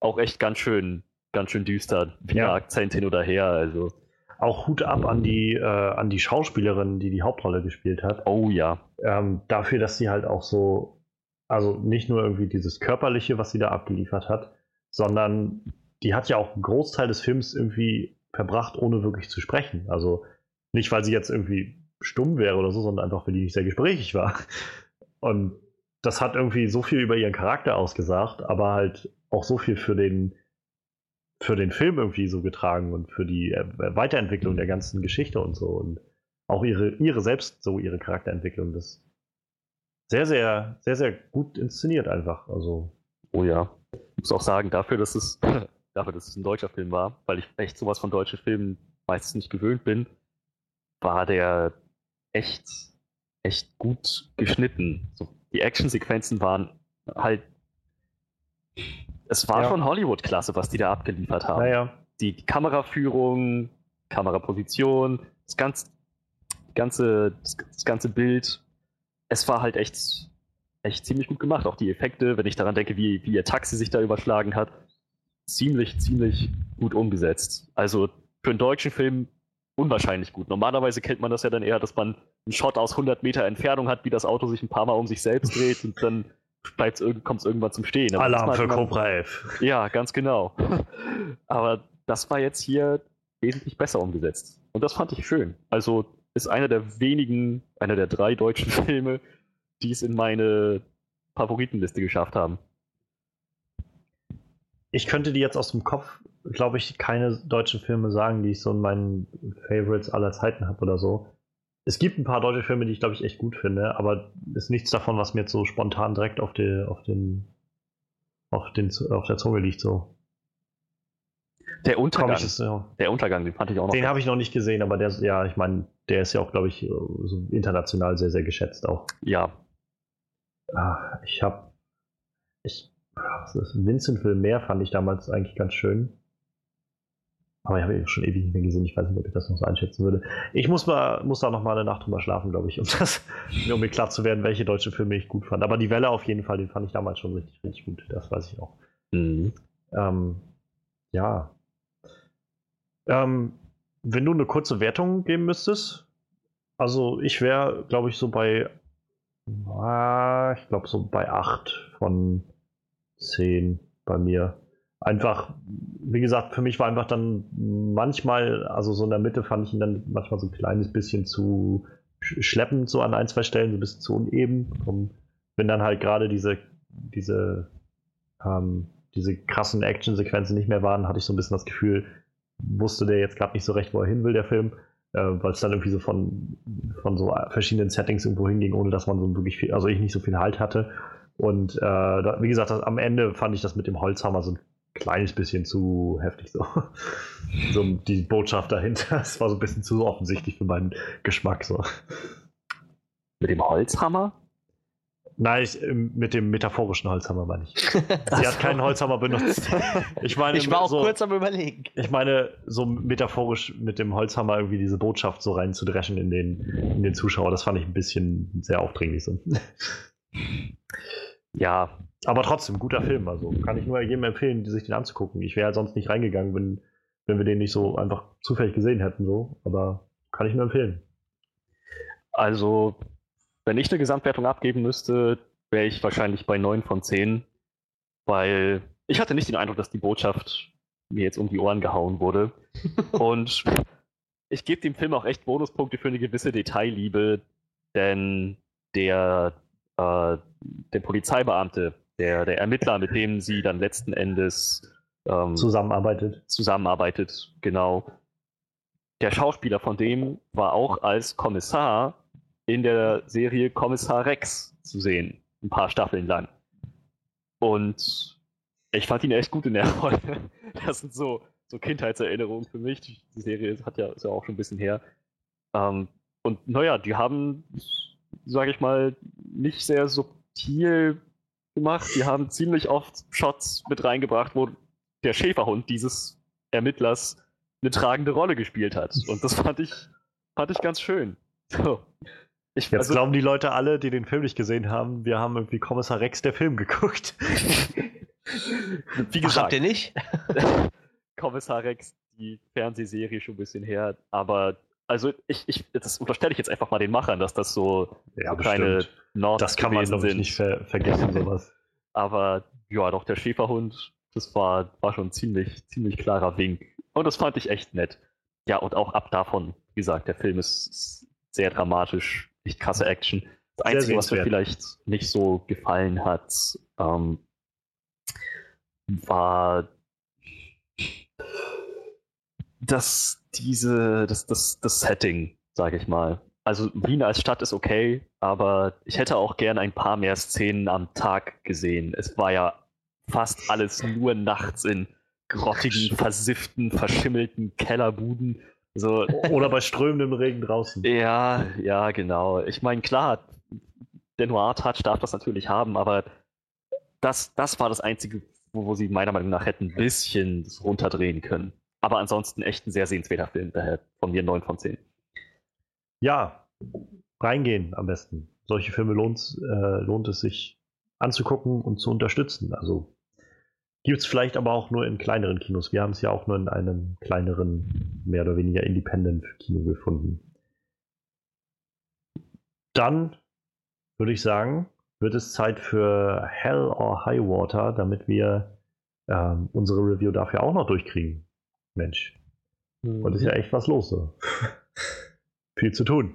auch echt ganz schön, ganz schön düster, wie Ja. der Akzent hin oder her. Also, Auch Hut ab an die, äh, an die Schauspielerin, die die Hauptrolle gespielt hat. oh ja. Ähm, dafür, dass sie halt auch so, also nicht nur irgendwie dieses Körperliche, was sie da abgeliefert hat, sondern die hat ja auch einen Großteil des Films irgendwie verbracht, ohne wirklich zu sprechen. Also nicht, weil sie jetzt irgendwie stumm wäre oder so, sondern einfach, weil die nicht sehr gesprächig war. Und das hat irgendwie so viel über ihren Charakter ausgesagt, aber halt auch so viel für den, für den Film irgendwie so getragen und für die äh, Weiterentwicklung der ganzen Geschichte und so. Und auch ihre, ihre selbst so ihre Charakterentwicklung. Das sehr, sehr, sehr, sehr gut inszeniert einfach. Also, Oh ja. Ich muss auch sagen, dafür, dass es, dafür, dass es ein deutscher Film war, weil ich echt sowas von deutschen Filmen meistens nicht gewöhnt bin, war der echt, echt gut geschnitten. So, die Actionsequenzen waren halt. Es war Ja. schon Hollywood-Klasse, was die da abgeliefert haben. naja, Die, die Kameraführung, Kameraposition, das ganze, ganze, das, ganze Bild. Es war halt echt, echt ziemlich gut gemacht. Auch die Effekte, wenn ich daran denke, wie, wie ihr Taxi sich da überschlagen hat, ziemlich, ziemlich gut umgesetzt. Also für einen deutschen Film unwahrscheinlich gut. Normalerweise kennt man das ja dann eher, dass man einen Shot aus 100 Meter Entfernung hat, wie das Auto sich ein paar Mal um sich selbst dreht und dann kommt es irgendwann zum Stehen. Aber Alarm für Cobra 11. ja, ganz genau. Aber das war jetzt hier wesentlich besser umgesetzt. Und das fand ich schön. Also ist einer der wenigen, einer der drei deutschen Filme, die es in meine Favoritenliste geschafft haben. Ich könnte die jetzt aus dem Kopf, glaube ich, keine deutschen Filme sagen, die ich so in meinen Favorites aller Zeiten habe oder so. Es gibt ein paar deutsche Filme, die ich glaube ich echt gut finde, aber ist nichts davon, was mir jetzt so spontan direkt auf, die, auf den auf den auf der Zunge liegt so. Der Untergang, ist, ja. der Untergang, den fand ich auch noch. Den habe ich noch nicht gesehen, aber der, ja, ich meine, der ist ja auch, glaube ich, so international sehr, sehr geschätzt auch. Ja. Ich habe, ich? Vincent will mehr fand ich damals eigentlich ganz schön. Aber ich habe ihn schon ewig nicht mehr gesehen. Ich weiß nicht, ob ich das noch so einschätzen würde. Ich muss, mal, muss da noch mal eine Nacht drüber schlafen, glaube ich, um, das, um mir klar zu werden, welche deutschen Filme ich gut fand. Aber die Welle auf jeden Fall, den fand ich damals schon richtig, richtig gut. Das weiß ich auch. Mhm. Ähm, ja. Ähm, wenn du eine kurze Wertung geben müsstest, also ich wäre, glaube ich, so bei, ah, ich glaube, so bei 8 von 10 bei mir einfach, wie gesagt, für mich war einfach dann manchmal, also so in der Mitte fand ich ihn dann manchmal so ein kleines bisschen zu schleppend, so an ein, zwei Stellen, so ein bisschen zu uneben. Und wenn dann halt gerade diese, diese, ähm, diese krassen Action-Sequenzen nicht mehr waren, hatte ich so ein bisschen das Gefühl, wusste der jetzt gerade nicht so recht, wo er hin will, der Film, äh, weil es dann irgendwie so von, von so verschiedenen Settings irgendwo hinging, ohne dass man so wirklich viel, also ich nicht so viel Halt hatte. Und äh, wie gesagt, das, am Ende fand ich das mit dem Holzhammer so ein kleines bisschen zu heftig so. so die Botschaft dahinter, das war so ein bisschen zu offensichtlich für meinen Geschmack so. Mit dem Holzhammer? Nein, ich, ähm, mit dem metaphorischen Holzhammer meine ich. Sie hat keinen Holzhammer benutzt. Ich meine, ich war auch so, kurz am überlegen. Ich meine, so metaphorisch mit dem Holzhammer irgendwie diese Botschaft so reinzudreschen in den, in den Zuschauer, das fand ich ein bisschen sehr aufdringlich so. Ja, aber trotzdem, guter Film. Also kann ich nur jedem empfehlen, sich den anzugucken. Ich wäre halt sonst nicht reingegangen, wenn, wenn wir den nicht so einfach zufällig gesehen hätten. So. Aber kann ich nur empfehlen. Also, wenn ich eine Gesamtwertung abgeben müsste, wäre ich wahrscheinlich bei 9 von 10. Weil ich hatte nicht den Eindruck, dass die Botschaft mir jetzt um die Ohren gehauen wurde. Und ich gebe dem Film auch echt Bonuspunkte für eine gewisse Detailliebe, denn der, äh, der Polizeibeamte, der, der Ermittler, mit dem sie dann letzten Endes ähm, zusammenarbeitet. Zusammenarbeitet, genau. Der Schauspieler von dem war auch als Kommissar in der Serie Kommissar Rex zu sehen, ein paar Staffeln lang. Und ich fand ihn echt gut in der Rolle. Das sind so, so Kindheitserinnerungen für mich. Die Serie hat ja, ist ja auch schon ein bisschen her. Ähm, und naja, die haben, sage ich mal, nicht sehr subtil gemacht. Die haben ziemlich oft Shots mit reingebracht, wo der Schäferhund dieses Ermittlers eine tragende Rolle gespielt hat. Und das fand ich, fand ich ganz schön. So. Ich, Jetzt also, glauben die Leute alle, die den Film nicht gesehen haben, wir haben irgendwie Kommissar Rex der Film geguckt. Wie gesagt, Ach, habt ihr nicht? Kommissar Rex, die Fernsehserie schon ein bisschen her, aber also ich, ich, das unterstelle ich jetzt einfach mal den Machern, dass das so, ja, so kleine Nord Das kann man, glaube ich, nicht ver vergessen, sowas. Aber ja, doch, der Schäferhund, das war, war schon ziemlich, ziemlich klarer Wink. Und das fand ich echt nett. Ja, und auch ab davon, wie gesagt, der Film ist sehr dramatisch, nicht krasse Action. Das sehr Einzige, was mir vielleicht nicht so gefallen hat, ähm, war das, diese, das, das, das Setting, sage ich mal. Also Wien als Stadt ist okay, aber ich hätte auch gern ein paar mehr Szenen am Tag gesehen. Es war ja fast alles nur nachts in grottigen, versifften, verschimmelten Kellerbuden. So. Oder bei strömendem Regen draußen. Ja, ja, genau. Ich meine, klar, der Noir-Touch darf das natürlich haben, aber das, das war das Einzige, wo, wo sie meiner Meinung nach hätten ein bisschen runterdrehen können. Aber ansonsten echt ein sehr sehenswerter Film, daher von mir 9 von 10. Ja, reingehen am besten. Solche Filme lohnt, äh, lohnt es sich anzugucken und zu unterstützen. Also gibt es vielleicht aber auch nur in kleineren Kinos. Wir haben es ja auch nur in einem kleineren, mehr oder weniger Independent-Kino gefunden. Dann würde ich sagen, wird es Zeit für Hell or High Water, damit wir ähm, unsere Review dafür auch noch durchkriegen. Mensch. Mhm. Und ist ja echt was los. So. Viel zu tun.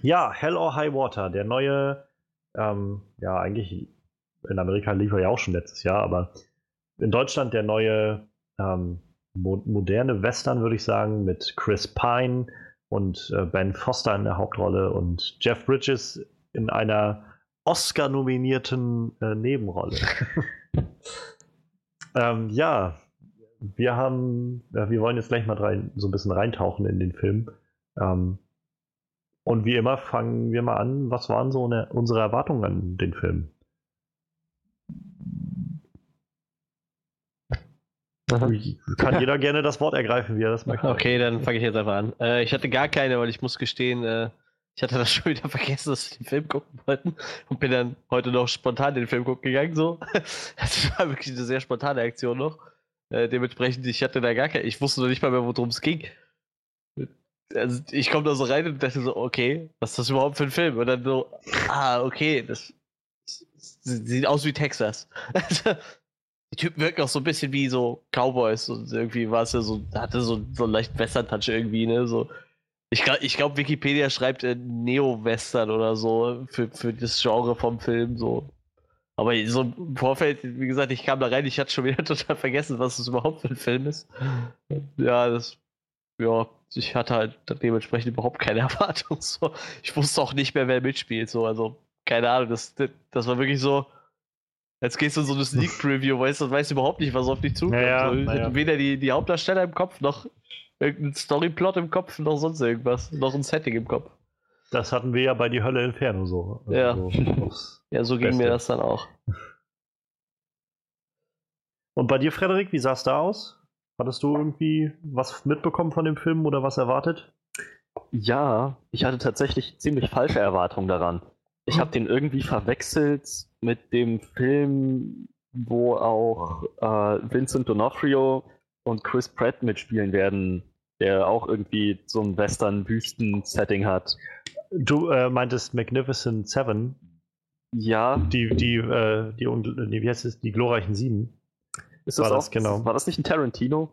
Ja, Hell or High Water, der neue, ähm, ja, eigentlich in Amerika lief er ja auch schon letztes Jahr, aber in Deutschland der neue ähm, mo moderne Western, würde ich sagen, mit Chris Pine, und äh, Ben Foster in der Hauptrolle und Jeff Bridges in einer Oscar-nominierten äh, Nebenrolle. ähm, ja, wir haben, ja, wir wollen jetzt gleich mal rein, so ein bisschen reintauchen in den Film. Ähm, und wie immer fangen wir mal an, was waren so eine, unsere Erwartungen an den Film? Kann jeder gerne das Wort ergreifen, wie er das möchte. Okay, dann fange ich jetzt einfach an. Äh, ich hatte gar keine, weil ich muss gestehen, äh, ich hatte das schon wieder vergessen, dass wir den Film gucken wollten und bin dann heute noch spontan den Film gucken gegangen. So. Das war wirklich eine sehr spontane Aktion noch. Äh, dementsprechend, ich hatte da gar keine, ich wusste noch nicht mal mehr, worum es ging. Also ich komme da so rein und dachte so, okay, was ist das überhaupt für ein Film? Und dann so, ah, okay, das, das sieht aus wie Texas. die Typen wirken auch so ein bisschen wie so Cowboys und irgendwie war es ja so, hatte so, so einen leichten Western-Touch irgendwie, ne? So, ich glaube, ich glaub, Wikipedia schreibt äh, Neo-Western oder so für, für das Genre vom Film, so. Aber so im Vorfeld, wie gesagt, ich kam da rein, ich hatte schon wieder total vergessen, was das überhaupt für ein Film ist. Ja, das, ja, ich hatte halt dementsprechend überhaupt keine Erwartung. So. Ich wusste auch nicht mehr, wer mitspielt, so, also, keine Ahnung, das, das war wirklich so, Jetzt gehst du in so eine Sneak Preview, weißt du, weißt überhaupt nicht, was auf dich zukommt. Ja, ja, so, ja. Weder die, die Hauptdarsteller im Kopf, noch irgendein Storyplot im Kopf, noch sonst irgendwas. Noch ein Setting im Kopf. Das hatten wir ja bei Die Hölle Inferno so. Also Ja. so Ja, so ging Beste. mir das dann auch. Und bei dir, Frederik, wie sah es da aus? Hattest du irgendwie was mitbekommen von dem Film oder was erwartet? Ja, ich hatte tatsächlich ziemlich falsche Erwartungen daran. Ich habe den irgendwie verwechselt mit dem Film, wo auch äh, Vincent D'Onofrio und Chris Pratt mitspielen werden, der auch irgendwie so ein Western-Wüsten-Setting hat. Du äh, meintest Magnificent Seven, Ja, die, die, äh, die, nee, wie heißt es, die glorreichen Sieben. ist war das, das, auch, genau. War das nicht ein Tarantino?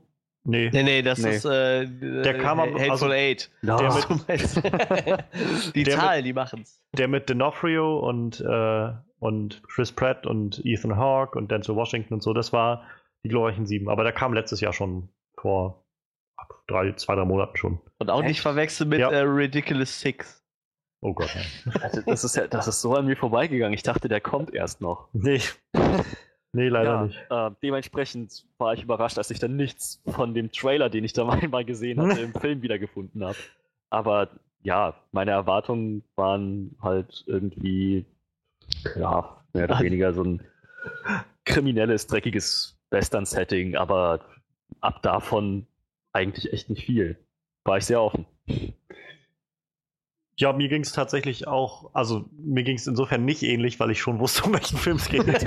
Nee, Nee, nee, das Nee. ist äh, Der kam am- Hateful also- Eight. Ja, Der meinst. die Der mit- Zahlen, die machen's. der mit D'Onofrio und, äh, und Chris Pratt und Ethan Hawke und Denzel Washington und so, das war die glorreichen Sieben. Aber der kam letztes Jahr schon vor drei, zwei, drei Monaten schon. Und auch nicht Echt? verwechseln mit Ja. äh, Ridiculous Six. Oh Gott. nein. Also, das ist ja, das ist so an mir vorbeigegangen. Ich dachte, der kommt erst noch. Nee. Nee, leider ja, nicht. Äh, dementsprechend war ich überrascht, dass ich dann nichts von dem Trailer, den ich da einmal gesehen hatte, im Film wiedergefunden habe. Aber ja, meine Erwartungen waren halt irgendwie, ja, mehr oder Ah. weniger so ein kriminelles, dreckiges Western-Setting, aber ab davon eigentlich echt nicht viel. War ich sehr offen. Ja, mir ging es tatsächlich auch, also mir ging es insofern nicht ähnlich, weil ich schon wusste, um welchen Film es geht.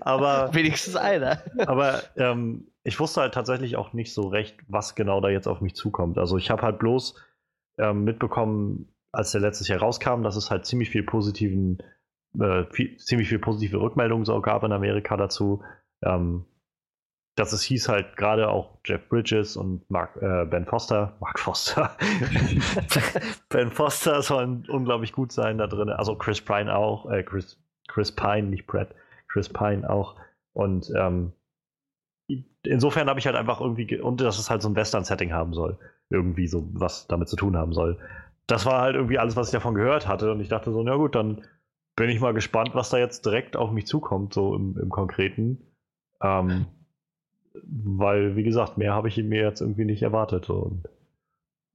aber Wenigstens einer. aber ähm, ich wusste halt tatsächlich auch nicht so recht, was genau da jetzt auf mich zukommt. Also ich habe halt bloß ähm, mitbekommen, als der letztes Jahr rauskam, dass es halt ziemlich viel positiven, äh, viel, ziemlich viel positive Rückmeldungen so gab in Amerika dazu. Ähm, dass es hieß halt gerade auch Jeff Bridges und Mark, äh, Ben Foster, Mark Foster, Ben Foster sollen unglaublich gut sein da drin. Also Chris Pine auch, äh, Chris, Chris Pine, nicht Brad, Chris Pine auch. Und ähm, insofern habe ich halt einfach irgendwie, ge- und dass es halt so ein Western-Setting haben soll. Irgendwie so was damit zu tun haben soll. Das war halt irgendwie alles, was ich davon gehört hatte. Und ich dachte so, na gut, dann bin ich mal gespannt, was da jetzt direkt auf mich zukommt, so im, im Konkreten. Ähm, weil, wie gesagt, mehr habe ich mir jetzt irgendwie nicht erwartet. Und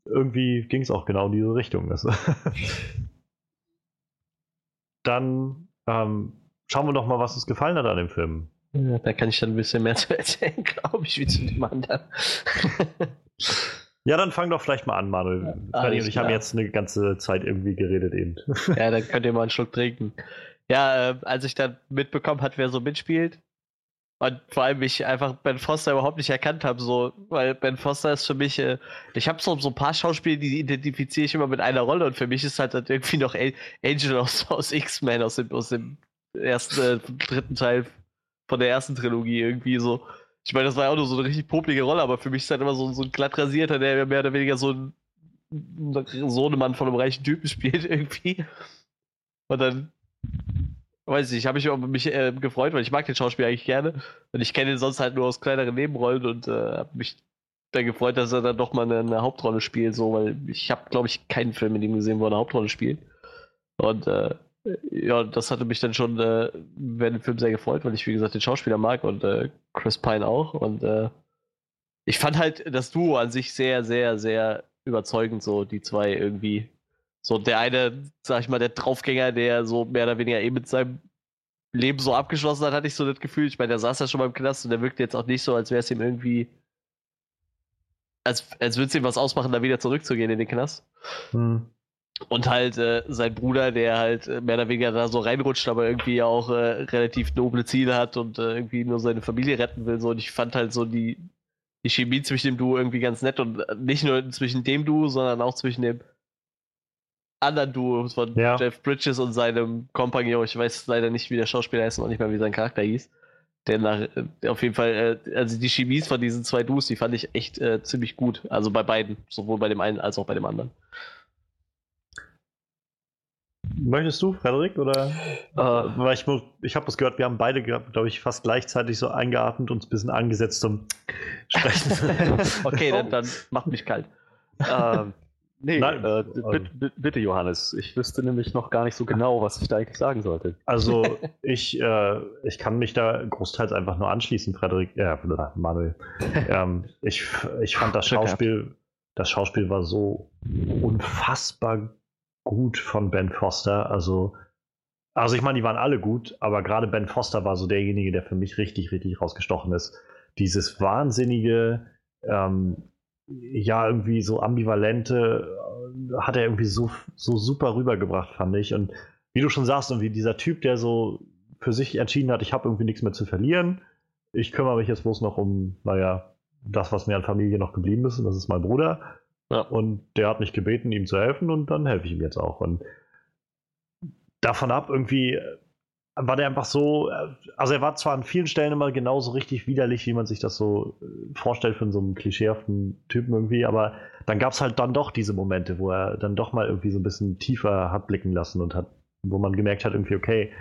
irgendwie ging es auch genau in diese Richtung. Dann ähm, schauen wir doch mal, was uns gefallen hat an dem Film. Ja, da kann ich dann ein bisschen mehr zu erzählen, glaube ich, wie zu dem anderen. Ja, dann fang doch vielleicht mal an, Manuel. Ja, ich klar. jetzt eine ganze Zeit irgendwie geredet eben. ja, dann könnt ihr mal einen Schluck trinken. Ja, äh, als ich dann mitbekommen hat, wer so mitspielt, und vor allem ich einfach Ben Foster überhaupt nicht erkannt habe, so, weil Ben Foster ist für mich, äh, ich habe so, so ein paar Schauspieler, die identifiziere ich immer mit einer Rolle und für mich ist halt, halt irgendwie noch Angel aus, aus X-Men, aus dem, aus dem ersten, äh, dritten Teil von der ersten Trilogie irgendwie so. Ich meine, das war ja auch nur so eine richtig poplige Rolle, aber für mich ist halt immer so, so ein glatt rasierter, der mehr oder weniger so ein Sohnemann von einem reichen Typen spielt irgendwie. Und dann, weiß ich nicht, habe ich auch mich äh, gefreut, weil ich mag den Schauspieler eigentlich gerne. Und ich kenne ihn sonst halt nur aus kleineren Nebenrollen und äh, habe mich dann gefreut, dass er dann doch mal eine, eine Hauptrolle spielt, so, weil ich habe, glaube ich, keinen Film mit ihm gesehen, wo er eine Hauptrolle spielt. Und äh, ja, das hatte mich dann schon äh, während dem Film sehr gefreut, weil ich, wie gesagt, den Schauspieler mag und äh, Chris Pine auch. Und äh, ich fand halt das Duo an sich sehr, sehr, sehr überzeugend, so die zwei irgendwie. So der eine, sag ich mal, der Draufgänger, der so mehr oder weniger eben mit seinem Leben so abgeschlossen hat, hatte ich so das Gefühl. Ich meine, der saß ja schon beim Knast und der wirkte jetzt auch nicht so, als wäre es ihm irgendwie. Als, als würde es ihm was ausmachen, da wieder zurückzugehen in den Knast. Hm. Und halt äh, sein Bruder, der halt äh, mehr oder weniger da so reinrutscht, aber irgendwie auch äh, relativ noble Ziele hat und äh, irgendwie nur seine Familie retten will. So. Und ich fand halt so die, die Chemie zwischen dem Duo irgendwie ganz nett und äh, nicht nur zwischen dem Duo, sondern auch zwischen dem anderen Duo von ja. Jeff Bridges und seinem Kompagnon. Ich weiß leider nicht, wie der Schauspieler heißt und auch nicht mehr, wie sein Charakter hieß. Der nach, äh, auf jeden Fall, äh, also die Chemies von diesen zwei Duos, die fand ich echt äh, ziemlich gut. Also bei beiden, sowohl bei dem einen als auch bei dem anderen. Möchtest du, Frederik? Oder? Äh, weil ich, ich habe das gehört, wir haben beide, glaube ich, fast gleichzeitig so eingeatmet und ein bisschen angesetzt zum Sprechen. okay, dann, dann macht mich kalt. ähm, nee, Nein, äh, bitte, bitte, Johannes. Ich wüsste nämlich noch gar nicht so genau, was ich da eigentlich sagen sollte. Also, ich, äh, ich kann mich da großteils einfach nur anschließen, Frederik, äh, Manuel. ähm, ich, ich fand das Schauspiel, das Schauspiel war so unfassbar gut von Ben Foster. Also, also ich meine, die waren alle gut, aber gerade Ben Foster war so derjenige, der für mich richtig, richtig rausgestochen ist. Dieses wahnsinnige, ähm, ja, irgendwie so ambivalente, äh, hat er irgendwie so, so super rübergebracht, fand ich. Und wie du schon sagst, irgendwie dieser Typ, der so für sich entschieden hat, ich habe irgendwie nichts mehr zu verlieren. Ich kümmere mich jetzt bloß noch um, naja, das, was mir an Familie noch geblieben ist, und das ist mein Bruder. Ja. Und der hat mich gebeten, ihm zu helfen und dann helfe ich ihm jetzt auch. Und davon ab, irgendwie war der einfach so, äh, also er war zwar an vielen Stellen immer genauso richtig widerlich, wie man sich das so äh, vorstellt von so einem klischeehaften Typen irgendwie, aber dann gab es halt dann doch diese Momente, wo er dann doch mal irgendwie so ein bisschen tiefer hat blicken lassen und hat, wo man gemerkt hat, irgendwie, okay,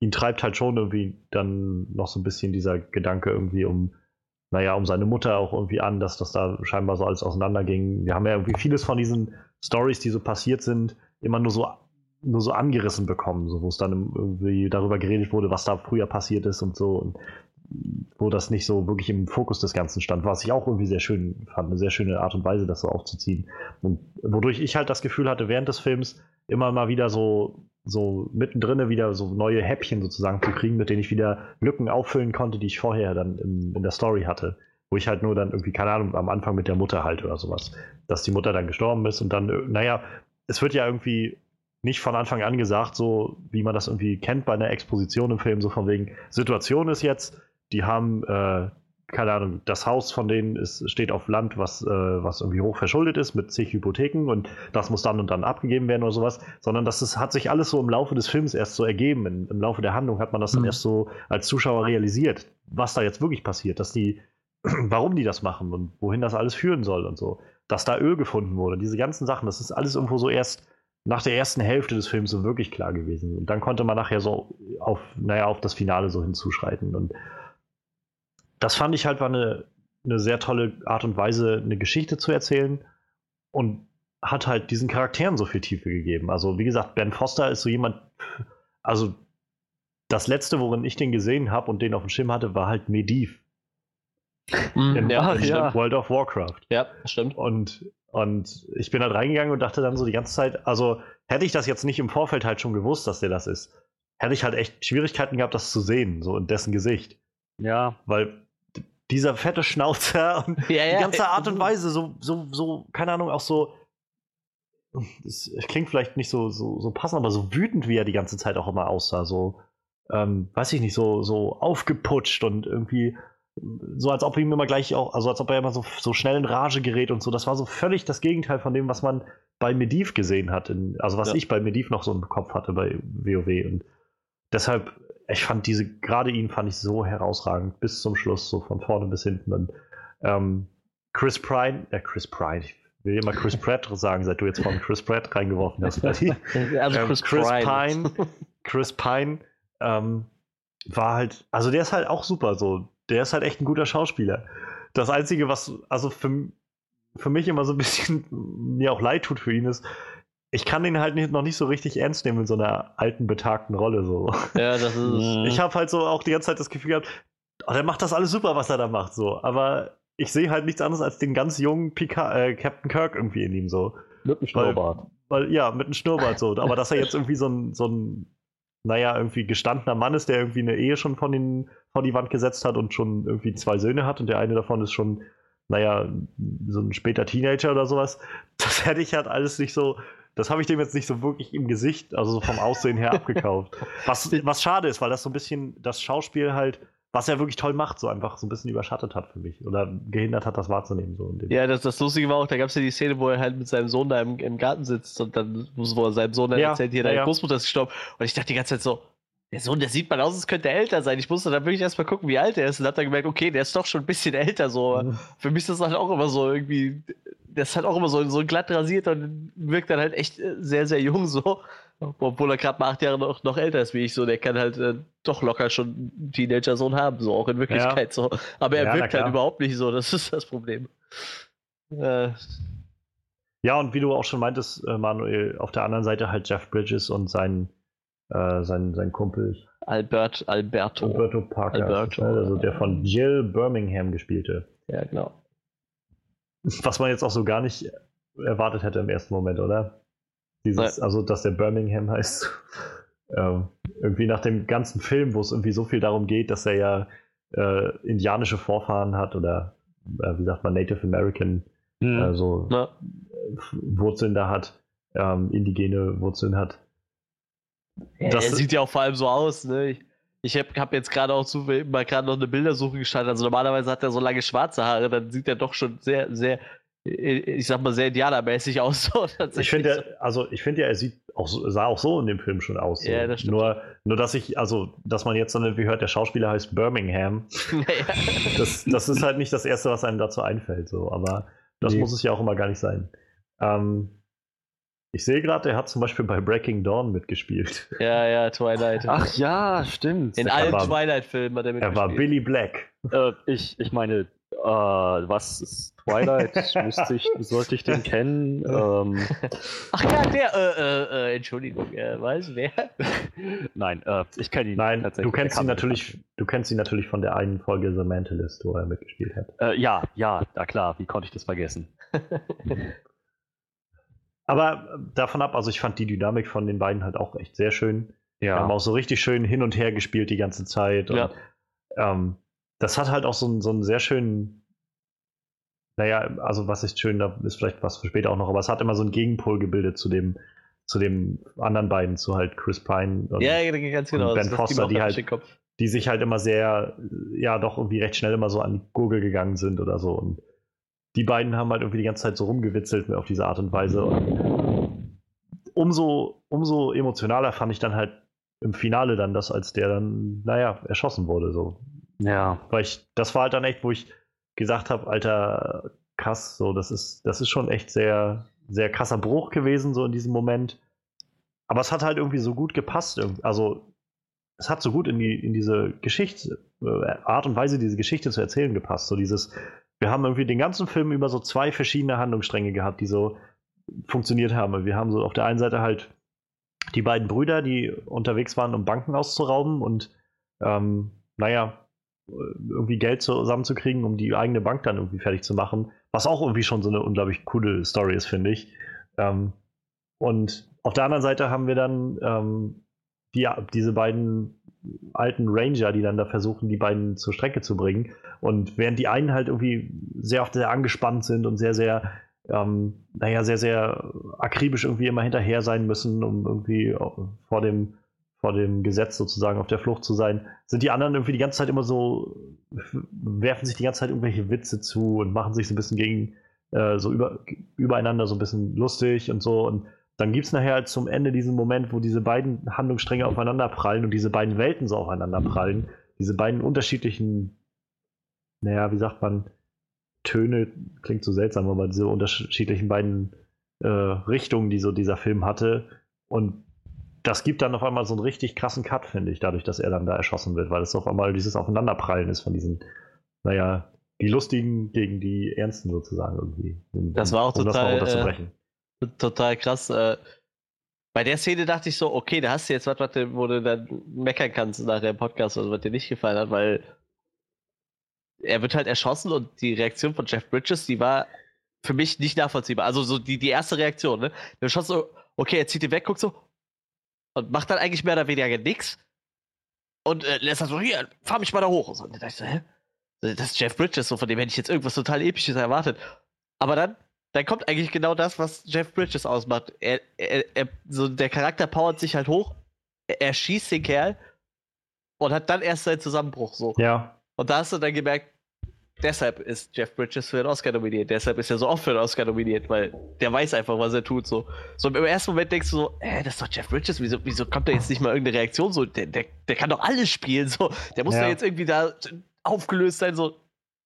ihn treibt halt schon irgendwie dann noch so ein bisschen dieser Gedanke irgendwie um naja, um seine Mutter auch irgendwie an, dass das da scheinbar so alles auseinanderging. Wir haben ja irgendwie vieles von diesen Stories, die so passiert sind, immer nur so, nur so angerissen bekommen, so, wo es dann irgendwie darüber geredet wurde, was da früher passiert ist und so. Und wo das nicht so wirklich im Fokus des Ganzen stand, was ich auch irgendwie sehr schön fand, eine sehr schöne Art und Weise, das so aufzuziehen. Und wodurch ich halt das Gefühl hatte, während des Films immer mal wieder so so mittendrin wieder so neue Häppchen sozusagen zu kriegen, mit denen ich wieder Lücken auffüllen konnte, die ich vorher dann in, in der Story hatte. Wo ich halt nur dann irgendwie, keine Ahnung, am Anfang mit der Mutter halt oder sowas. Dass die Mutter dann gestorben ist und dann, äh, naja, es wird ja irgendwie nicht von Anfang an gesagt, so wie man das irgendwie kennt bei einer Exposition im Film, so von wegen, Situation ist jetzt, die haben äh, keine Ahnung, das Haus von denen ist, steht auf Land, was, äh, was irgendwie hoch verschuldet ist mit zig Hypotheken und das muss dann und dann abgegeben werden oder sowas, sondern das ist, hat sich alles so im Laufe des Films erst so ergeben. In, Im Laufe der Handlung hat man das dann mhm. erst so als Zuschauer realisiert, was da jetzt wirklich passiert, dass die, warum die das machen und wohin das alles führen soll und so. Dass da Öl gefunden wurde, diese ganzen Sachen, das ist alles irgendwo so erst nach der ersten Hälfte des Films so wirklich klar gewesen. Und dann konnte man nachher so auf, naja, auf das Finale so hinzuschreiten. Und das fand ich halt war eine, eine sehr tolle Art und Weise, eine Geschichte zu erzählen und hat halt diesen Charakteren so viel Tiefe gegeben. Also, wie gesagt, Ben Foster ist so jemand, also das letzte, worin ich den gesehen habe und den auf dem Schirm hatte, war halt Mediv. Mm, in, ja, in ja. World of Warcraft. Ja, stimmt. Und, und ich bin halt reingegangen und dachte dann so die ganze Zeit, also hätte ich das jetzt nicht im Vorfeld halt schon gewusst, dass der das ist, hätte ich halt echt Schwierigkeiten gehabt, das zu sehen, so in dessen Gesicht. Ja. Weil dieser fette Schnauzer und ja, ja. die ganze Art und Weise, so, so, so, keine Ahnung, auch so. Es klingt vielleicht nicht so, so, so passend, aber so wütend, wie er die ganze Zeit auch immer aussah. So, ähm, weiß ich nicht, so, so aufgeputscht und irgendwie so, als ob ihm immer gleich auch, also als ob er immer so, so schnell in Rage gerät und so. Das war so völlig das Gegenteil von dem, was man bei Mediv gesehen hat. In, also was ja. ich bei Mediv noch so im Kopf hatte bei WoW. Und deshalb ich fand diese, gerade ihn fand ich so herausragend bis zum Schluss, so von vorne bis hinten. Und ähm, Chris Pine, äh, Chris Pine, ich will immer Chris Pratt sagen, seit du jetzt von Chris Pratt reingeworfen hast. also ähm, Chris, Chris Pine, Chris Pine ähm, war halt, also der ist halt auch super so. Der ist halt echt ein guter Schauspieler. das Einzige, was, also für, für mich immer so ein bisschen mir auch leid tut für ihn ist, ich kann ihn halt nicht, noch nicht so richtig ernst nehmen in so einer alten, betagten Rolle. So. Ja, das ist. Ich habe halt so auch die ganze Zeit das Gefühl gehabt, oh, der macht das alles super, was er da macht. So. Aber ich sehe halt nichts anderes als den ganz jungen Picard, äh, Captain Kirk irgendwie in ihm so. Mit einem Schnurrbart. Weil, ja, mit einem Schnurrbart so. Aber dass er jetzt irgendwie so ein, so ein, naja, irgendwie gestandener Mann ist, der irgendwie eine Ehe schon von den, vor die Wand gesetzt hat und schon irgendwie zwei Söhne hat und der eine davon ist schon, naja, so ein später Teenager oder sowas. Das hätte ich halt alles nicht so, das habe ich dem jetzt nicht so wirklich im Gesicht, also so vom Aussehen her abgekauft. Was, was schade ist, weil das so ein bisschen das Schauspiel halt, was er wirklich toll macht, so einfach so ein bisschen überschattet hat für mich oder gehindert hat, das wahrzunehmen. So Ja, das, das Lustige war auch, da gab es ja die Szene, wo er halt mit seinem Sohn da im, im Garten sitzt und dann, wo er seinem Sohn dann Ja, erzählt, hier, deine ja. Großmutter ist gestorben. Und ich dachte die ganze Zeit so, der Sohn, der sieht mal aus, als könnte er älter sein. Ich musste dann wirklich erstmal gucken, wie alt er ist und hab dann gemerkt, okay, der ist doch schon ein bisschen älter so. Aber Für mich ist das halt auch immer so irgendwie, der ist halt auch immer so, so glatt rasiert und wirkt dann halt echt äh, sehr, sehr jung so. Obwohl er gerade mal acht Jahre noch, noch älter ist wie ich, so, der kann halt äh, doch locker schon einen Teenager-Sohn haben, so auch in Wirklichkeit so. Aber er Ja, wirkt halt überhaupt nicht so, das ist das Problem. Äh, Ja, und wie du auch schon meintest, äh, Manuel, auf der anderen Seite halt Jeff Bridges und sein, äh, sein, sein Kumpel Albert, Alberto. Alberto Parker, Alberto, also der ja. von Jill Birmingham gespielte. Ja, genau. Was man jetzt auch so gar nicht erwartet hätte im ersten Moment, oder? Dieses, also, dass der Birmingham heißt. ähm, irgendwie nach dem ganzen Film, wo es irgendwie so viel darum geht, dass er ja äh, indianische Vorfahren hat oder äh, wie sagt man, Native American, Hm. äh, so Na, Wurzeln da hat, ähm, indigene Wurzeln hat. Ja, Das- sieht ja auch vor allem so aus, ne? Ich, ich habe hab jetzt gerade auch zufällig mal gerade noch eine Bildersuche gestartet. Also normalerweise hat er so lange schwarze Haare, dann sieht er doch schon sehr, sehr, äh, ich sag mal, sehr indianermäßig aus. So, tatsächlich Ich finde, also ich finde ja, er sieht auch so, sah auch so in dem Film schon aus. So. Ja, das stimmt. Nur, nur, dass ich, also, dass man jetzt dann irgendwie hört, der Schauspieler heißt Birmingham, Naja. das, das ist halt nicht das Erste, was einem dazu einfällt, so, aber das Nee. muss es ja auch immer gar nicht sein. Ähm, ich sehe gerade, er hat zum Beispiel bei Breaking Dawn mitgespielt. ja, ja, Twilight. Ach ja, stimmt. In allen war- Twilight-Filmen hat er Er war mitgespielt. Billy Black. Äh, ich, ich meine, äh, was ist Twilight? Müsste ich, sollte ich den kennen? Ähm, Ach ja, der, äh, äh, äh, Entschuldigung, äh, weiß wer? nein, äh, ich kenne ihn Nein, tatsächlich. du kennst ihn natürlich, du kennst ihn natürlich von der einen Folge The Mentalist, wo er mitgespielt hat. Äh, ja, ja, na klar, wie konnte ich das vergessen? Aber äh, davon ab, also ich fand die Dynamik von den beiden halt auch echt sehr schön. Wir haben Ja, auch so richtig schön hin und her gespielt die ganze Zeit. Und, Ja. ähm, das hat halt auch so, einen- so einen sehr schönen, naja, also was ist schön, da ist vielleicht was für später auch noch, aber es hat immer so einen Gegenpol gebildet zu dem, zu den anderen beiden, zu halt Chris Pine und Ja, ganz genau. Ben Foster, die gerade halt- die sich halt immer sehr, ja, doch irgendwie recht schnell immer so an die Gurgel gegangen sind oder so. Und die beiden haben halt irgendwie die ganze Zeit so rumgewitzelt auf diese Art und Weise. Und umso, umso emotionaler fand ich dann halt im Finale dann das, als der dann, naja, erschossen wurde. So. Ja. Weil ich, das war halt dann echt, wo ich gesagt habe, Alter, krass, so, das ist, das ist schon echt sehr, sehr krasser Bruch gewesen, so in diesem Moment. Aber es hat halt irgendwie so gut gepasst. Also, es hat so gut in, die, in diese Geschichte, äh, Art und Weise, diese Geschichte zu erzählen gepasst. So dieses, wir haben irgendwie den ganzen Film über so zwei verschiedene Handlungsstränge gehabt, die so funktioniert haben. Wir haben so auf der einen Seite halt die beiden Brüder, die unterwegs waren, um Banken auszurauben und ähm, naja, irgendwie Geld zusammenzukriegen, um die eigene Bank dann irgendwie fertig zu machen. Was auch irgendwie schon so eine unglaublich coole Story ist, finde ich. Ähm, und auf der anderen Seite haben wir dann ähm, die, diese beiden alten Ranger, die dann da versuchen, die beiden zur Strecke zu bringen. Und während die einen halt irgendwie sehr oft sehr angespannt sind und sehr, sehr, ähm, naja, sehr, sehr akribisch irgendwie immer hinterher sein müssen, um irgendwie vor dem, vor dem Gesetz sozusagen auf der Flucht zu sein, sind die anderen irgendwie die ganze Zeit immer so, werfen sich die ganze Zeit irgendwelche Witze zu und machen sich so ein bisschen gegen, äh, so über, übereinander so ein bisschen lustig und so. Und dann gibt es nachher halt zum Ende diesen Moment, wo diese beiden Handlungsstränge aufeinander prallen und diese beiden Welten so aufeinander prallen. Diese beiden unterschiedlichen, naja, wie sagt man, Töne, klingt so seltsam, aber diese unterschiedlichen beiden äh, Richtungen, die so dieser Film hatte. Und das gibt dann auf einmal so einen richtig krassen Cut, finde ich, dadurch, dass er dann da erschossen wird, weil es auf einmal dieses Aufeinanderprallen ist von diesen, naja, die lustigen gegen die ernsten sozusagen irgendwie. Um, das war auch um total, das äh, total krass. Äh, bei der Szene dachte ich so, okay, da hast du jetzt was, was du, wo du dann meckern kannst nach dem Podcast, also was dir nicht gefallen hat, weil er wird halt erschossen und die Reaktion von Jeff Bridges, die war für mich nicht nachvollziehbar. Also so die, die erste Reaktion, ne? Der schoss so, okay, er zieht ihn weg, guckt so und macht dann eigentlich mehr oder weniger nichts und äh, lässt dann so, hier, fahr mich mal da hoch. Und, so. und dann dachte ich so, hä? Das ist Jeff Bridges, so von dem hätte ich jetzt irgendwas total Episches erwartet. Aber dann, dann kommt eigentlich genau das, was Jeff Bridges ausmacht. Er, er, er so der Charakter powert sich halt hoch, er, schießt den Kerl und hat dann erst seinen Zusammenbruch so. Ja. Und da hast du dann gemerkt, deshalb ist Jeff Bridges für den Oscar nominiert. Deshalb ist er so oft für den Oscar nominiert, weil der weiß einfach, was er tut. So, so im ersten Moment denkst du so, äh, das ist doch Jeff Bridges, wieso, wieso kommt da jetzt nicht mal irgendeine Reaktion? So, der, der, der kann doch alles spielen. So, der muss ja. da jetzt irgendwie da aufgelöst sein. So.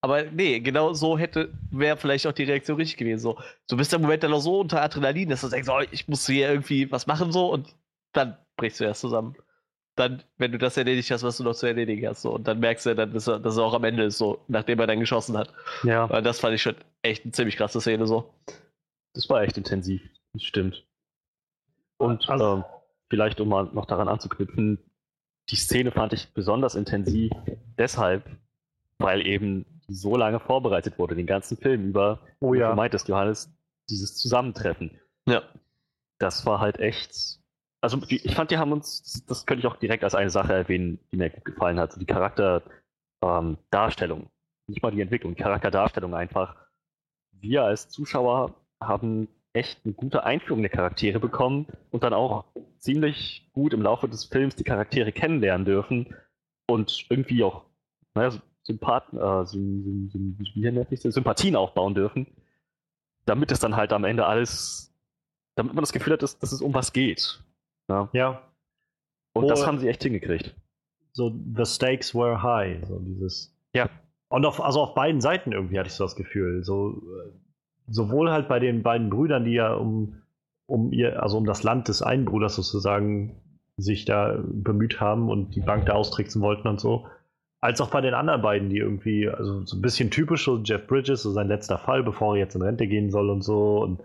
Aber nee, genau so hätte, wäre vielleicht auch die Reaktion richtig gewesen. So, du bist im Moment dann noch so unter Adrenalin, dass du denkst, oh, ich muss hier irgendwie was machen so und dann brichst du erst zusammen dann, wenn du das erledigt hast, was du noch zu erledigen hast. So. Und dann merkst du dann, dass er, dass er auch am Ende ist, so, nachdem er dann geschossen hat. Ja. Weil das fand ich schon echt eine ziemlich krasse Szene so. Das war echt intensiv, das stimmt. Und also, äh, vielleicht, um mal noch daran anzuknüpfen, die Szene fand ich besonders intensiv deshalb, weil eben so lange vorbereitet wurde, den ganzen Film über, oh ja. du meintest, Johannes, dieses Zusammentreffen. Ja. Das war halt echt also ich fand, die haben uns, das könnte ich auch direkt als eine Sache erwähnen, die mir gut gefallen hat. Die Charakterdarstellung. Ähm, nicht mal die Entwicklung, die Charakterdarstellung einfach. Wir als Zuschauer haben echt eine gute Einführung der Charaktere bekommen und dann auch ziemlich gut im Laufe des Films die Charaktere kennenlernen dürfen und irgendwie auch naja, Sympathen, äh, Sympathien aufbauen dürfen, damit es dann halt am Ende alles, damit man das Gefühl hat, dass, dass es um was geht. Ja. ja. Und Wo, das haben sie echt hingekriegt. So, the stakes were high. So dieses. Ja. Und auf, also auf beiden Seiten irgendwie hatte ich so das Gefühl. So, sowohl halt bei den beiden Brüdern, die ja um, um ihr, also um das Land des einen Bruders sozusagen sich da bemüht haben und die Bank da austricksen wollten und so, als auch bei den anderen beiden, die irgendwie, also so ein bisschen typisch, so Jeff Bridges, so sein letzter Fall, bevor er jetzt in Rente gehen soll und so. Und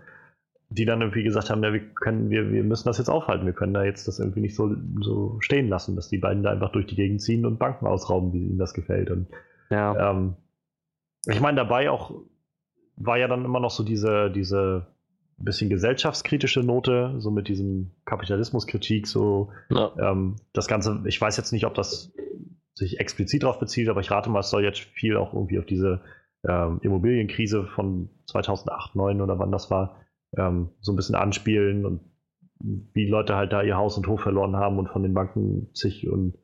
die dann irgendwie gesagt haben, ja, wir können, wir, wir müssen das jetzt aufhalten, wir können da jetzt das irgendwie nicht so, so stehen lassen, dass die beiden da einfach durch die Gegend ziehen und Banken ausrauben, wie ihnen das gefällt. Und ja. ähm, ich meine, dabei auch war ja dann immer noch so diese, diese bisschen gesellschaftskritische Note, so mit diesem Kapitalismuskritik, so ja. ähm, das Ganze, ich weiß jetzt nicht, ob das sich explizit darauf bezieht, aber ich rate mal, es soll jetzt viel auch irgendwie auf diese ähm, Immobilienkrise von 2008, 2009 oder wann das war, ähm, so ein bisschen anspielen und wie Leute halt da ihr Haus und Hof verloren haben und von den Banken sich und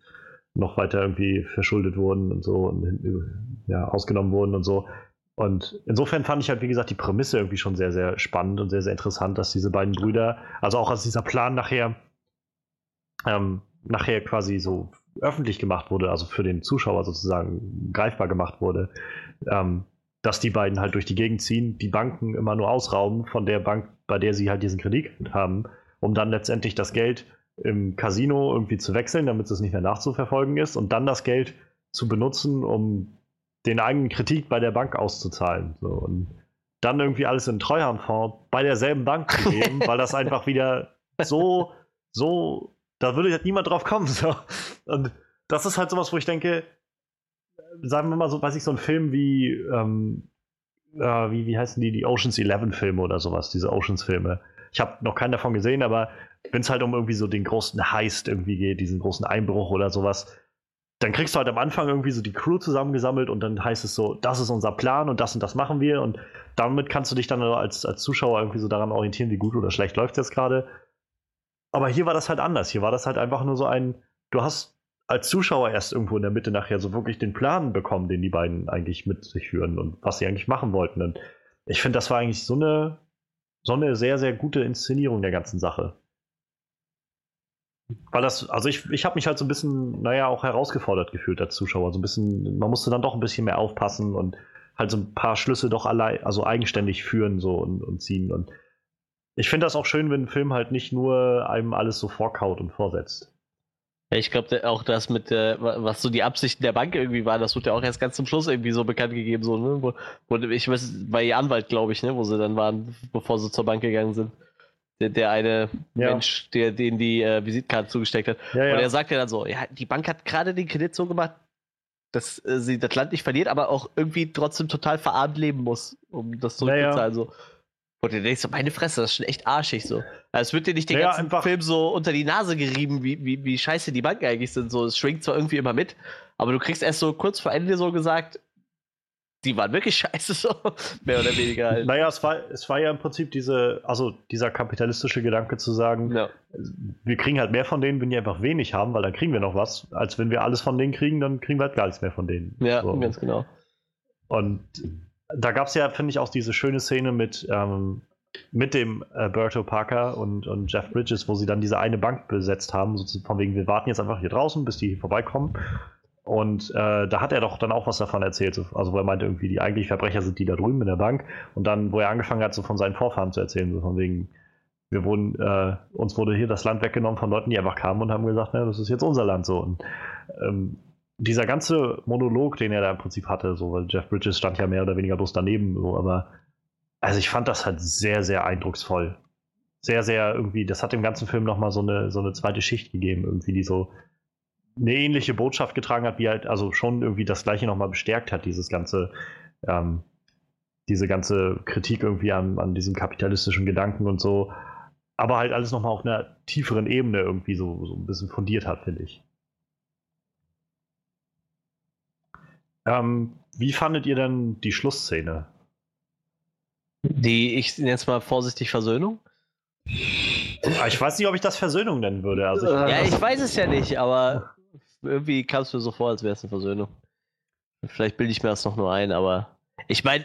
noch weiter irgendwie verschuldet wurden und so und ja, ausgenommen wurden und so. Und insofern fand ich halt, wie gesagt, die Prämisse irgendwie schon sehr, sehr spannend und sehr, sehr interessant, dass diese beiden Brüder, also auch als dieser Plan nachher, ähm, nachher quasi so öffentlich gemacht wurde, also für den Zuschauer sozusagen greifbar gemacht wurde, ähm, dass die beiden halt durch die Gegend ziehen, die Banken immer nur ausrauben von der Bank, bei der sie halt diesen Kredit haben, um dann letztendlich das Geld im Casino irgendwie zu wechseln, damit es nicht mehr nachzuverfolgen ist und dann das Geld zu benutzen, um den eigenen Kredit bei der Bank auszuzahlen. So, und dann irgendwie alles in Treuhandfonds bei derselben Bank zu geben, weil das einfach wieder so, so, da würde halt niemand drauf kommen. So. Und das ist halt sowas, wo ich denke, sagen wir mal so, weiß ich, so ein Film wie, ähm, äh, wie, wie heißen die, die Oceans 11 Filme oder sowas, diese Oceans Filme. Ich habe noch keinen davon gesehen, aber wenn es halt um irgendwie so den großen Heist irgendwie geht, diesen großen Einbruch oder sowas, dann kriegst du halt am Anfang irgendwie so die Crew zusammengesammelt und dann heißt es so, das ist unser Plan und das und das machen wir und damit kannst du dich dann als, als Zuschauer irgendwie so daran orientieren, wie gut oder schlecht läuft es jetzt gerade. Aber hier war das halt anders. Hier war das halt einfach nur so ein, du hast als Zuschauer erst irgendwo in der Mitte nachher so wirklich den Plan bekommen, den die beiden eigentlich mit sich führen und was sie eigentlich machen wollten. Und ich finde, das war eigentlich so eine, so eine sehr, sehr gute Inszenierung der ganzen Sache. Weil das, also ich, ich habe mich halt so ein bisschen, naja, auch herausgefordert gefühlt als Zuschauer. So ein bisschen, man musste dann doch ein bisschen mehr aufpassen und halt so ein paar Schlüsse doch allein, also eigenständig führen so und, und ziehen. Und ich finde das auch schön, wenn ein Film halt nicht nur einem alles so vorkaut und vorsetzt. Ja, ich glaube auch das mit, äh, was so die Absichten der Bank irgendwie waren, das wurde ja auch erst ganz zum Schluss irgendwie so bekannt gegeben, so, ne? Wo, wo ich weiß, bei ihr Anwalt, glaube ich, ne, wo sie dann waren, bevor sie zur Bank gegangen sind. Der, der eine Ja. Mensch, der den die äh, Visitkarte zugesteckt hat. Ja, Und er sagt ja dann so, ja, die Bank hat gerade den Kredit so gemacht, dass äh, sie das Land nicht verliert, aber auch irgendwie trotzdem total verarmt leben muss, um das zurückzuzahlen. So. Und du denkst so, meine Fresse, das ist schon echt arschig so. Also es wird dir nicht den Naja, ganzen einfach- Film so unter die Nase gerieben, wie, wie, wie scheiße die Banken eigentlich sind. So, es schwingt zwar irgendwie immer mit, aber du kriegst erst so kurz vor Ende so gesagt, die waren wirklich scheiße, so mehr oder weniger halt. Naja, es war, es war ja im Prinzip diese, also dieser kapitalistische Gedanke zu sagen, Ja. wir kriegen halt mehr von denen, wenn die einfach wenig haben, weil dann kriegen wir noch was, als wenn wir alles von denen kriegen, dann kriegen wir halt gar nichts mehr von denen. ja, So. ganz genau. Und da gab es ja, finde ich, auch diese schöne Szene mit, ähm, mit dem äh, Berto Parker und, und Jeff Bridges, wo sie dann diese eine Bank besetzt haben, so von wegen, wir warten jetzt einfach hier draußen, bis die hier vorbeikommen. Und äh, da hat er doch dann auch was davon erzählt, so- also wo er meinte irgendwie, die eigentlichen Verbrecher sind die da drüben in der Bank. Und dann, wo er angefangen hat, so von seinen Vorfahren zu erzählen, so von wegen, wir wurden, äh, uns wurde hier das Land weggenommen von Leuten, die einfach kamen und haben gesagt, na, das ist jetzt unser Land so. Und ähm, dieser ganze Monolog, den er da im Prinzip hatte, so, weil Jeff Bridges stand ja mehr oder weniger bloß daneben, so, aber also ich fand das halt sehr, sehr eindrucksvoll. Sehr, sehr irgendwie, das hat dem ganzen Film nochmal so eine, so eine zweite Schicht gegeben, irgendwie, die so eine ähnliche Botschaft getragen hat, wie halt, also schon irgendwie das gleiche nochmal bestärkt hat, dieses ganze, ähm, diese ganze Kritik irgendwie an, an diesem kapitalistischen Gedanken und so, aber halt alles nochmal auf einer tieferen Ebene irgendwie so, so ein bisschen fundiert hat, finde ich. Ähm, wie fandet ihr denn die Schlussszene? Die, ich nenne es mal vorsichtig Versöhnung. Ah, Ich weiß nicht, ob ich das Versöhnung nennen würde. Also ich, Ja, ich weiß es ja nicht, aber irgendwie kam es mir so vor, als wäre es eine Versöhnung. Vielleicht bilde ich mir das noch nur ein, aber ich meine,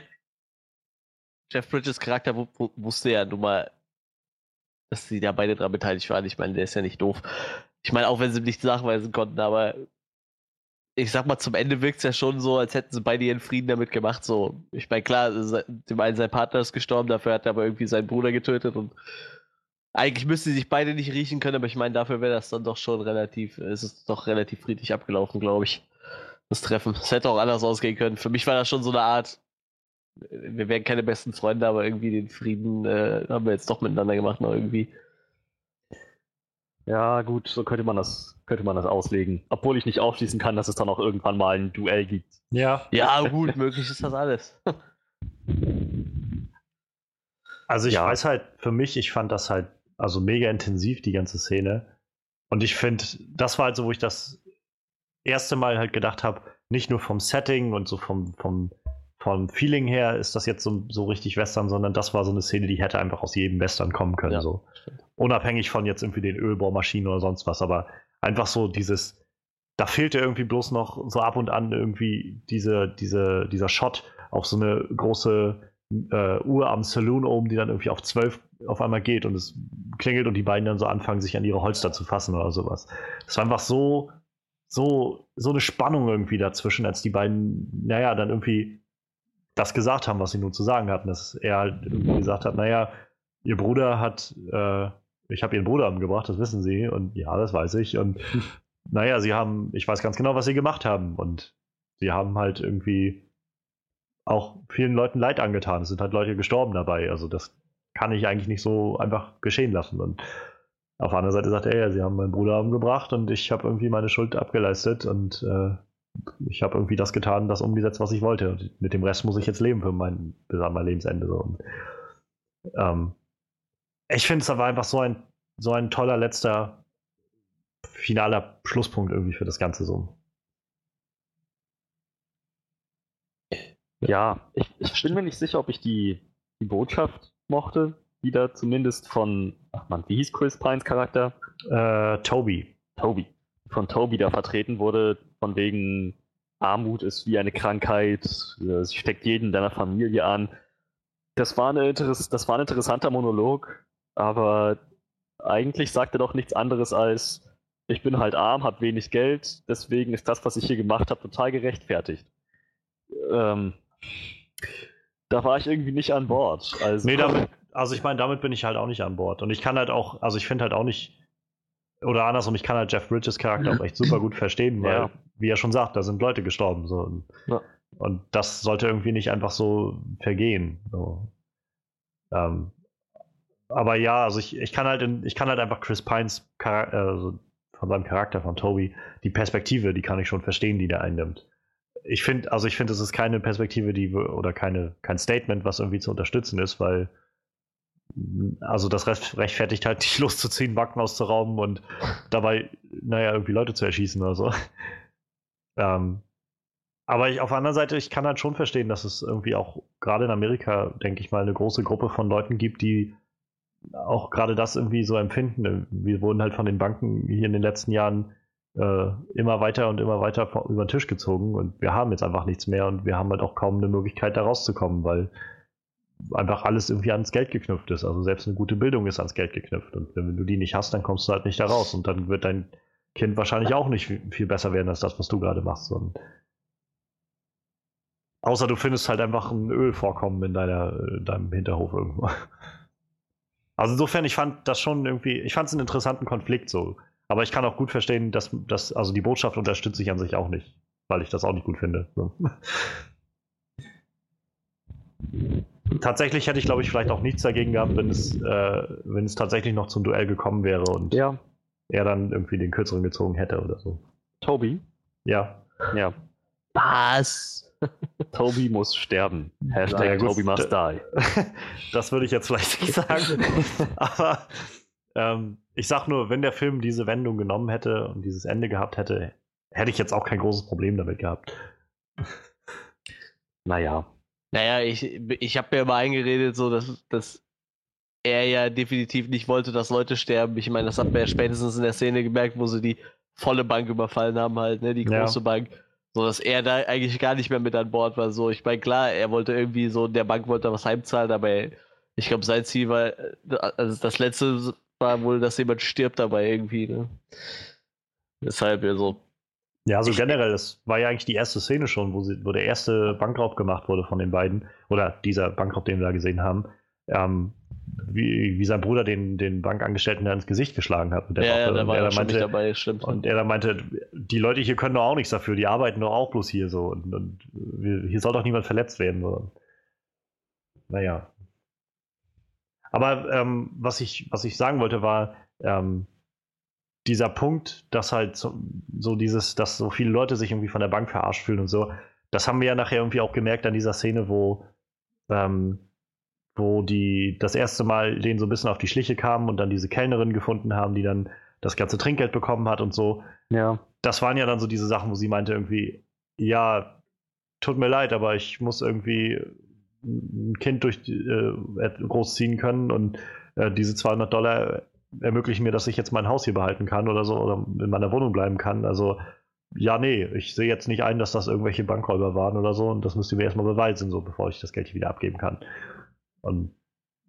Jeff Bridges Charakter wu- wu- wusste ja nun mal, dass sie da beide dran beteiligt waren. Ich meine, der ist ja nicht doof. Ich meine, auch wenn sie ihm nicht nachweisen konnten, aber ich sag mal, zum Ende wirkt es ja schon so, als hätten sie beide ihren Frieden damit gemacht. So, ich meine, klar, dem einen sein Partner ist gestorben, dafür hat er aber irgendwie seinen Bruder getötet und eigentlich müssten sie sich beide nicht riechen können, aber ich meine, dafür wäre das dann doch schon relativ, es ist doch relativ friedlich abgelaufen, glaube ich. Das Treffen. Es hätte auch anders ausgehen können. Für mich war das schon so eine Art, wir wären keine besten Freunde, aber irgendwie den Frieden äh, haben wir jetzt doch miteinander gemacht, noch irgendwie. Ja, gut, so könnte man das, könnte man das auslegen. Obwohl ich nicht ausschließen kann, dass es dann auch irgendwann mal ein Duell gibt. ja. Ja, gut, möglich ist das alles. Also ich Ja. weiß halt, für mich, ich fand das halt also mega intensiv, die ganze Szene. Und ich finde, das war halt so, wo ich das erste Mal halt gedacht habe, nicht nur vom Setting und so vom, vom, vom Feeling her ist das jetzt so, so richtig Western, sondern das war so eine Szene, die hätte einfach aus jedem Western kommen können. Ja, so. stimmt. Unabhängig von jetzt irgendwie den Ölbohrmaschinen oder sonst was, aber einfach so dieses, da fehlte irgendwie bloß noch so ab und an irgendwie diese, diese, dieser Shot auf so eine große äh, Uhr am Saloon oben, die dann irgendwie auf 12 auf einmal geht und es klingelt und die beiden dann so anfangen, sich an ihre Holster zu fassen oder sowas. Es war einfach so, so, so eine Spannung irgendwie dazwischen, als die beiden, naja, dann irgendwie das gesagt haben, was sie nun zu sagen hatten, dass er halt gesagt hat, naja, ihr Bruder hat, äh, ich habe ihren Bruder umgebracht, das wissen sie und ja, das weiß ich und naja, sie haben, ich weiß ganz genau, was sie gemacht haben und sie haben halt irgendwie auch vielen Leuten Leid angetan. Es sind halt Leute gestorben dabei. Also das kann ich eigentlich nicht so einfach geschehen lassen. Und auf der anderen Seite sagt er, ja, sie haben meinen Bruder umgebracht und ich habe irgendwie meine Schuld abgeleistet und äh, ich habe irgendwie das getan, das umgesetzt, was ich wollte. Und mit dem Rest muss ich jetzt leben für mein, bis an mein Lebensende. So. Und, ähm, ich finde, es war einfach so ein, so ein toller letzter finaler Schlusspunkt irgendwie für das Ganze so. Ja, ich, ich bin mir nicht sicher, ob ich die, die Botschaft mochte, die da zumindest von, ach man, wie hieß Chris Pines Charakter? Äh, Toby. Toby. Von Toby da vertreten wurde, von wegen Armut ist wie eine Krankheit, äh, sie steckt jeden deiner Familie an. Das war, eine Interess das war ein interessanter Monolog, aber eigentlich sagt er doch nichts anderes als, ich bin halt arm, habe wenig Geld, deswegen ist das, was ich hier gemacht habe, total gerechtfertigt. Ähm, da war ich irgendwie nicht an Bord. Also, Nee, damit, also ich meine, damit bin ich halt auch nicht an Bord. Und ich kann halt auch, also ich finde halt auch nicht, oder andersrum, ich kann halt Jeff Bridges Charakter auch echt super gut verstehen, weil, Ja. Wie er schon sagt, da sind Leute gestorben. So. Und, Ja. und das sollte irgendwie nicht einfach so vergehen. So. Ähm, aber ja, also ich, ich kann halt in, ich kann halt einfach Chris Pines Chara- also von seinem Charakter von Toby, die Perspektive, die kann ich schon verstehen, die der einnimmt. Ich finde, also ich finde, es ist keine Perspektive, die oder keine, kein Statement, was irgendwie zu unterstützen ist, weil also das recht- rechtfertigt halt nicht loszuziehen, Banken auszurauben und dabei, naja, irgendwie Leute zu erschießen oder so. Ähm, aber ich, auf der anderen Seite, ich kann halt schon verstehen, dass es irgendwie auch gerade in Amerika, denke ich mal, eine große Gruppe von Leuten gibt, die auch gerade das irgendwie so empfinden. Wir wurden halt von den Banken hier in den letzten Jahren äh, immer weiter und immer weiter über den Tisch gezogen und wir haben jetzt einfach nichts mehr und wir haben halt auch kaum eine Möglichkeit, da rauszukommen, weil einfach alles irgendwie ans Geld geknüpft ist. Also selbst eine gute Bildung ist ans Geld geknüpft. Und wenn du die nicht hast, dann kommst du halt nicht da raus. Und dann wird dein Kind wahrscheinlich auch nicht viel, besser werden als das, was du gerade machst. Und außer du findest halt einfach ein Ölvorkommen in deiner, in deinem Hinterhof irgendwo. Also insofern, ich fand das schon irgendwie, ich fand es einen interessanten Konflikt so. Aber ich kann auch gut verstehen, dass, dass also die Botschaft unterstütze ich an sich auch nicht, weil ich das auch nicht gut finde. So. Tatsächlich hätte ich, glaube ich, vielleicht auch nichts dagegen gehabt, wenn es, äh, wenn es tatsächlich noch zum Duell gekommen wäre und Ja, er dann irgendwie den kürzeren gezogen hätte oder so. Toby. Ja. Ja, Was? Toby muss sterben. Hashtag Ja. Toby must die. das würde ich jetzt vielleicht nicht sagen. Aber ähm, ich sag nur, wenn der Film diese Wendung genommen hätte und dieses Ende gehabt hätte, hätte ich jetzt auch kein großes Problem damit gehabt. Naja, Naja, ich, ich habe mir immer eingeredet, so dass, dass er ja definitiv nicht wollte, dass Leute sterben. Ich meine, das hat man ja spätestens in der Szene gemerkt, wo sie die volle Bank überfallen haben, halt, ne, die Ja. große Bank. So dass er da eigentlich gar nicht mehr mit an Bord war. So, ich meine, klar, er wollte irgendwie so, der Bank wollte was heimzahlen, aber ich glaube, sein Ziel war, also das letzte war wohl, dass jemand stirbt dabei irgendwie, ne? Deshalb, also, Ja, also Ich- generell, das war ja eigentlich die erste Szene schon, wo, sie, wo der erste Bankraub gemacht wurde von den beiden. Oder dieser Bankraub, den wir da gesehen haben. Ähm, wie, wie sein Bruder den, den Bankangestellten da ins Gesicht geschlagen hat. Mit der ja, ja, da Und war er meinte, dabei, stimmt. Und er dann meinte, die Leute hier können doch auch nichts dafür, die arbeiten doch auch bloß hier so. Und, und hier soll doch niemand verletzt werden. So. Naja. Aber ähm, was, ich, was ich sagen wollte, war ähm, dieser Punkt, dass halt so, so dieses, dass so viele Leute sich irgendwie von der Bank verarscht fühlen und so, das haben wir ja nachher irgendwie auch gemerkt an dieser Szene, wo, ähm, wo die das erste Mal denen so ein bisschen auf die Schliche kamen und dann diese Kellnerin gefunden haben, die dann das ganze Trinkgeld bekommen hat und so. ja. Das waren ja dann so diese Sachen, wo sie meinte irgendwie, ja, tut mir leid, aber ich muss irgendwie ein Kind durch die, äh, großziehen können und äh, diese 200 Dollar ermöglichen mir, dass ich jetzt mein Haus hier behalten kann oder so oder in meiner Wohnung bleiben kann. Also ja, nee, ich sehe jetzt nicht ein, dass das irgendwelche Bankräuber waren oder so und das müsst ihr mir erstmal beweisen, so bevor ich das Geld hier wieder abgeben kann. Und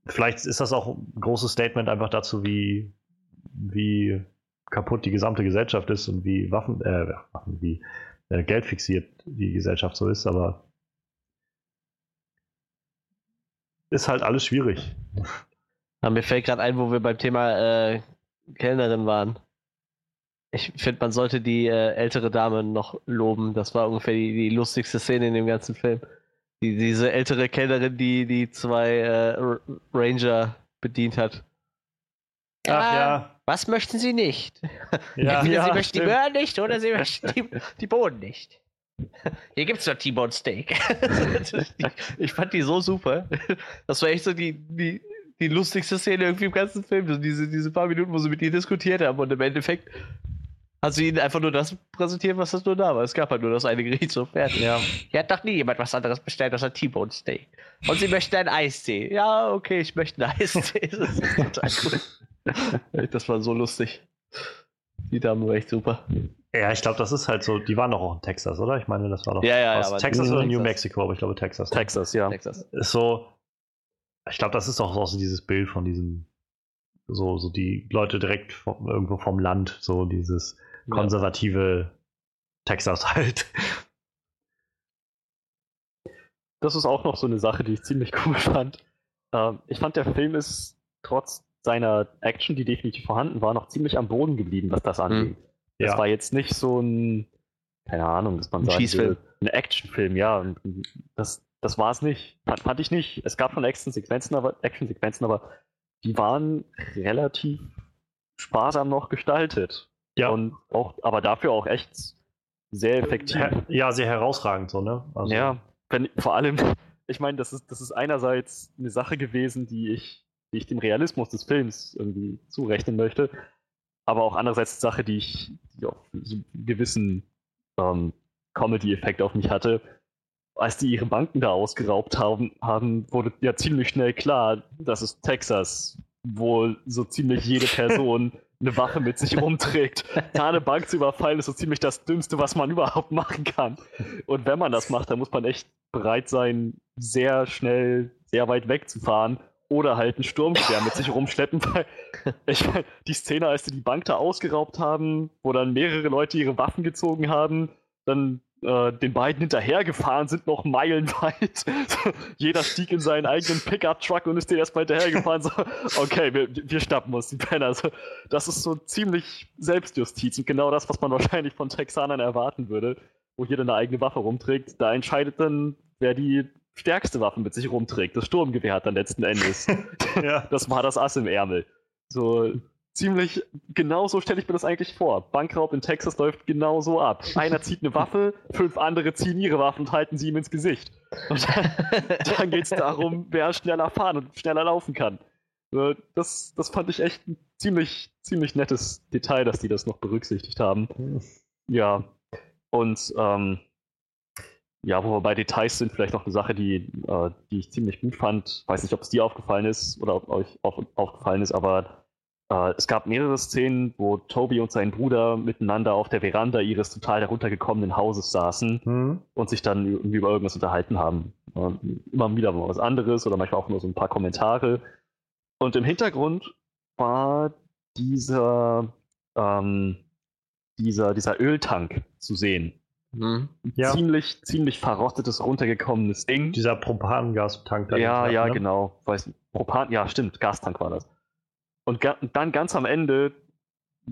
vielleicht ist das auch ein großes Statement einfach dazu, wie, wie kaputt die gesamte Gesellschaft ist und wie Waffen, äh, wie äh, Geld fixiert die Gesellschaft so ist, aber ist halt alles schwierig. Ja, mir fällt gerade ein, wo wir beim Thema äh, Kellnerin waren. Ich finde, man sollte die äh, ältere Dame noch loben. Das war ungefähr die, die lustigste Szene in dem ganzen Film. Die, diese ältere Kellnerin, die die zwei äh, Ranger bedient hat. Ach ja. Was möchten Sie nicht? Ja, Entweder ja, Sie möchten die stimmt. Möhren nicht oder Sie möchten die, die Bohnen nicht. Hier gibt's doch T-Bone Steak. ich, ich fand die so super. Das war echt so die, die, die lustigste Szene irgendwie im ganzen Film. So diese, diese paar Minuten, wo sie mit ihr diskutiert haben und im Endeffekt hat sie ihnen einfach nur das präsentiert, was das nur da war. Es gab halt nur das eine Gericht so fertig. Ja. Hier hat doch nie jemand was anderes bestellt als ein T-Bone Steak. Und sie möchten einen Eistee. Ja, okay, ich möchte einen Eistee. Das ist total cool. Das war so lustig. Die Dame war echt super. Ja, ich glaube, das ist halt so, die waren doch auch in Texas, oder? Ich meine, das war doch Ja, ja, ja, aus aber Texas oder New Texas. Mexico, aber ich glaube Texas. Texas, ja. Texas. ist so, ich glaube, das ist auch, auch so dieses Bild von diesem, so, so die Leute direkt vom, irgendwo vom Land, so dieses konservative Texas halt. Das ist auch noch so eine Sache, die ich ziemlich cool fand. Ähm, ich fand, der Film ist trotz seiner Action, die definitiv vorhanden war, noch ziemlich am Boden geblieben, was das angeht. Mhm. Das Ja. war jetzt nicht so ein, keine Ahnung, dass man Ein würde, ein Actionfilm, ja. Und Das, das war es nicht. Fand, fand ich nicht. Es gab schon Action-Sequenzen, aber, Action-Sequenzen, aber die waren relativ sparsam noch gestaltet. Ja, Und auch, aber dafür auch echt sehr effektiv. ja, sehr herausragend so, ne? Also, Ja, wenn, vor allem, ich meine, das ist, das ist einerseits eine Sache gewesen, die ich, die ich dem Realismus des Films irgendwie zurechnen möchte, aber auch andererseits eine Sache, die ich die so einen gewissen ähm, Comedy-Effekt auf mich hatte. Als die ihre Banken da ausgeraubt haben, haben, wurde ja ziemlich schnell klar, das ist Texas, wo so ziemlich jede Person eine Waffe mit sich rumträgt. Da eine Bank zu überfallen, ist so ziemlich das Dümmste, was man überhaupt machen kann. Und wenn man das macht, dann muss man echt bereit sein, sehr schnell, sehr weit wegzufahren oder halt einen Sturmschwer mit sich rumschleppen. Weil ich meine, die Szene, als sie die Bank da ausgeraubt haben, wo dann mehrere Leute ihre Waffen gezogen haben, dann äh, den beiden hinterhergefahren sind, noch meilenweit. Jeder stieg in seinen eigenen Pickup-Truck und ist den erstmal hinterhergefahren. So, okay, wir, wir schnappen uns die Penner. Also, das ist so ziemlich Selbstjustiz und genau das, was man wahrscheinlich von Texanern erwarten würde, wo jeder eine eigene Waffe rumträgt. Da entscheidet dann, wer die stärkste Waffe mit sich rumträgt. Das Sturmgewehr hat dann letzten Endes. ja. Das war das Ass im Ärmel. So ziemlich genau so stelle ich mir das eigentlich vor. Bankraub in Texas läuft genau so ab. Einer zieht eine Waffe, fünf andere ziehen ihre Waffen und halten sie ihm ins Gesicht. Und dann, dann geht es darum, wer schneller fahren und schneller laufen kann. So, Das, das fand ich echt ein ziemlich, ziemlich nettes Detail, dass die das noch berücksichtigt haben. Ja. Und ähm, ja, wo wir bei Details sind, vielleicht noch eine Sache, die, äh, die ich ziemlich gut fand. Weiß nicht, ob es dir aufgefallen ist oder ob euch auf, aufgefallen ist, aber äh, es gab mehrere Szenen, wo Toby und sein Bruder miteinander auf der Veranda ihres total heruntergekommenen Hauses saßen Hm. und sich dann irgendwie über irgendwas unterhalten haben. Und immer wieder mal was anderes oder manchmal auch nur so ein paar Kommentare. Und im Hintergrund war dieser, ähm, dieser, dieser Öltank zu sehen. Hm. Ja. Ziemlich, ziemlich verrottetes, runtergekommenes Ding. Dieser Propangastank da. Ja, ja, ne? genau. Weiß. Propan, ja, stimmt, Gastank war das. Und ga, dann ganz am Ende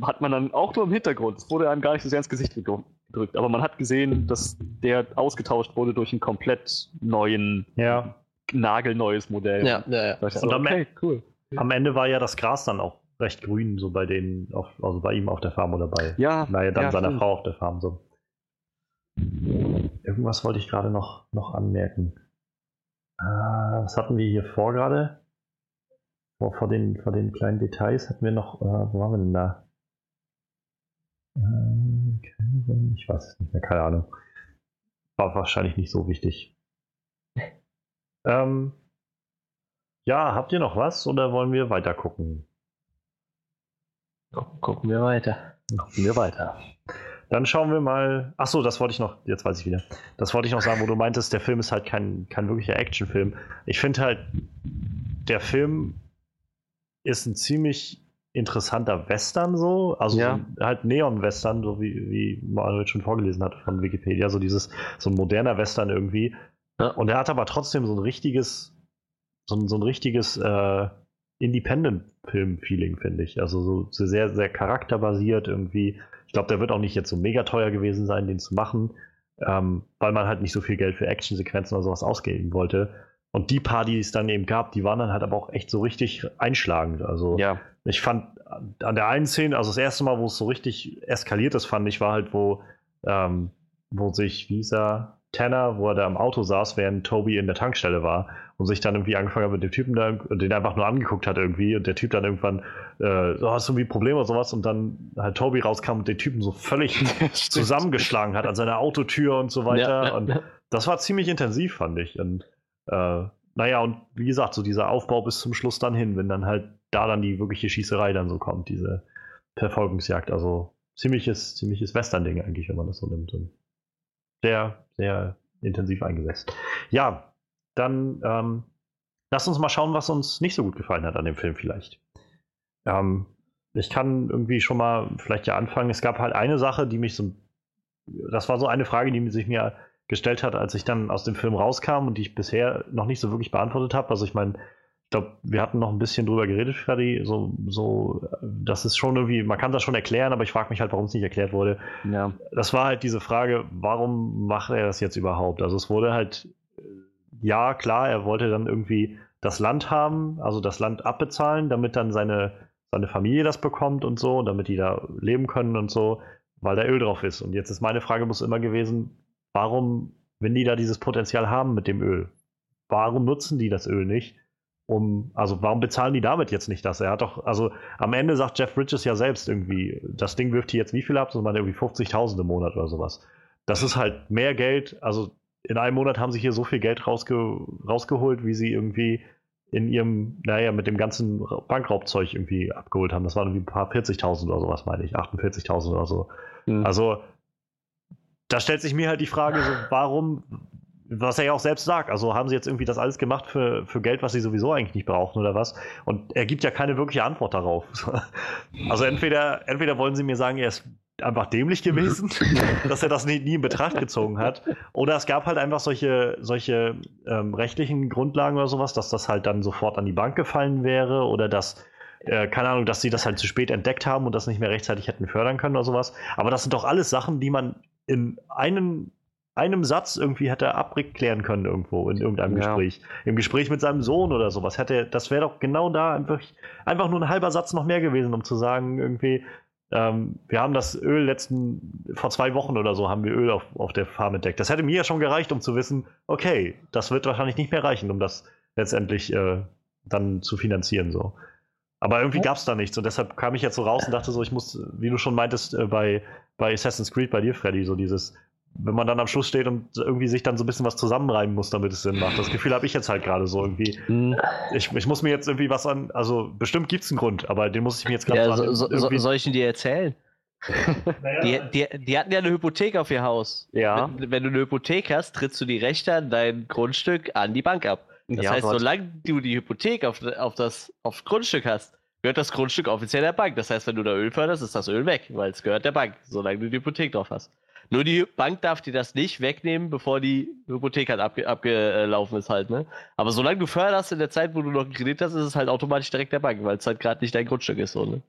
hat man dann auch nur im Hintergrund, es wurde einem gar nicht so sehr ins Gesicht gedrückt, aber man hat gesehen, dass der ausgetauscht wurde durch einen komplett neuen, Ja. nagelneues Modell. Ja, ja, ja. Und so, am okay, cool. Am Ende war ja das Gras dann auch recht grün, so bei denen, auf, also bei ihm auf der Farm oder bei, Ja, naja, dann ja, seiner stimmt. Frau auf der Farm so. Irgendwas wollte ich gerade noch, noch anmerken. Äh, was hatten wir hier vor gerade? Vor, vor, den, vor den kleinen Details hatten wir noch, äh, wo waren wir denn da? Äh, ich weiß es nicht mehr, keine Ahnung. War wahrscheinlich nicht so wichtig. ähm, ja, habt ihr noch was oder wollen wir weiter gucken? Gu- Gucken wir weiter. Gucken wir weiter. Dann schauen wir mal. Ach so, das wollte ich noch. Jetzt weiß ich wieder. Das wollte ich noch sagen, wo du meintest, der Film ist halt kein, kein wirklicher Actionfilm. Ich finde halt, der Film ist ein ziemlich interessanter Western so. Also Ja. halt Neon-Western, so wie, wie Manuel schon vorgelesen hat von Wikipedia. So dieses, so ein moderner Western irgendwie. Ja. Und er hat aber trotzdem so ein richtiges, so ein, so ein richtiges äh, Independent-Film-Feeling, finde ich. Also so, so sehr, sehr charakterbasiert irgendwie. Ich glaube, der wird auch nicht jetzt so mega teuer gewesen sein, den zu machen, ähm, weil man halt nicht so viel Geld für Actionsequenzen oder sowas ausgeben wollte. Und die paar, die es dann eben gab, die waren dann halt aber auch echt so richtig einschlagend. Also Ja, ich fand an der einen Szene, also das erste Mal, wo es so richtig eskaliert ist, fand ich, war halt, wo, ähm, wo sich, wie hieß er, Tanner, wo er da im Auto saß, während Toby in der Tankstelle war und sich dann irgendwie angefangen hat mit dem Typen da, den einfach nur angeguckt hat irgendwie und der Typ dann irgendwann, äh, so hast du irgendwie Probleme oder sowas und dann halt Toby rauskam und den Typen so völlig zusammengeschlagen hat an seiner Autotür und so weiter. Ja, und das war ziemlich intensiv, fand ich. Und äh, naja, und wie gesagt, so dieser Aufbau bis zum Schluss dann hin, wenn dann halt da dann die wirkliche Schießerei dann so kommt, diese Verfolgungsjagd. Also ziemliches, ziemliches Western-Ding eigentlich, wenn man das so nimmt. Und sehr, sehr intensiv eingesetzt. Ja, dann ähm, lass uns mal schauen, was uns nicht so gut gefallen hat an dem Film vielleicht. Ähm, ich kann irgendwie schon mal vielleicht ja anfangen. Es gab halt eine Sache, die mich so. Das war so eine Frage, die sich mir gestellt hat, als ich dann aus dem Film rauskam und die ich bisher noch nicht so wirklich beantwortet habe. Also ich meine, glaube, wir hatten noch ein bisschen drüber geredet, Freddy. So, so, das ist schon irgendwie, man kann das schon erklären, aber ich frage mich halt, warum es nicht erklärt wurde. Ja. Das war halt diese Frage, warum macht er das jetzt überhaupt? Also es wurde halt, ja, klar, er wollte dann irgendwie das Land haben, also das Land abbezahlen, damit dann seine, seine Familie das bekommt und so, damit die da leben können und so, weil da Öl drauf ist. Und jetzt ist meine Frage muss immer gewesen, warum, wenn die da dieses Potenzial haben mit dem Öl, warum nutzen die das Öl nicht? Um, also warum bezahlen die damit jetzt nicht das? Er hat doch, also am Ende sagt Jeff Bridges ja selbst irgendwie, das Ding wirft hier jetzt wie viel ab? So mal irgendwie 50.000 im Monat oder sowas. Das ist halt mehr Geld, also in einem Monat haben sie hier so viel Geld rausge rausgeholt, wie sie irgendwie in ihrem, naja, mit dem ganzen Bankraubzeug irgendwie abgeholt haben. Das waren irgendwie ein paar 40.000 oder sowas, meine ich, 48.000 oder so. Mhm. Also da stellt sich mir halt die Frage, so, warum, was er ja auch selbst sagt, also haben sie jetzt irgendwie das alles gemacht für, für Geld, was sie sowieso eigentlich nicht brauchen oder was? Und er gibt ja keine wirkliche Antwort darauf. Also entweder, entweder wollen sie mir sagen, er ist einfach dämlich gewesen, dass er das nie, nie, in Betracht gezogen hat. Oder es gab halt einfach solche, solche ähm, rechtlichen Grundlagen oder sowas, dass das halt dann sofort an die Bank gefallen wäre oder dass, äh, keine Ahnung, dass sie das halt zu spät entdeckt haben und das nicht mehr rechtzeitig hätten fördern können oder sowas. Aber das sind doch alles Sachen, die man in einem, einem Satz irgendwie hätte abklären können irgendwo in irgendeinem ja. Gespräch. Im Gespräch mit seinem Sohn oder sowas. Hätte, das wäre doch genau da einfach, einfach nur ein halber Satz noch mehr gewesen, um zu sagen, irgendwie, ähm, wir haben das Öl letzten, vor zwei Wochen oder so haben wir Öl auf, auf der Farm entdeckt. Das hätte mir ja schon gereicht, um zu wissen, okay, das wird wahrscheinlich nicht mehr reichen, um das letztendlich äh, dann zu finanzieren. So. Aber irgendwie gab es da nichts und deshalb kam ich jetzt so raus und dachte so, ich muss, wie du schon meintest, äh, bei, bei Assassin's Creed bei dir, Freddy, so dieses, wenn man dann am Schluss steht und irgendwie sich dann so ein bisschen was zusammenreimen muss, damit es Sinn macht. Das Gefühl habe ich jetzt halt gerade so irgendwie. Mhm. Ich, ich muss mir jetzt irgendwie was an, also bestimmt gibt es einen Grund, aber den muss ich mir jetzt gerade ja, so, so, Soll ich ihn dir erzählen? naja. die, die, die, hatten ja eine Hypothek auf ihr Haus. Ja. Wenn, wenn, du eine Hypothek hast, trittst du die Rechte an dein Grundstück an die Bank ab. Das ja, heißt, Gott. solange du die Hypothek auf, auf das auf Grundstück hast, gehört das Grundstück offiziell der Bank. Das heißt, wenn du da Öl förderst, ist das Öl weg, weil es gehört der Bank, solange du die Hypothek drauf hast. Nur die Bank darf dir das nicht wegnehmen, bevor die Hypothek halt abge abgelaufen ist halt, ne? Aber solange du förderst in der Zeit, wo du noch einen Kredit hast, ist es halt automatisch direkt der Bank, weil es halt gerade nicht dein Grundstück ist, so, ne?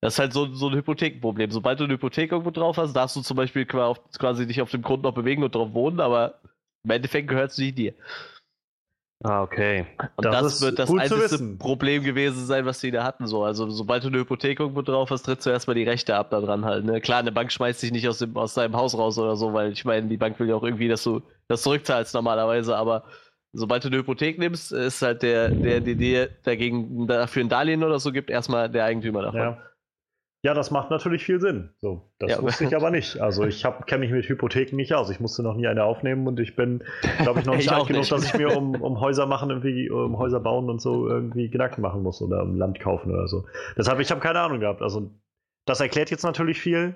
Das ist halt so, so ein Hypothekenproblem. Sobald du eine Hypothek irgendwo drauf hast, darfst du zum Beispiel quasi dich auf dem Grund noch bewegen und drauf wohnen, aber im Endeffekt gehört es nicht dir. Ah, okay. Und das, das wird das einzige Problem gewesen sein, was sie da hatten. So. Also, sobald du eine Hypothek irgendwo drauf hast, trittst du erstmal die Rechte ab da dran halt. Ne? Klar, eine Bank schmeißt dich nicht aus, dem, aus deinem Haus raus oder so, weil ich meine, die Bank will ja auch irgendwie, dass du das zurückzahlst normalerweise, aber sobald du eine Hypothek nimmst, ist halt der, der, der dir dagegen dafür ein Darlehen oder so gibt, erstmal der Eigentümer davon. Ja. Ja, das macht natürlich viel Sinn. So, das ja. wusste ich aber nicht. Also ich kenne mich mit Hypotheken nicht aus. Ich musste noch nie eine aufnehmen und ich bin, glaube ich, noch nicht alt genug, nicht. dass ich mir um, um Häuser machen, irgendwie, um Häuser bauen und so irgendwie Gedanken machen muss oder um Land kaufen oder so. Deshalb, ich habe keine Ahnung gehabt. Also das erklärt jetzt natürlich viel.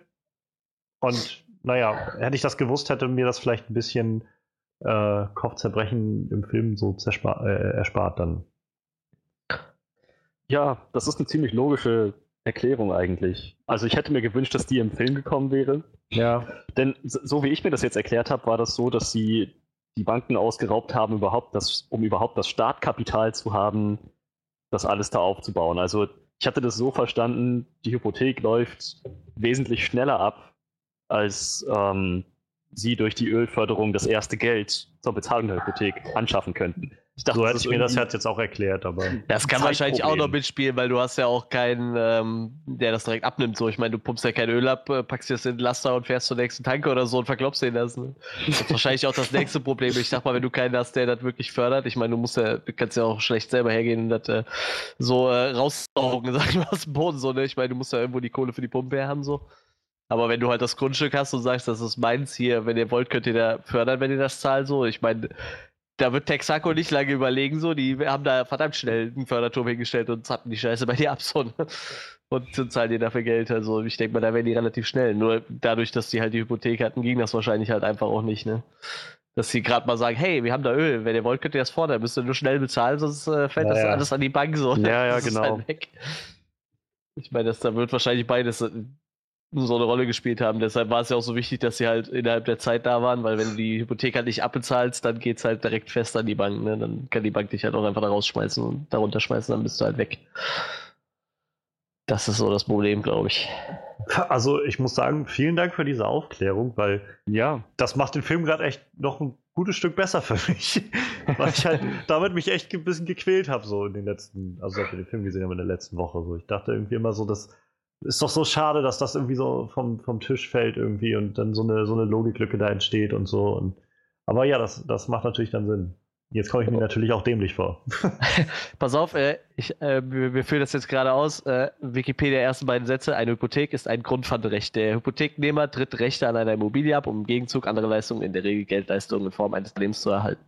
Und naja, hätte ich das gewusst, hätte mir das vielleicht ein bisschen äh, Kopfzerbrechen im Film so äh, erspart dann. Ja, das ist eine ziemlich logische Erklärung eigentlich. Also ich hätte mir gewünscht, dass die im Film gekommen wäre. Ja. Denn so wie ich mir das jetzt erklärt habe, war das so, dass sie die Banken ausgeraubt haben, überhaupt das, um überhaupt das Startkapital zu haben, das alles da aufzubauen. Also ich hatte das so verstanden, die Hypothek läuft wesentlich schneller ab, als ähm, sie durch die Ölförderung das erste Geld zur Bezahlung der Hypothek anschaffen könnten. Ich dachte, so hätte ich mir das jetzt auch erklärt, aber. Das kann wahrscheinlich auch noch mitspielen, weil du hast ja auch keinen, ähm, der das direkt abnimmt. So, ich meine, du pumpst ja kein Öl ab, äh, packst dir das in den Laster und fährst zur nächsten Tanke oder so und verklopst den das. Ne? Das ist wahrscheinlich auch das nächste Problem. Ich sag mal, wenn du keinen hast, der das wirklich fördert, ich meine, du musst ja, du kannst ja auch schlecht selber hergehen und das äh, so äh, raussaugen, sag ich mal, aus dem Boden so, ne? Ich meine, du musst ja irgendwo die Kohle für die Pumpe her haben, so. Aber wenn du halt das Grundstück hast und sagst, das ist meins hier, wenn ihr wollt, könnt ihr da fördern, wenn ihr das zahlt, so. Ich meine, da wird Texaco nicht lange überlegen, so, die haben da verdammt schnell einen Förderturm hingestellt und hatten die Scheiße bei dir ab, so, und zahlen dir dafür Geld. Also ich denke mal, da wären die relativ schnell. Nur dadurch, dass die halt die Hypothek hatten, ging das wahrscheinlich halt einfach auch nicht, ne? Dass sie gerade mal sagen, hey, wir haben da Öl, wenn ihr wollt, könnt ihr das fordern, müsst ihr nur schnell bezahlen, sonst äh, fällt ja, das ja. alles an die Bank so. Ja, ja, genau. Halt ich meine, das da wird wahrscheinlich beides so eine Rolle gespielt haben. Deshalb war es ja auch so wichtig, dass sie halt innerhalb der Zeit da waren, weil wenn du die Hypothek halt nicht abbezahlst, dann geht's halt direkt fest an die Bank. Ne? Dann kann die Bank dich halt auch einfach da rausschmeißen und darunter schmeißen, dann bist du halt weg. Das ist so das Problem, glaube ich. Also ich muss sagen, vielen Dank für diese Aufklärung, weil Ja, das macht den Film gerade echt noch ein gutes Stück besser für mich. weil ich halt damit mich echt ein bisschen gequält habe, so in den letzten, also seit wir den Film gesehen haben in der letzten Woche. So. Ich dachte irgendwie immer so, das ist doch so schade, dass das irgendwie so vom, vom Tisch fällt irgendwie und dann so eine, so eine Logiklücke da entsteht und so. Und, aber ja, das, das macht natürlich dann Sinn. Jetzt komme ich mir natürlich auch dämlich vor. Pass auf, äh, ich, äh, wir, wir führen das jetzt gerade aus. Äh, Wikipedia ersten beiden Sätze. Eine Hypothek ist ein Grundpfandrecht. Der Hypotheknehmer tritt Rechte an einer Immobilie ab, um im Gegenzug andere Leistungen, in der Regel Geldleistungen in Form eines Lebens zu erhalten.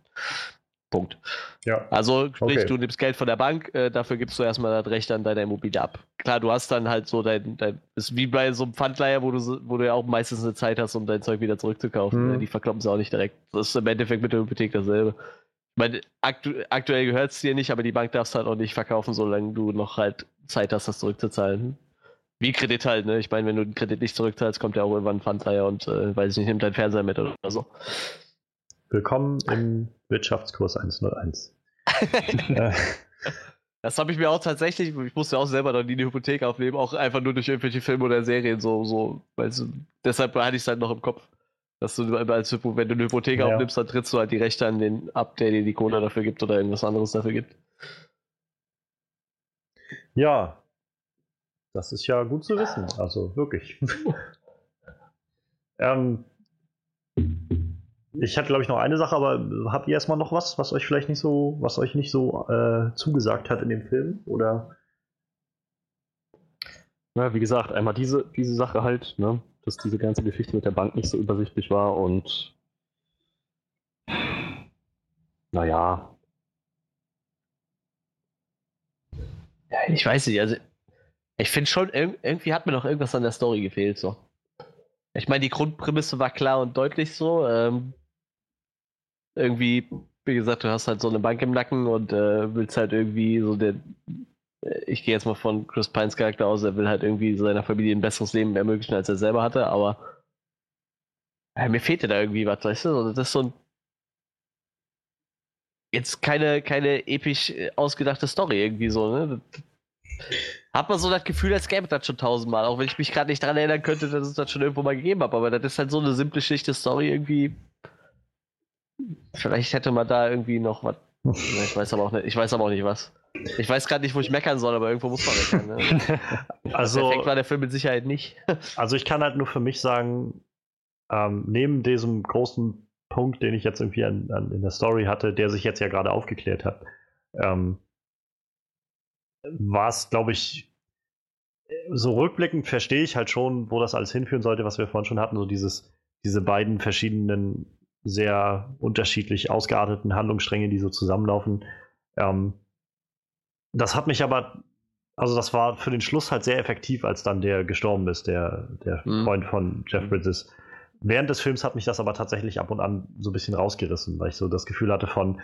Punkt. Ja. Also, sprich, Okay. du nimmst Geld von der Bank, äh, dafür gibst du erstmal das Recht an deiner Immobilie ab. Klar, du hast dann halt so dein, dein ist wie bei so einem Pfandleiher, wo du, wo du ja auch meistens eine Zeit hast, um dein Zeug wieder zurückzukaufen. Mhm. Ne? Die verkloppen sie auch nicht direkt. Das ist im Endeffekt mit der Hypothek dasselbe. Ich meine, aktu aktuell gehört es dir nicht, aber die Bank darfst halt auch nicht verkaufen, solange du noch halt Zeit hast, das zurückzuzahlen. Wie Kredit halt, ne? Ich meine, wenn du den Kredit nicht zurückzahlst, kommt ja auch irgendwann ein Pfandleiher und, äh, weiß ich nicht, nimmt deinen Fernseher mit oder so. Willkommen im Wirtschaftskurs 101. äh, Das habe ich mir auch tatsächlich, ich musste auch selber noch nie eine Hypothek aufnehmen, auch einfach nur durch irgendwelche Filme oder Serien so, so, weißt du, deshalb hatte ich es halt noch im Kopf. Dass du als wenn du eine Hypothek Ja. aufnimmst, dann trittst du halt die Rechte an den ab, der dir die Kohle dafür gibt oder irgendwas anderes dafür gibt. ja, das ist ja gut zu wissen. Also wirklich. ähm, ich hatte, glaube ich, noch eine Sache, aber habt ihr erstmal noch was, was euch vielleicht nicht so, was euch nicht so äh, zugesagt hat in dem Film? Oder? Ja, wie gesagt, einmal diese, diese Sache halt, ne, dass diese ganze Geschichte mit der Bank nicht so übersichtlich war und naja, Ja, ich weiß nicht, also ich finde schon, irg irgendwie hat mir noch irgendwas an der Story gefehlt, so. Ich meine, die Grundprämisse war klar und deutlich so. Ähm, irgendwie, wie gesagt, du hast halt so eine Bank im Nacken und äh, willst halt irgendwie so der. äh, Ich gehe jetzt mal von Chris Pines Charakter aus, er will halt irgendwie seiner Familie ein besseres Leben ermöglichen, als er selber hatte, aber ja, mir fehlte da irgendwie was, weißt du? Also das ist so ein. Jetzt keine, keine episch äh, ausgedachte Story irgendwie so, ne? Hat man so das Gefühl, als gäbe das schon tausendmal, auch wenn ich mich gerade nicht daran erinnern könnte, dass es das schon irgendwo mal gegeben hat. Aber das ist halt so eine simple, schlichte Story irgendwie. Vielleicht hätte man da irgendwie noch was. Ich weiß aber auch nicht, ich weiß aber auch nicht was. Ich weiß gerade nicht, wo ich meckern soll, aber irgendwo muss man meckern. Ne? Also, Perfekt war der Film mit Sicherheit nicht. also ich kann halt nur für mich sagen, ähm, neben diesem großen Punkt, den ich jetzt irgendwie an, an, in der Story hatte, der sich jetzt ja gerade aufgeklärt hat, ähm, war es, glaube ich, so rückblickend verstehe ich halt schon, wo das alles hinführen sollte, was wir vorhin schon hatten, so dieses, diese beiden verschiedenen, sehr unterschiedlich ausgearteten Handlungsstränge, die so zusammenlaufen. Ähm, das hat mich aber, also das war für den Schluss halt sehr effektiv, als dann der gestorben ist, der, der Mhm. Freund von Jeff Bridges. Während des Films hat mich das aber tatsächlich ab und an so ein bisschen rausgerissen, weil ich so das Gefühl hatte von,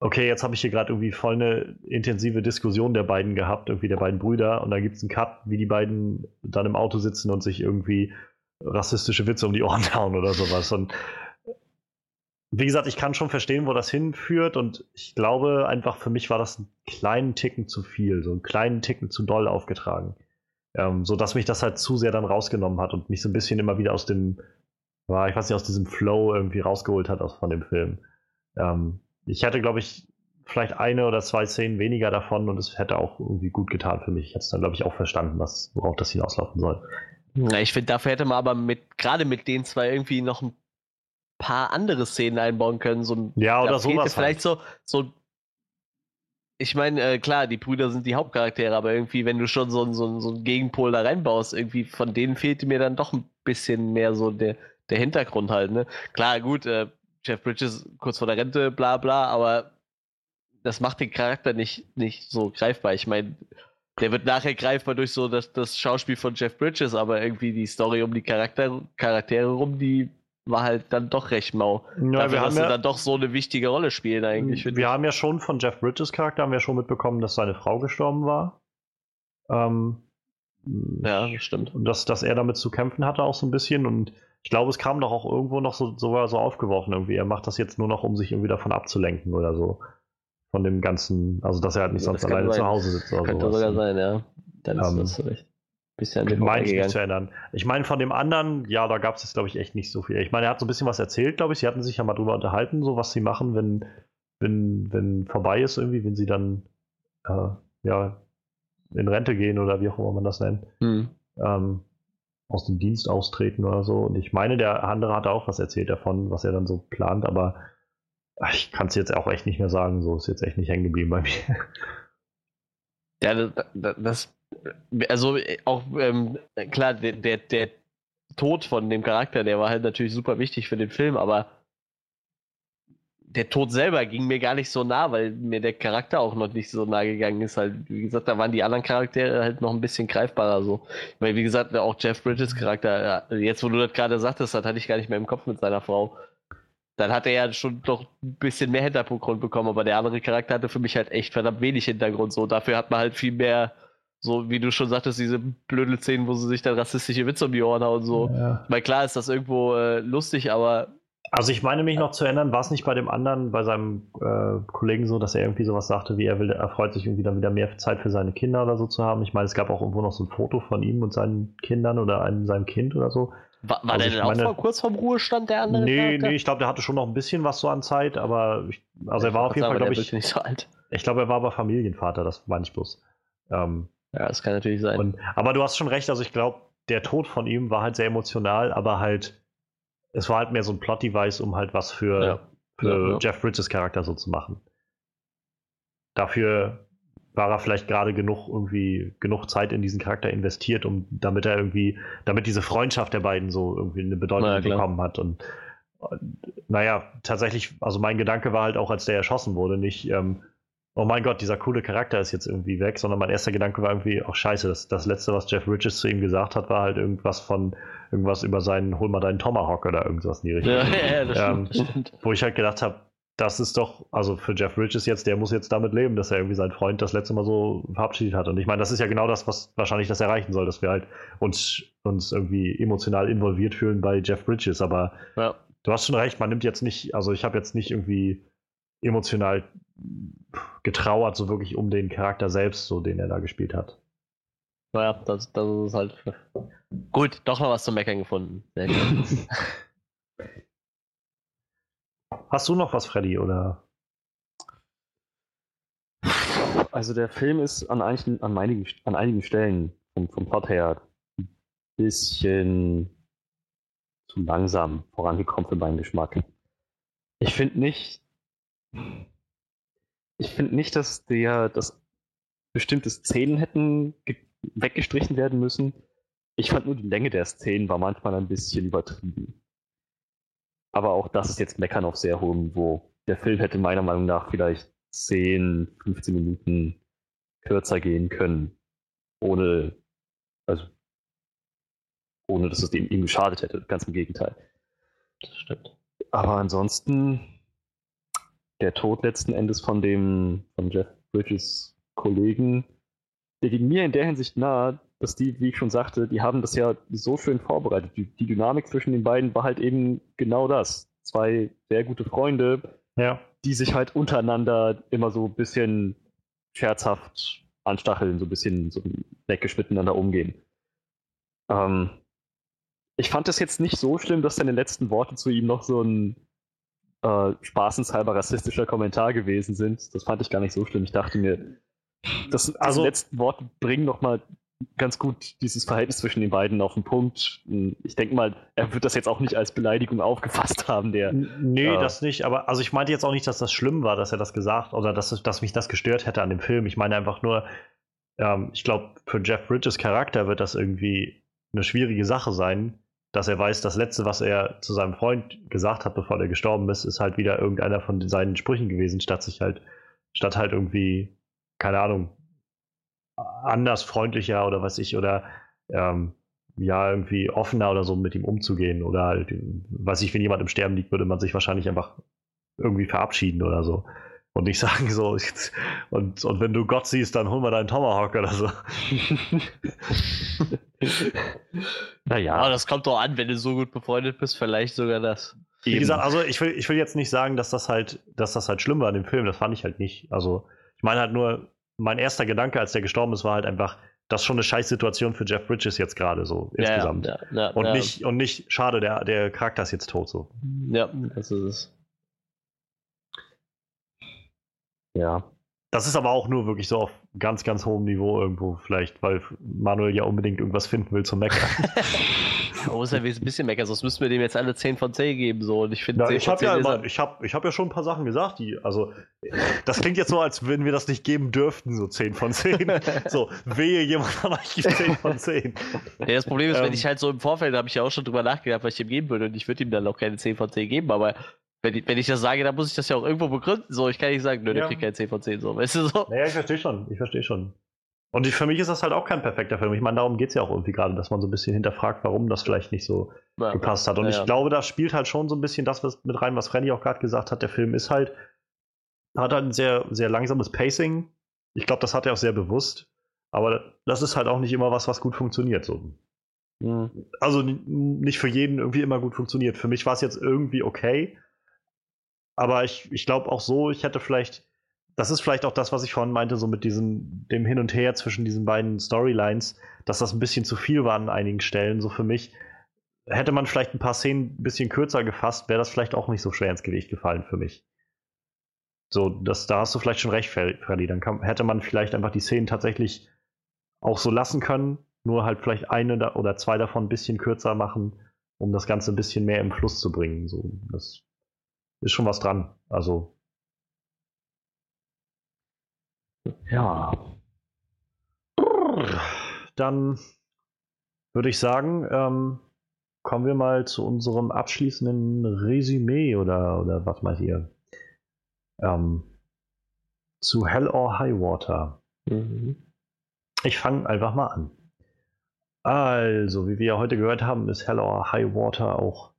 okay, jetzt habe ich hier gerade irgendwie voll eine intensive Diskussion der beiden gehabt, irgendwie der beiden Brüder, und dann gibt es einen Cut, wie die beiden dann im Auto sitzen und sich irgendwie rassistische Witze um die Ohren hauen oder sowas. Und wie gesagt, ich kann schon verstehen, wo das hinführt, und ich glaube einfach, für mich war das einen kleinen Ticken zu viel, so einen kleinen Ticken zu doll aufgetragen. Ähm, so dass mich das halt zu sehr dann rausgenommen hat und mich so ein bisschen immer wieder aus dem, ja, ich weiß nicht, aus diesem Flow irgendwie rausgeholt hat aus, von dem Film. Ähm, ich hätte, glaube ich, vielleicht eine oder zwei Szenen weniger davon und es hätte auch irgendwie gut getan für mich. Ich hätte es dann, glaube ich, auch verstanden, was, worauf das hinauslaufen soll. Ja, ich finde, dafür hätte man aber mit, gerade mit den zwei irgendwie noch ein paar andere Szenen einbauen können. So, ein- Ja, oder sowas. Vielleicht halt. so, so. Ich meine, äh, klar, die Brüder sind die Hauptcharaktere, aber irgendwie, wenn du schon so, einen- so, so einen Gegenpol da reinbaust, irgendwie von denen fehlte mir dann doch ein bisschen mehr so der, der Hintergrund halt, ne? Klar, gut, äh, Jeff Bridges kurz vor der Rente, bla bla, aber das macht den Charakter nicht, nicht so greifbar. Ich meine, der wird nachher greifbar durch so das, das Schauspiel von Jeff Bridges, aber irgendwie die Story um die Charakter, Charaktere rum, die war halt dann doch recht mau. Ja, Dafür, wir, haben ja, dann doch so eine wichtige Rolle spielen eigentlich. wir haben ja schon von Jeff Bridges Charakter haben wir schon mitbekommen, dass seine Frau gestorben war. Ähm, Ja, das stimmt. Und dass, dass er damit zu kämpfen hatte auch so ein bisschen und ich glaube, es kam doch auch irgendwo noch so, sogar so aufgeworfen irgendwie. Er macht das jetzt nur noch, um sich irgendwie davon abzulenken oder so. Von dem ganzen, also dass er halt nicht Ja, sonst alleine sein. zu Hause sitzt oder Könnte sowas. sogar sein, ja. Dann ist Ähm, das recht. Bisschen an dem meine ich mich zu erinnern. Ich meine, von dem anderen, ja, da gab es jetzt, glaube ich, echt nicht so viel. Ich meine, er hat so ein bisschen was erzählt, glaube ich. Sie hatten sich ja mal drüber unterhalten, so was sie machen, wenn, wenn, wenn vorbei ist irgendwie, wenn sie dann äh, ja, in Rente gehen oder wie auch immer man das nennt. Hm. ähm, aus dem Dienst austreten oder so. Und ich meine, der andere hat auch was erzählt davon, was er dann so plant, aber ach, ich kann es jetzt auch echt nicht mehr sagen. So ist jetzt echt nicht hängen geblieben bei mir. Ja, das, das, das also äh, auch ähm, klar, der, der, der Tod von dem Charakter, der war halt natürlich super wichtig für den Film, aber der Tod selber ging mir gar nicht so nah, weil mir der Charakter auch noch nicht so nah gegangen ist. Halt, wie gesagt, da waren die anderen Charaktere halt noch ein bisschen greifbarer so. Weil, wie gesagt, auch Jeff Bridges Charakter, ja, jetzt wo du das gerade sagtest, das hatte ich gar nicht mehr im Kopf mit seiner Frau. Dann hat er ja schon doch ein bisschen mehr Hintergrund bekommen, aber der andere Charakter hatte für mich halt echt verdammt wenig Hintergrund. So, dafür hat man halt viel mehr, so wie du schon sagtest, diese blöde Szenen, wo sie sich dann rassistische Witze um die Ohren hauen. So. Ja. Ich meine, klar ist das irgendwo äh, lustig, aber Also ich meine mich noch zu erinnern, war es nicht bei dem anderen, bei seinem äh, Kollegen so, dass er irgendwie sowas sagte, wie er will, er freut sich irgendwie dann wieder mehr Zeit für seine Kinder oder so zu haben. Ich meine, es gab auch irgendwo noch so ein Foto von ihm und seinen Kindern oder einem, seinem Kind oder so. war, war Also der ich denn auch meine- vor, kurz vorm Ruhestand, der andere? Nee, Charakter? nee, ich glaube, der hatte schon noch ein bisschen was so an Zeit, aber ich, also er war auf jeden Fall, glaube glaube ich, nicht so alt. ich glaube, er war aber Familienvater, das meine ich bloß. Ähm, Ja, das kann natürlich sein. Und, aber du hast schon recht, also ich glaube, der Tod von ihm war halt sehr emotional, aber halt, es war halt mehr so ein Plot-Device, um halt was für, Ja. für Ja. Jeff Bridges Charakter so zu machen. Dafür war er vielleicht gerade genug irgendwie genug Zeit in diesen Charakter investiert, um damit er irgendwie, damit diese Freundschaft der beiden so irgendwie eine Bedeutung Na ja, klar. bekommen hat. Und, und naja, tatsächlich, also mein Gedanke war halt auch, als der erschossen wurde, nicht, ähm, oh mein Gott, dieser coole Charakter ist jetzt irgendwie weg, sondern mein erster Gedanke war irgendwie, ach scheiße, das, das letzte, was Jeff Bridges zu ihm gesagt hat, war halt irgendwas von, irgendwas über seinen, hol mal deinen Tomahawk oder irgendwas in die Richtung. ja, ja, das Ähm, stimmt. Wo ich halt gedacht habe, das ist doch, also für Jeff Bridges jetzt, der muss jetzt damit leben, dass er irgendwie seinen Freund das letzte Mal so verabschiedet hat. Und ich meine, das ist ja genau das, was wahrscheinlich das erreichen soll, dass wir halt uns, uns irgendwie emotional involviert fühlen bei Jeff Bridges. Aber Ja. du hast schon recht, man nimmt jetzt nicht, also ich habe jetzt nicht irgendwie emotional getrauert, so wirklich um den Charakter selbst, so den er da gespielt hat. Naja, das, das ist halt. Gut, doch noch was zu meckern gefunden. Hast du noch was, Freddy, oder? Also der Film ist an einigen, an einigen, an einigen Stellen vom, vom Plot her ein bisschen zu langsam vorangekommen für meinen Geschmack. Ich finde nicht, ich finde nicht, dass der, dass bestimmte Szenen hätten ge- weggestrichen werden müssen. Ich fand nur die Länge der Szenen war manchmal ein bisschen übertrieben. Aber auch das ist jetzt Meckern auf sehr hohem Niveau. Der Film hätte meiner Meinung nach vielleicht 10, 15 Minuten kürzer gehen können. Ohne, also, ohne dass es ihm geschadet hätte. Ganz im Gegenteil. Das stimmt. Aber ansonsten, der Tod letzten Endes von dem, von Jeff Bridges Kollegen, der ging mir in der Hinsicht nahe, dass die, wie ich schon sagte, die haben das ja so schön vorbereitet. Die, die Dynamik zwischen den beiden war halt eben genau das. Zwei sehr gute Freunde, Ja. die sich halt untereinander immer so ein bisschen scherzhaft anstacheln, so ein bisschen so neckisch miteinander umgehen. Ähm, ich fand es jetzt nicht so schlimm, dass seine letzten Worte zu ihm noch so ein äh, spaßenshalber rassistischer Kommentar gewesen sind. Das fand ich gar nicht so schlimm. Ich dachte mir, das, also, letzten Worte bringen noch mal ganz gut dieses Verhältnis zwischen den beiden auf den Punkt. Ich denke mal, er wird das jetzt auch nicht als Beleidigung aufgefasst haben, der. Nee, Ja. das nicht, aber also ich meinte jetzt auch nicht, dass das schlimm war, dass er das gesagt oder dass, dass mich das gestört hätte an dem Film. Ich meine einfach nur, ähm, ich glaube, für Jeff Bridges Charakter wird das irgendwie eine schwierige Sache sein, dass er weiß, das Letzte, was er zu seinem Freund gesagt hat, bevor er gestorben ist, ist halt wieder irgendeiner von seinen Sprüchen gewesen, statt sich halt, statt halt irgendwie, keine Ahnung, anders freundlicher oder was ich, oder ähm, ja, irgendwie offener oder so mit ihm umzugehen. Oder halt, weiß ich, wenn jemand im Sterben liegt, würde man sich wahrscheinlich einfach irgendwie verabschieden oder so. Und nicht sagen so, und, und wenn du Gott siehst, dann hol mal deinen Tomahawk oder so. naja. Aber das kommt doch an, wenn du so gut befreundet bist, vielleicht sogar das. Wie gesagt, also ich will, ich will jetzt nicht sagen, dass das halt, dass das halt schlimm war in dem Film. Das fand ich halt nicht. Also, ich meine halt nur, mein erster Gedanke, als der gestorben ist, war halt einfach, das ist schon eine Scheißsituation für Jeff Bridges jetzt gerade so ja, insgesamt. Ja, ja, und, Nicht, und nicht, schade, der, der Charakter ist jetzt tot so. Ja, das ist es. Ja. Das ist aber auch nur wirklich so auf ganz, ganz hohem Niveau irgendwo, vielleicht, weil Manuel ja unbedingt irgendwas finden will zum Meckern. Man muss ja ein bisschen meckern, sonst müssten wir dem jetzt alle 10 von 10 geben. So. Und ich finde, ja, ich habe ja, immer, ich hab, ich hab ja schon ein paar Sachen gesagt, die, also, das klingt jetzt so, als wenn wir das nicht geben dürften, so 10 von 10. so, wehe, jemand von euch gibt 10 von 10. Ja, das Problem ist, ähm, wenn ich halt so im Vorfeld, da habe ich ja auch schon drüber nachgedacht, was ich ihm geben würde, und ich würde ihm dann auch keine 10 von 10 geben, aber wenn ich, wenn ich das sage, dann muss ich das ja auch irgendwo begründen. So, ich kann nicht sagen, nö, ja. der kriegt kein 10 von 10. So, weißt du so? Naja, ich verstehe schon. Ich verstehe schon. Und für mich ist das halt auch kein perfekter Film. Ich meine, darum geht es ja auch irgendwie gerade, dass man so ein bisschen hinterfragt, warum das vielleicht nicht so ja, gepasst hat. Und ja, ich glaube, da spielt halt schon so ein bisschen das was mit rein, was Freddy auch gerade gesagt hat. Der Film ist halt, hat halt ein sehr, sehr langsames Pacing. Ich glaube, das hat er auch sehr bewusst. Aber das ist halt auch nicht immer was, was gut funktioniert. So. Mhm. Also nicht für jeden irgendwie immer gut funktioniert. Für mich war es jetzt irgendwie okay. Aber ich, ich glaube auch so, ich hätte vielleicht, das ist vielleicht auch das, was ich vorhin meinte, so mit diesem, dem Hin und Her zwischen diesen beiden Storylines, dass das ein bisschen zu viel war an einigen Stellen, so für mich. Hätte man vielleicht ein paar Szenen ein bisschen kürzer gefasst, wäre das vielleicht auch nicht so schwer ins Gewicht gefallen für mich. So, das, da hast du vielleicht schon recht, Freddy. Dann kann, hätte man vielleicht einfach die Szenen tatsächlich auch so lassen können, nur halt vielleicht eine oder zwei davon ein bisschen kürzer machen, um das Ganze ein bisschen mehr im Fluss zu bringen. So, das ist schon was dran. Also. Ja. Dann würde ich sagen, ähm, kommen wir mal zu unserem abschließenden Resümee oder, oder was meint ihr? Ähm, zu Hell or High Water. Mhm. Ich fange einfach mal an. Also, wie wir ja heute gehört haben, ist Hell or High Water auch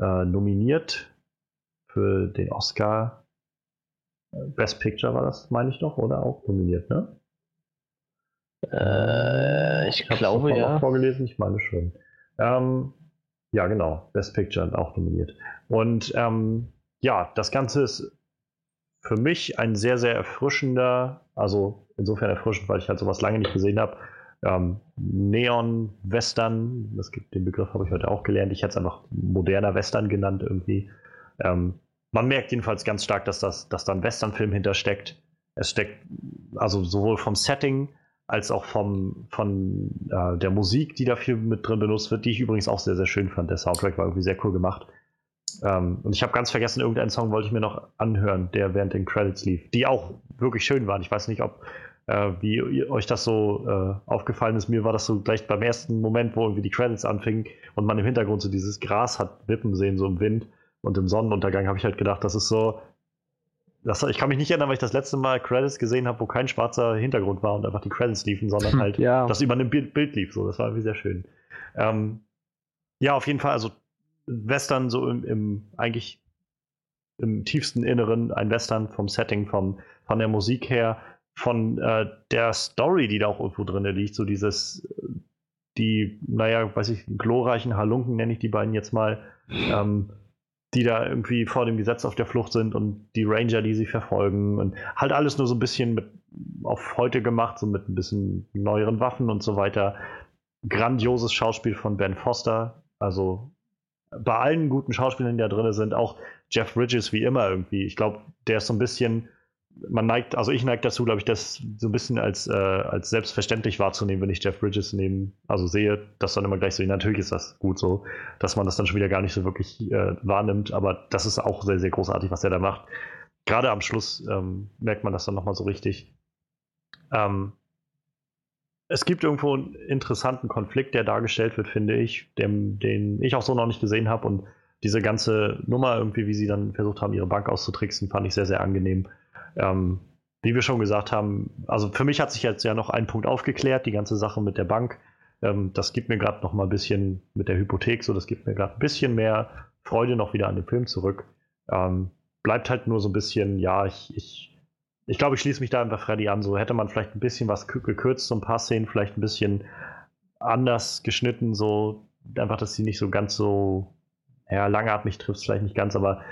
äh, nominiert für den Oscar. Best Picture war das, meine ich doch, oder auch nominiert, ne? Äh, ich, ich glaube ja. vorgelesen, ich meine schon. Ähm, ja, genau, Best Picture auch nominiert. Und ähm, ja, das Ganze ist für mich ein sehr, sehr erfrischender, also insofern erfrischend, weil ich halt sowas lange nicht gesehen habe. Ähm, Neon-Western, den Begriff habe ich heute auch gelernt. Ich hätte es einfach moderner Western genannt irgendwie. Ähm, man merkt jedenfalls ganz stark, dass, das, dass da ein Westernfilm hintersteckt. Es steckt also sowohl vom Setting als auch vom, von äh, der Musik, die dafür mit drin benutzt wird, die ich übrigens auch sehr, sehr schön fand. Der Soundtrack war irgendwie sehr cool gemacht. Ähm, und ich habe ganz vergessen, irgendeinen Song wollte ich mir noch anhören, der während den Credits lief, die auch wirklich schön waren. Ich weiß nicht, ob äh, wie euch das so äh, aufgefallen ist. Mir war das so gleich beim ersten Moment, wo irgendwie die Credits anfingen und man im Hintergrund so dieses Gras hat wippen sehen, so im Wind. Und im Sonnenuntergang habe ich halt gedacht, das ist so. Das, ich kann mich nicht erinnern, weil ich das letzte Mal Credits gesehen habe, wo kein schwarzer Hintergrund war und einfach die Credits liefen, sondern halt ja. das über einem Bild, Bild, lief. So, das war irgendwie sehr schön. Ähm, ja, auf jeden Fall, also Western so im, im, eigentlich im tiefsten Inneren ein Western vom Setting, vom, von der Musik her, von äh, der Story, die da auch irgendwo drin liegt, so dieses, die, naja, weiß ich, glorreichen Halunken nenne ich die beiden jetzt mal, ähm, die da irgendwie vor dem Gesetz auf der Flucht sind und die Ranger, die sie verfolgen und halt alles nur so ein bisschen mit auf heute gemacht, so mit ein bisschen neueren Waffen und so weiter. Grandioses Schauspiel von Ben Foster, also bei allen guten Schauspielern, die da drin sind, auch Jeff Bridges wie immer irgendwie. Ich glaube, der ist so ein bisschen man neigt, also ich neige dazu, glaube ich, das so ein bisschen als, äh, als selbstverständlich wahrzunehmen, wenn ich Jeff Bridges neben, also sehe, dass dann immer gleich so, natürlich ist das gut so, dass man das dann schon wieder gar nicht so wirklich äh, wahrnimmt, aber das ist auch sehr, sehr großartig, was er da macht. Gerade am Schluss ähm, merkt man das dann nochmal so richtig. Ähm, es gibt irgendwo einen interessanten Konflikt, der dargestellt wird, finde ich, dem, den ich auch so noch nicht gesehen habe und diese ganze Nummer irgendwie, wie sie dann versucht haben, ihre Bank auszutricksen, fand ich sehr, sehr angenehm. Ähm, wie wir schon gesagt haben, also für mich hat sich jetzt ja noch ein Punkt aufgeklärt, die ganze Sache mit der Bank. Ähm, das gibt mir gerade noch mal ein bisschen mit der Hypothek, so das gibt mir gerade ein bisschen mehr Freude noch wieder an dem Film zurück. Ähm, bleibt halt nur so ein bisschen, ja, ich, ich, ich glaube, ich schließe mich da einfach Freddy an. So hätte man vielleicht ein bisschen was gekürzt, so ein paar Szenen vielleicht ein bisschen anders geschnitten, so einfach, dass sie nicht so ganz so, ja, langatmig trifft es vielleicht nicht ganz, aber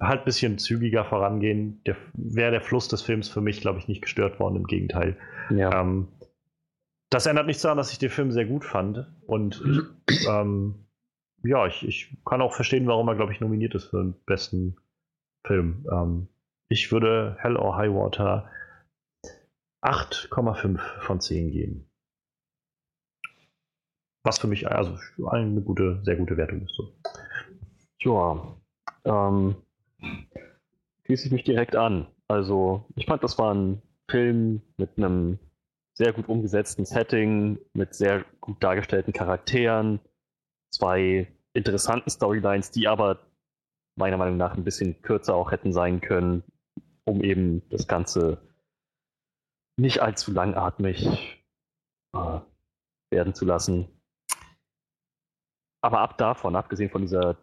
halt ein bisschen zügiger vorangehen. Wäre der Fluss des Films für mich, glaube ich, nicht gestört worden, im Gegenteil. Ja. Ähm, das ändert nichts daran, dass ich den Film sehr gut fand. Und ich, ähm, ja, ich, ich kann auch verstehen, warum er, glaube ich, nominiert ist für den besten Film. Ähm, ich würde Hell or High Water 8,5 von 10 geben. Was für mich also eine gute, sehr gute Wertung ist. So. Ja, ähm, schließe ich mich direkt an. Also, ich fand, das war ein Film mit einem sehr gut umgesetzten Setting, mit sehr gut dargestellten Charakteren, zwei interessanten Storylines, die aber meiner Meinung nach ein bisschen kürzer auch hätten sein können, um eben das Ganze nicht allzu langatmig äh, werden zu lassen. Aber ab davon, abgesehen von dieser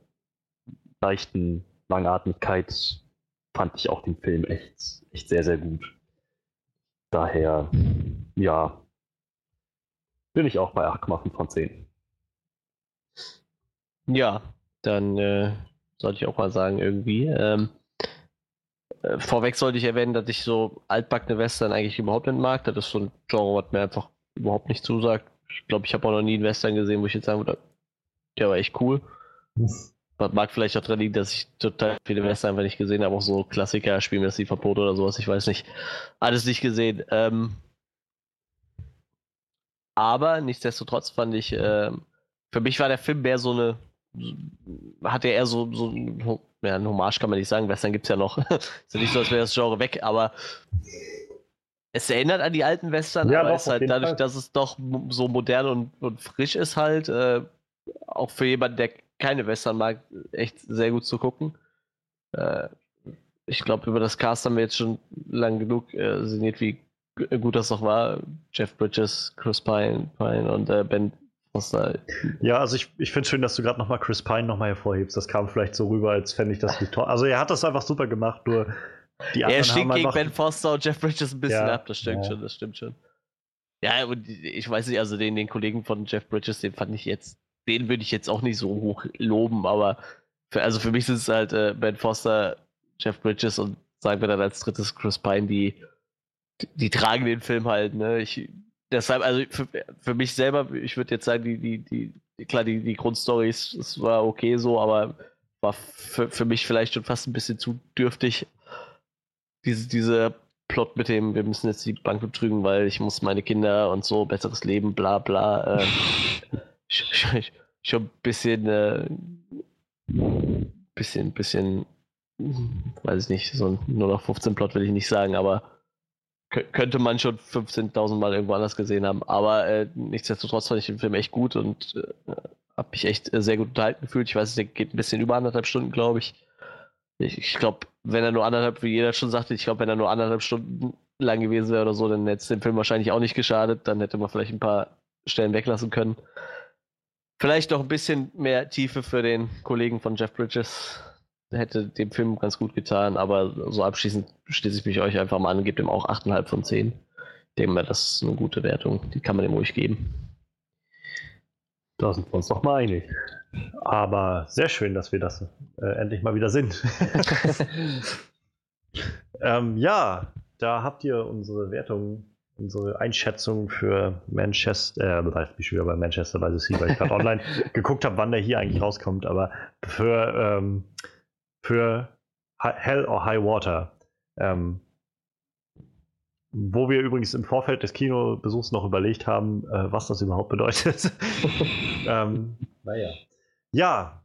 leichten Langatmigkeit, fand ich auch den Film echt, echt sehr, sehr gut. Daher, ja, bin ich auch bei 8,5 von 10. Ja, dann äh, sollte ich auch mal sagen, irgendwie. Ähm, äh, vorweg sollte ich erwähnen, dass ich so altbackene Western eigentlich überhaupt nicht mag. Das ist so ein Genre, was mir einfach überhaupt nicht zusagt. Ich glaube, ich habe auch noch nie einen Western gesehen, wo ich jetzt sagen würde, der war echt cool. Das mag vielleicht auch daran liegen, dass ich total viele Western einfach nicht gesehen habe. Auch so Klassiker, Spielen wir das die Verbot oder sowas, ich weiß nicht. Alles nicht gesehen. Ähm, aber nichtsdestotrotz fand ich, äh, für mich war der Film mehr so eine hat er eher so, so ja, ein Hommage kann man nicht sagen, Western gibt es ja noch. ist ja nicht so, als wäre das Genre weg, aber es erinnert an die alten Western, ja, aber doch, es halt dadurch, Fall. dass es doch so modern und, und frisch ist, halt, äh, auch für jemanden, der keine Western mag, echt sehr gut zu gucken. Äh, ich glaube, über das Cast haben wir jetzt schon lang genug äh, sinniert, wie gut das noch war. Jeff Bridges, Chris Pine, Pine und äh, Ben ja, also ich, ich finde es schön, dass du gerade nochmal Chris Pine nochmal hervorhebst. Das kam vielleicht so rüber, als fände ich das nicht toll. Also er hat das einfach super gemacht, nur die anderen Er stinkt gegen Ben Foster und Jeff Bridges ein bisschen ja, ab, das stimmt ja. schon, das stimmt schon. Ja, und ich weiß nicht, also den, den Kollegen von Jeff Bridges, den fand ich jetzt, den würde ich jetzt auch nicht so hoch loben, aber für, also für mich sind es halt äh, Ben Foster, Jeff Bridges und sagen wir dann als drittes Chris Pine, die, die tragen den Film halt, ne? Ich deshalb, also für, für mich selber, ich würde jetzt sagen, die, die, die, klar, die, die Grundstory ist, das war okay so, aber war für, für mich vielleicht schon fast ein bisschen zu dürftig. Diese, diese Plot mit dem, wir müssen jetzt die Bank betrügen, weil ich muss meine Kinder und so, besseres Leben, bla bla. Äh, schon ein bisschen, äh, bisschen, bisschen, weiß ich nicht, so ein nur noch 15 Plot will ich nicht sagen, aber könnte man schon 15.000 Mal irgendwo anders gesehen haben. Aber äh, nichtsdestotrotz fand ich den Film echt gut und äh, habe mich echt äh, sehr gut unterhalten gefühlt. Ich weiß, der geht ein bisschen über anderthalb Stunden, glaube ich. Ich, ich glaube, wenn er nur anderthalb, wie jeder schon sagte, ich glaube, wenn er nur anderthalb Stunden lang gewesen wäre oder so, dann hätte es dem Film wahrscheinlich auch nicht geschadet. Dann hätte man vielleicht ein paar Stellen weglassen können. Vielleicht noch ein bisschen mehr Tiefe für den Kollegen von Jeff Bridges hätte dem Film ganz gut getan, aber so abschließend schließe ich mich euch einfach mal an, gebe ihm auch 8,5 von 10. Ich denke mal, das ist eine gute Wertung, die kann man dem ruhig geben. Da sind wir uns doch mal einig. Aber sehr schön, dass wir das äh, endlich mal wieder sind. ähm, ja, da habt ihr unsere Wertung, unsere Einschätzung für Manchester, äh, ich wieder bei Manchester bei The Sea, weil ich gerade online geguckt habe, wann der hier eigentlich rauskommt, aber für ähm, für Hell or High Water. Ähm, wo wir übrigens im Vorfeld des Kinobesuchs noch überlegt haben, äh, was das überhaupt bedeutet. ähm, naja. Ja,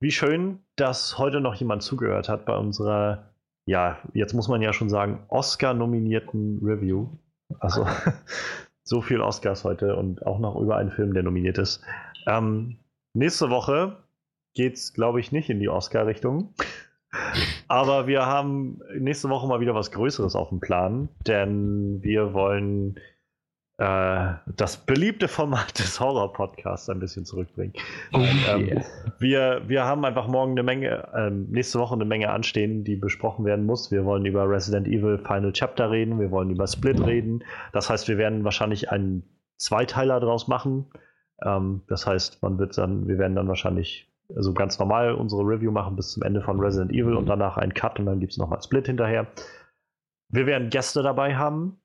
wie schön, dass heute noch jemand zugehört hat bei unserer, ja, jetzt muss man ja schon sagen, Oscar-nominierten Review. Also so viel Oscars heute und auch noch über einen Film, der nominiert ist. Ähm, nächste Woche geht es, glaube ich, nicht in die Oscar-Richtung. Aber wir haben nächste Woche mal wieder was Größeres auf dem Plan, denn wir wollen äh, das beliebte Format des Horror-Podcasts ein bisschen zurückbringen. Oh, Ähm, yeah. wir, wir haben einfach morgen eine Menge, ähm, nächste Woche eine Menge anstehen, die besprochen werden muss. Wir wollen über Resident Evil Final Chapter reden, wir wollen über Split reden. Das heißt, wir werden wahrscheinlich einen Zweiteiler draus machen. Ähm, das heißt, man wird dann, wir werden dann wahrscheinlich also ganz normal unsere Review machen bis zum Ende von Resident Evil und danach einen Cut und dann gibt es nochmal Split hinterher. Wir werden Gäste dabei haben.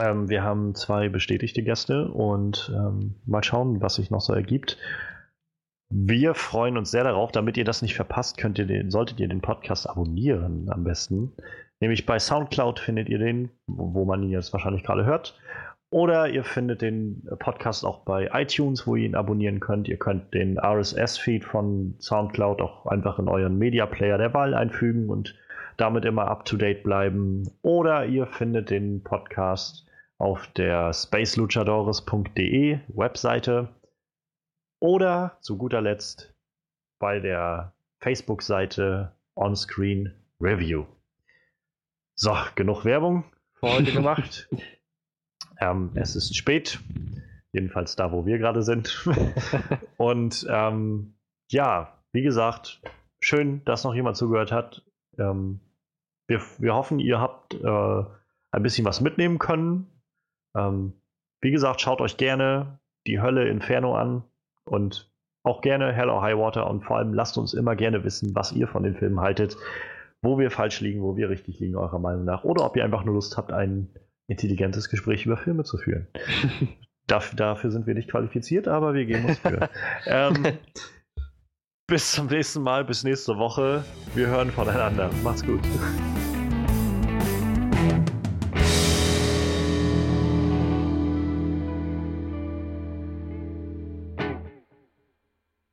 Ähm, wir haben zwei bestätigte Gäste und ähm, mal schauen, was sich noch so ergibt. Wir freuen uns sehr darauf. Damit ihr das nicht verpasst, könnt ihr den, solltet ihr den Podcast abonnieren am besten. Nämlich bei SoundCloud findet ihr den, wo man ihn jetzt wahrscheinlich gerade hört. Oder ihr findet den Podcast auch bei iTunes, wo ihr ihn abonnieren könnt. Ihr könnt den RSS-Feed von SoundCloud auch einfach in euren Media Player der Wahl einfügen und damit immer up to date bleiben. Oder ihr findet den Podcast auf der spaceluchadores.de Webseite. Oder zu guter Letzt bei der Facebook-Seite Onscreen Review. So, genug Werbung für heute gemacht. ähm, es ist spät, jedenfalls da, wo wir gerade sind. Und ähm, ja, wie gesagt, schön, dass noch jemand zugehört hat. Ähm, wir, wir hoffen, ihr habt äh, ein bisschen was mitnehmen können. Ähm, wie gesagt, schaut euch gerne die Hölle Inferno an und auch gerne Hell or High Water und vor allem lasst uns immer gerne wissen, was ihr von den Filmen haltet, wo wir falsch liegen, wo wir richtig liegen, eurer Meinung nach. Oder ob ihr einfach nur Lust habt, ein intelligentes Gespräch über Filme zu führen. Dafür, dafür sind wir nicht qualifiziert, aber wir geben uns für. ähm, bis zum nächsten Mal, bis nächste Woche. Wir hören voneinander. Macht's gut.